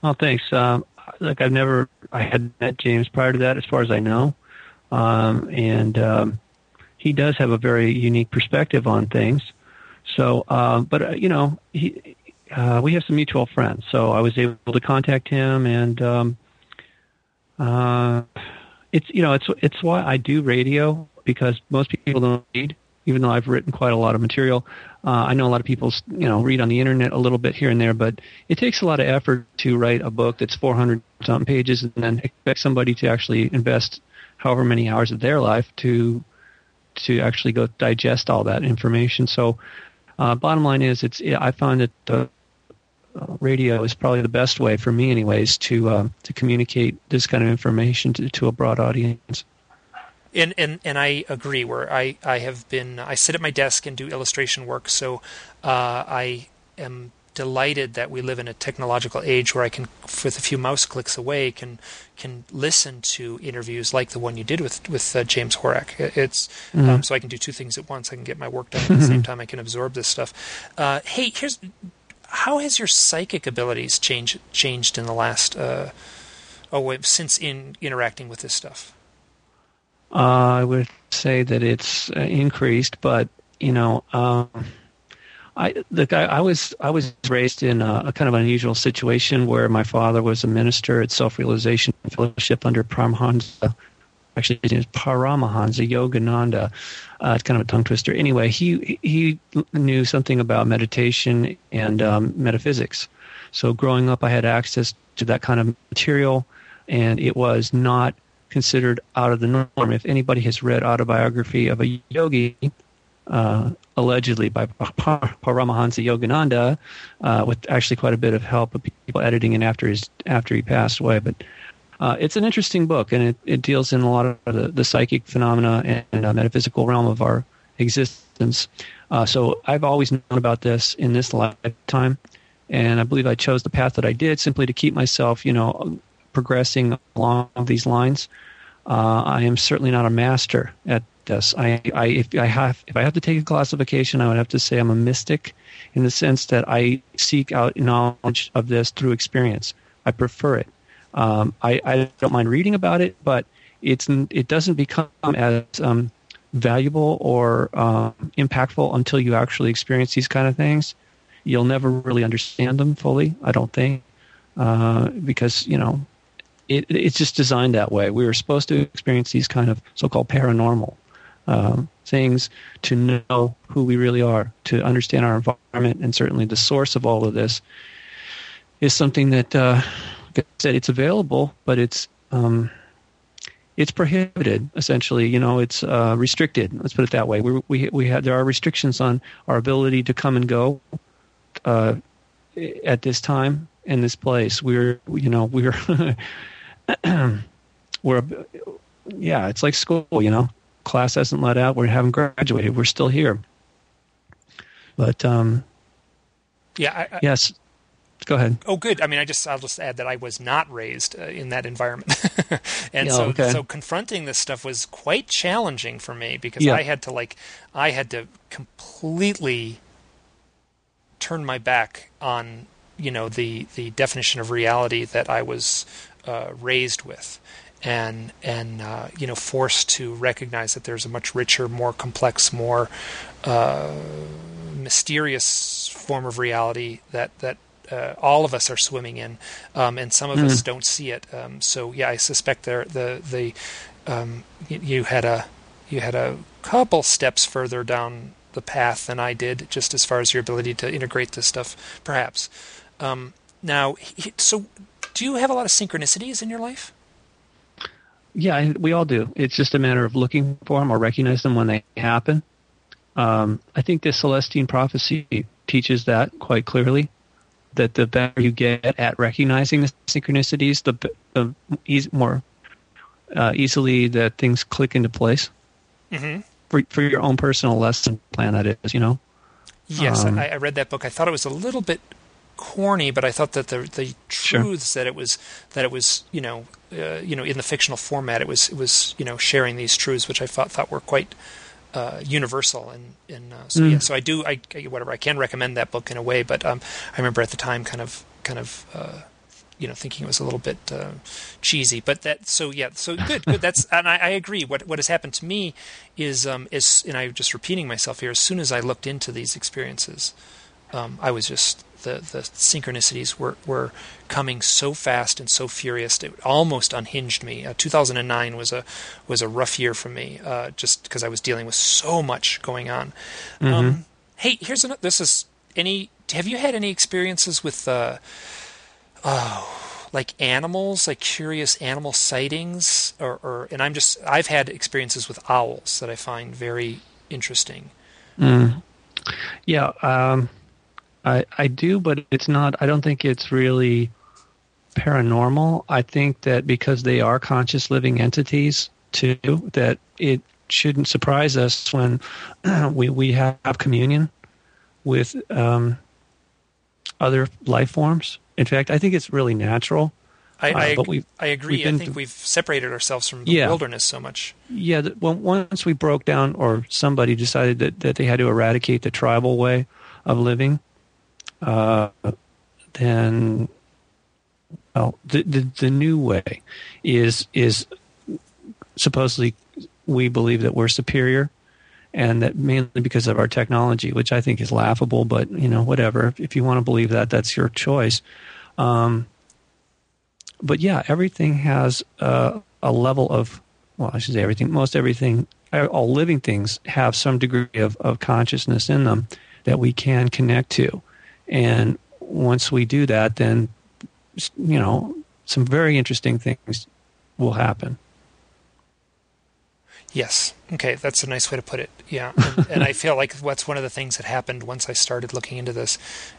Oh, thanks. Um, like I've never, I had met James prior to that, as far as I know, um, and um, he does have a very unique perspective on things. So, um, but uh, you know, he, uh, we have some mutual friends, so I was able to contact him, and um, uh, it's you know, it's it's why I do radio because most people don't read, even though I've written quite a lot of material. Uh, I know a lot of people, you know, read on the internet a little bit here and there, but it takes a lot of effort to write a book that's 400 something pages and then expect somebody to actually invest however many hours of their life to to actually go digest all that information. So, uh, bottom line is, it's I found that the uh, radio is probably the best way for me, anyways, to uh, to communicate this kind of information to, to a broad audience. And, and and I agree. Where I, I have been, I sit at my desk and do illustration work. So uh, I am delighted that we live in a technological age where I can, with a few mouse clicks away, can can listen to interviews like the one you did with with uh, James Horak. It- It's um, so I can do two things at once. I can get my work done at the same time. I can absorb this stuff. Uh, hey, here's how has your psychic abilities changed changed in the last uh, oh wait, since in interacting with this stuff? Uh, I would say that it's uh, increased, but you know, um, I the guy I was I was raised in a, a kind of unusual situation where my father was a minister at Self Realization Fellowship under Paramahansa. Actually, his name is Paramahansa Yogananda. Uh, it's kind of a tongue twister. Anyway, he he knew something about meditation and um, metaphysics. So growing up, I had access to that kind of material, and it was not considered out of the norm. If anybody has read autobiography of a yogi, uh, allegedly by Paramahansa Yogananda, uh, with actually quite a bit of help of people editing it after his after he passed away. But uh, it's an interesting book, and it, it deals in a lot of the, the psychic phenomena and uh, metaphysical realm of our existence. Uh, so I've always known about this in this lifetime, and I believe I chose the path that I did simply to keep myself, you know, progressing along these lines. Uh, I am certainly not a master at this. I, I, if I have, if I have to take a classification, I would have to say I'm a mystic, in the sense that I seek out knowledge of this through experience. I prefer it. Um, I, I don't mind reading about it, but it's it doesn't become as um, valuable or um, impactful until you actually experience these kind of things. You'll never really understand them fully, I don't think, uh, because you know it, it's just designed that way. We were supposed to experience these kind of so-called paranormal uh, things to know who we really are, to understand our environment, and certainly the source of all of this is something that, uh, like I said, it's available, but it's um, it's prohibited. Essentially, you know, it's uh, restricted. Let's put it that way. We we we have there are restrictions on our ability to come and go uh, at this time in this place. We're you know we're we're yeah, it's like school. You know, class hasn't let out. We haven't graduated. We're still here. But um, Yeah, I, I, yes, go ahead. Oh, good. I mean, I just I'll just add that I was not raised uh, in that environment, and Yeah, so okay. so confronting this stuff was quite challenging for me because Yeah. I had to like I had to completely turn my back on you know the the definition of reality that I was uh, raised with. And and uh, you know forced to recognize that there's a much richer, more complex, more uh, mysterious form of reality that that uh, all of us are swimming in, um, and some of mm. us don't see it. Um, so yeah, I suspect there the the um, you had a you had a couple steps further down the path than I did, just as far as your ability to integrate this stuff, perhaps. Um, now, so do you have a lot of synchronicities in your life? Yeah, we all do. It's just a matter of looking for them or recognize them when they happen. Um, I think the Celestine prophecy teaches that quite clearly. That the better you get at recognizing the synchronicities, the, the more uh, easily that things click into place. Mm-hmm. For for your own personal lesson plan, that is, you know. Yes, um, I, I, read that book. I thought it was a little bit corny, but I thought that the the truths sure. that it was that it was you know uh, you know in the fictional format it was it was you know sharing these truths which I thought thought were quite uh, universal and and uh, so mm. yeah so I do I whatever I can recommend that book in a way, but um, I remember at the time kind of kind of uh, you know thinking it was a little bit uh, cheesy but that so yeah so good good that's and I, I, agree what what has happened to me is um is and I'm just repeating myself here as soon as I looked into these experiences um, I was just the the synchronicities were were coming so fast and so furious it almost unhinged me. Uh, 2009 was a was a rough year for me, uh, just because I was dealing with so much going on. Mm-hmm. Um, hey, here's another. This is any. Have you had any experiences with? Uh, oh like animals, like curious animal sightings, or, or, and I'm just I've had experiences with owls that I find very interesting. Mm. Yeah, um, I, I do, but it's not. I don't think it's really paranormal. I think that because they are conscious living entities too, that it shouldn't surprise us when we we have communion with um, other life forms. In fact, I think it's really natural. I, uh, I, we, I agree. I think we've separated ourselves from the yeah, wilderness so much. Yeah. The, well, once we broke down, or somebody decided that, that they had to eradicate the tribal way of living, uh, then well, the, the the new way is is supposedly we believe that we're superior, and that mainly because of our technology, which I think is laughable. But you know, whatever. If, you want to believe that, that's your choice. Um, but yeah, everything has a level of well, I should say everything. Most everything, all living things have some degree of, of consciousness in them that we can connect to. And once we do that, then, you know, some very interesting things will happen. Yes. Okay, that's a nice way to put it. Yeah, and, and, I feel like what's one of the things that happened once I started looking into this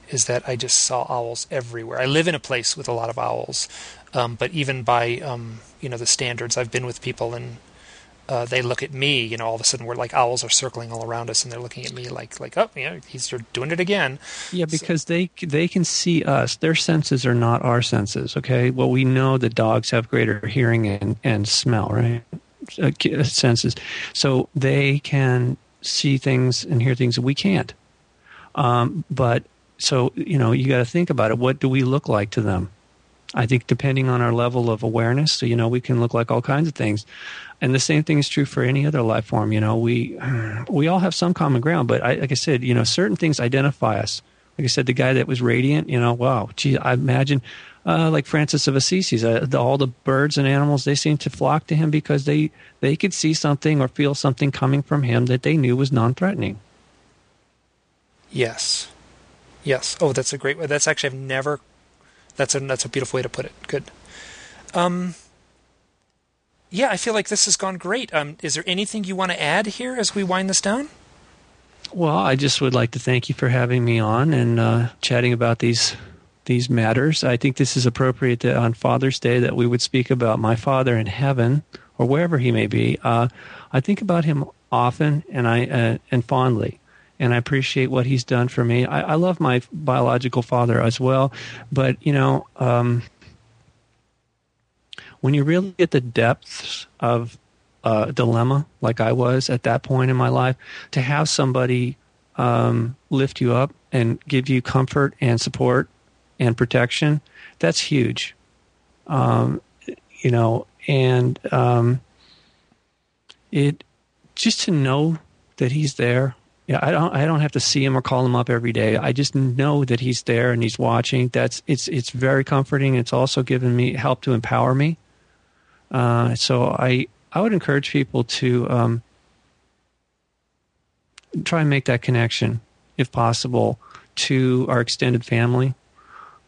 is that I just saw owls everywhere. I live in a place with a lot of owls, um, but even by um, you know the standards, I've been with people and uh, they look at me, you know, all of a sudden we're like owls are circling all around us, and they're looking at me like, like, oh, yeah, he's doing it again. Yeah, because so, they they can see us. Their senses are not our senses. Okay, well, we know that dogs have greater hearing and and smell, right? Uh, uh senses, so they can see things and hear things that we can't. Um, but so you know, you got to think about it. What do we look like to them? I think depending on our level of awareness, so, you know, we can look like all kinds of things and the same thing is true for any other life form. You know, we we all have some common ground, but I, like I said, you know, certain things identify us. Like I said, the guy that was radiant, you know, wow, gee, I imagine, uh, like Francis of Assisi, uh, the, all the birds and animals they seemed to flock to him because they they could see something or feel something coming from him that they knew was non-threatening. Yes, yes. Oh, that's a great. Way. That's actually I've never. That's a that's a beautiful way to put it. Good. Um, yeah, I feel like this has gone great. Um, is there anything you want to add here as we wind this down? Well, I just would like to thank you for having me on and uh, chatting about these these matters. I think this is appropriate that on Father's Day that we would speak about my father in heaven or wherever he may be. Uh, I think about him often and I uh, and fondly, and I appreciate what he's done for me. I, I love my biological father as well, but you know. Um, when you really get the depths of a dilemma, like I was at that point in my life, to have somebody um, lift you up and give you comfort and support and protection, that's huge. Um, you know, and um, it just to know that he's there Yeah, I don't I don't have to see him or call him up every day. I just know that he's there and he's watching. That's it's it's very comforting. It's also given me help to empower me. Uh, so I I would encourage people to um, try and make that connection if possible to our extended family.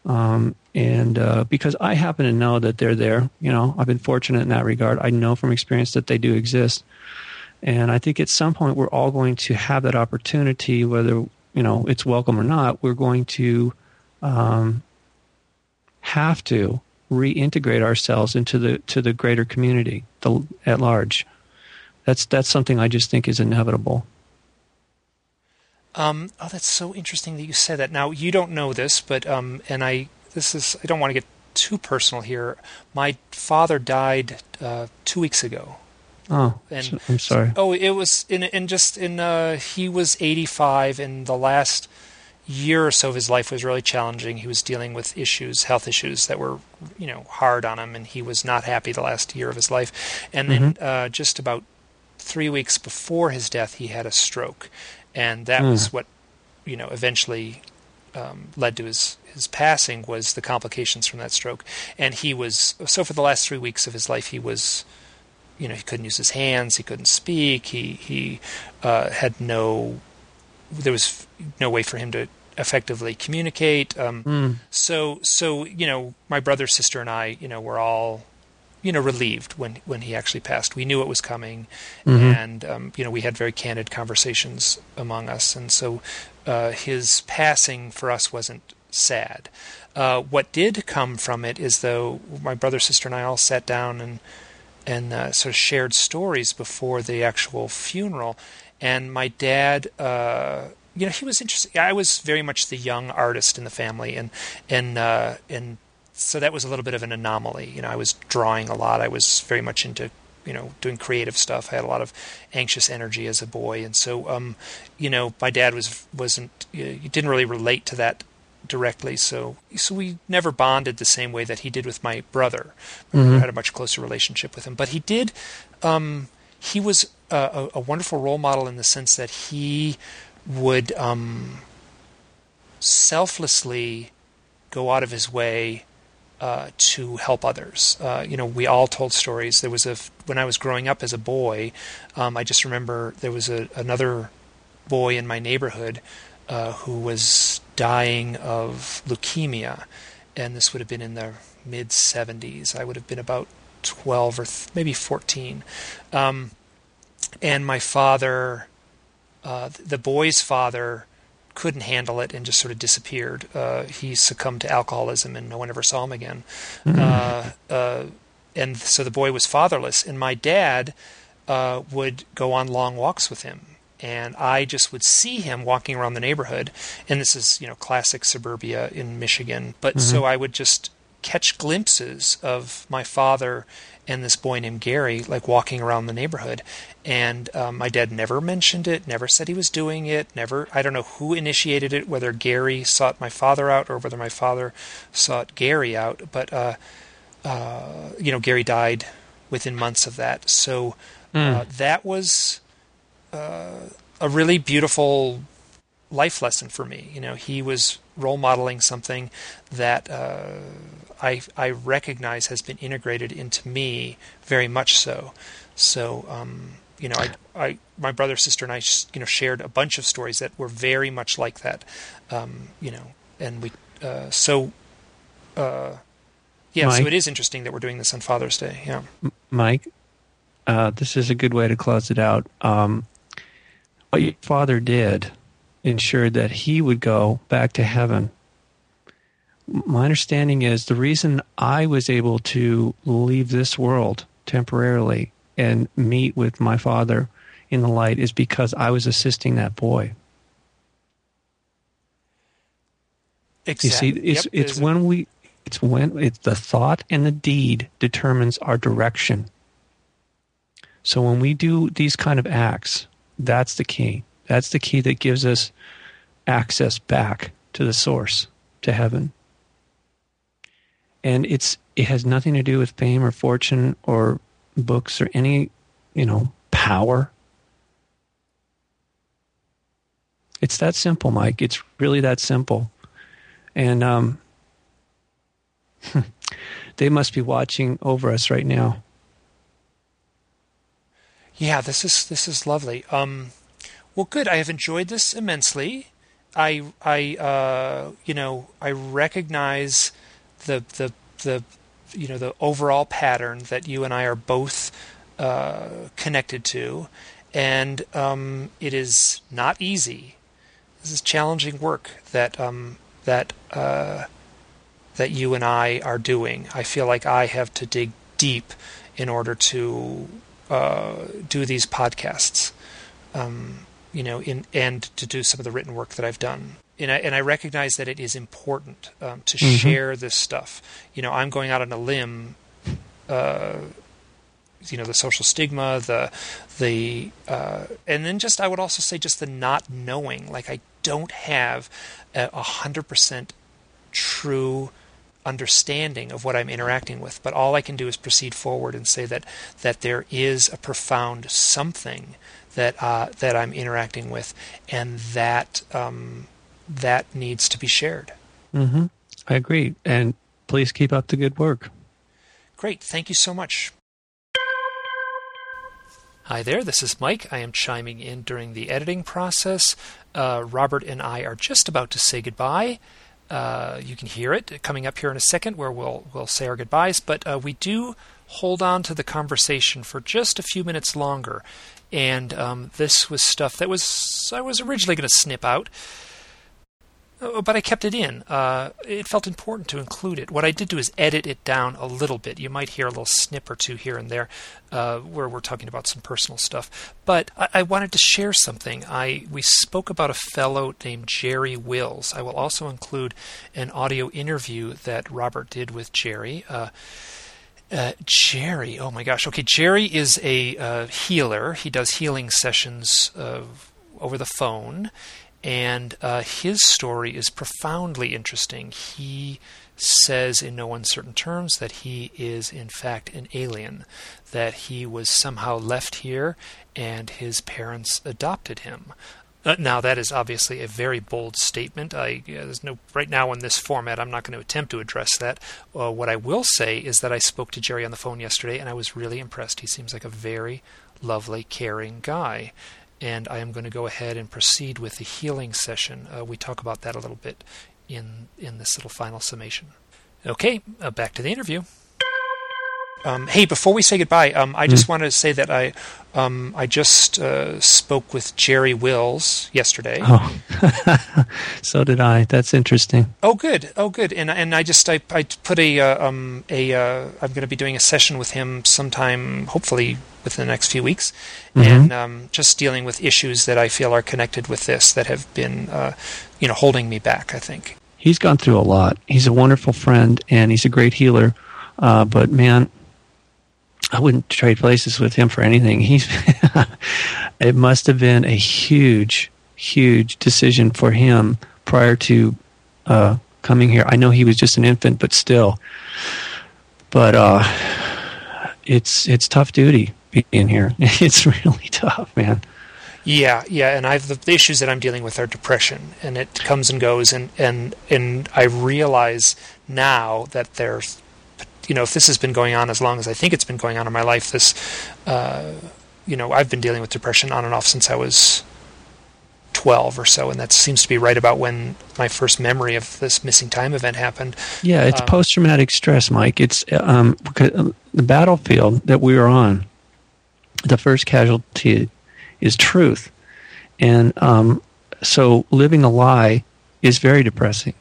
Um, and uh, because I happen to know that they're there, you know, I've been fortunate in that regard. I know from experience that they do exist. And I think at some point we're all going to have that opportunity, whether, you know, it's welcome or not, we're going to um, have to reintegrate ourselves into the to the greater community the, at large. That's that's something I just think is inevitable. Um, oh, that's so interesting that you said that. Now you don't know this, but um, and I this is I don't want to get too personal here. My father died uh, two weeks ago. Oh, and I'm sorry. Oh, it was in in just in uh, he was 85, and the last year or so of his life was really challenging. He was dealing with issues, health issues that were you know hard on him, and he was not happy the last year of his life. And then mm-hmm. uh, just about three weeks before his death, he had a stroke, and that mm. was what you know eventually um, led to his his passing was the complications from that stroke. And he was so for the last three weeks of his life, he was, you know, he couldn't use his hands, he couldn't speak, he he uh, had no, there was no way for him to effectively communicate. Um, mm. So so you know, my brother, sister, and I, you know, were all you know relieved when when he actually passed. We knew it was coming, mm-hmm. and um, you know we had very candid conversations among us, and so uh, his passing for us wasn't sad. Uh, what did come from it is though my brother, sister, and I all sat down and and uh, sort of shared stories before the actual funeral, and my dad. Uh, you know, he was interesting. I was very much the young artist in the family, and and uh, and so that was a little bit of an anomaly. You know, I was drawing a lot. I was very much into you know doing creative stuff. I had a lot of anxious energy as a boy, and so um, you know my dad was wasn't he didn't really relate to that directly. So so we never bonded the same way that he did with my brother. Mm-hmm. had a much closer relationship with him, but he did. Um, he was a, a, wonderful role model in the sense that he would um, selflessly go out of his way uh, to help others. Uh, you know, we all told stories. There was a when I was growing up as a boy, um, I just remember there was a, another boy in my neighborhood uh, who was dying of leukemia, and this would have been in the mid 70s. I would have been about 12 or th- maybe 14, um, and my father, uh, the boy's father couldn't handle it and just sort of disappeared. Uh, he succumbed to alcoholism and no one ever saw him again. Uh, uh, and so the boy was fatherless. And my dad uh, would go on long walks with him. And I just would see him walking around the neighborhood. And this is, you know, classic suburbia in Michigan. But mm-hmm. so I would just catch glimpses of my father and this boy named Gary, like walking around the neighborhood. And um, my dad never mentioned it, never said he was doing it, never, I don't know who initiated it, whether Gary sought my father out or whether my father sought Gary out. But, uh, uh, you know, Gary died within months of that. So uh, mm. that was uh, a really beautiful life lesson for me. You know, he was role modeling something that uh, I I recognize has been integrated into me very much so. So um, you know, I, I my brother, sister, and I you know shared a bunch of stories that were very much like that. Um, you know, and we uh, so. Uh, yeah, Mike, so it is interesting that we're doing this on Father's Day. Yeah, Mike, uh, this is a good way to close it out. Um, what your father did ensured that he would go back to heaven. My understanding is the reason I was able to leave this world temporarily and meet with my father in the light is because I was assisting that boy. Exactly. You see, it's yep, it's when we it's when it's the thought and the deed determines our direction. So when we do these kind of acts, that's the key. That's the key that gives us access back to the source, to heaven. And it's it has nothing to do with fame or fortune or books or any, you know, power. It's that simple, Mike. It's really that simple. And um, they must be watching over us right now. Yeah, this is this is lovely. Um, well, good. I have enjoyed this immensely. I I uh, you know I recognize the the the you know the overall pattern that you and I are both uh, connected to, and um, it is not easy. This is challenging work that um, that uh, that you and I are doing. I feel like I have to dig deep in order to uh, do these podcasts. Um, you know, in and to do some of the written work that I've done. And I, and I recognize that it is important um, to mm-hmm. share this stuff. You know, I'm going out on a limb. Uh, you know, the social stigma, the the, uh, and then just I would also say just the not knowing. Like I don't have a hundred percent true understanding of what I'm interacting with, but all I can do is proceed forward and say that that there is a profound something that uh, that I'm interacting with, and that um, that needs to be shared. Mm-hmm. I agree, and please keep up the good work. Great, thank you so much. Hi there, this is Mike. I am chiming in during the editing process. Uh, Robert and I are just about to say goodbye. Uh, you can hear it coming up here in a second, where we'll we'll say our goodbyes. But uh, we do hold on to the conversation for just a few minutes longer and um, this was stuff that was I was originally going to snip out, but I kept it in. Uh, it felt important to include it. What I did do is edit it down a little bit. You might hear a little snip or two here and there uh, where we're talking about some personal stuff. But I, I, wanted to share something. I we spoke about a fellow named Jerry Wills. I will also include an audio interview that Robert did with Jerry. Uh, uh, Jerry, oh my gosh. Okay, Jerry is a uh, healer. He does healing sessions uh, over the phone, and uh, his story is profoundly interesting. He says in no uncertain terms that he is, in fact, an alien, that he was somehow left here and his parents adopted him. Uh, now that is obviously a very bold statement. I there's no right now in this format. I'm not going to attempt to address that. Uh, what I will say is that I spoke to Jerry on the phone yesterday, and I was really impressed. He seems like a very lovely, caring guy, and I am going to go ahead and proceed with the healing session. Uh, we talk about that a little bit in in this little final summation. Okay, uh, back to the interview. Um, hey, before we say goodbye, um, I just mm. wanted to say that I um, I just uh, spoke with Jerry Wills yesterday. Oh, so did I. That's interesting. Oh, good. Oh, good. And and I just I, I put a uh, um a uh, I'm going to be doing a session with him sometime, hopefully within the next few weeks, mm-hmm. and um, just dealing with issues that I feel are connected with this that have been uh, you know holding me back. I think he's gone through a lot. He's a wonderful friend and he's a great healer. Uh, but man, I wouldn't trade places with him for anything. He's it must have been a huge, huge decision for him prior to uh, coming here. I know he was just an infant, but still. But uh, it's it's tough duty being here. It's really tough, man. Yeah, yeah, and I've the issues that I'm dealing with are depression, and it comes and goes, and and and I realize now that there's you know, if this has been going on as long as I think it's been going on in my life, this, uh, you know, I've been dealing with depression on and off since I was 12 or so, and that seems to be right about when my first memory of this missing time event happened. Yeah, it's um, post traumatic stress, Mike. It's um, um, the battlefield that we are on. The first casualty is truth, and um, so living a lie is very depressing.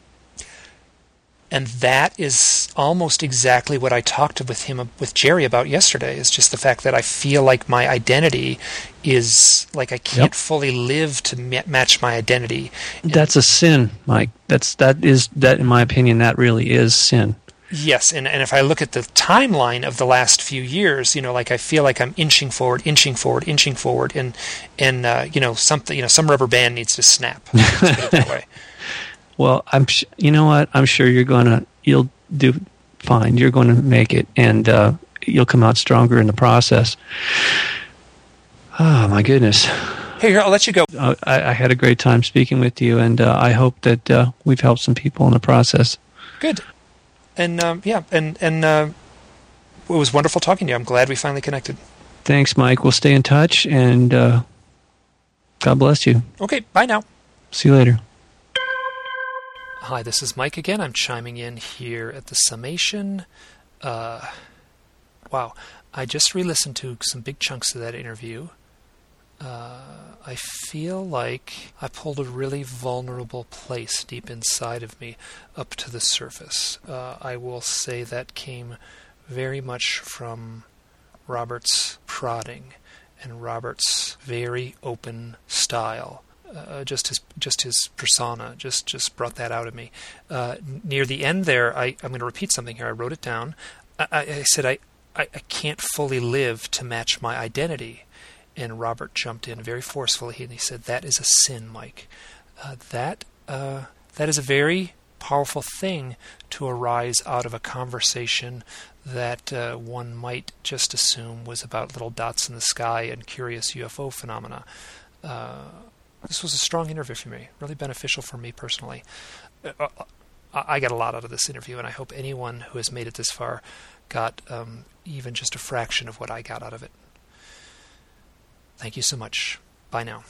And that is almost exactly what I talked with him with Jerry about yesterday. Is just the fact that I feel like my identity is like I can't yep. fully live to match my identity. That's a sin, Mike. That's that is that in my opinion that really is sin. Yes, and, and if I look at the timeline of the last few years, you know, like I feel like I'm inching forward, inching forward, inching forward, and and uh, you know something, you know, some rubber band needs to snap. Let's put it that way. Well, I'm. Sh- you know what? I'm sure you're gonna. You'll do fine. You're going to make it, and uh, you'll come out stronger in the process. Oh my goodness. Hey, here, I'll let you go. Uh, I, I, had a great time speaking with you, and uh, I hope that uh, we've helped some people in the process. Good. And um, yeah, and and uh, it was wonderful talking to you. I'm glad we finally connected. Thanks, Mike. We'll stay in touch, and uh, God bless you. Okay, bye now. See you later. Hi, this is Mike again. I'm chiming in here at the summation. Uh, wow, I just re listened to some big chunks of that interview. Uh, I feel like I pulled a really vulnerable place deep inside of me up to the surface. Uh, I will say that came very much from Robert's prodding and Robert's very open style. Uh, just his just his persona just just brought that out of me. Uh, near the end there, I, I'm going to repeat something here. I wrote it down. I, I said I, I, I can't fully live to match my identity, and Robert jumped in very forcefully and he said that is a sin, Mike. Uh, that uh, that is a very powerful thing to arise out of a conversation that uh, one might just assume was about little dots in the sky and curious UFO phenomena. Uh, this was a strong interview for me, really beneficial for me personally. Uh, uh I got a lot out of this interview, and I hope anyone who has made it this far got um, even just a fraction of what I got out of it. Thank you so much. Bye now.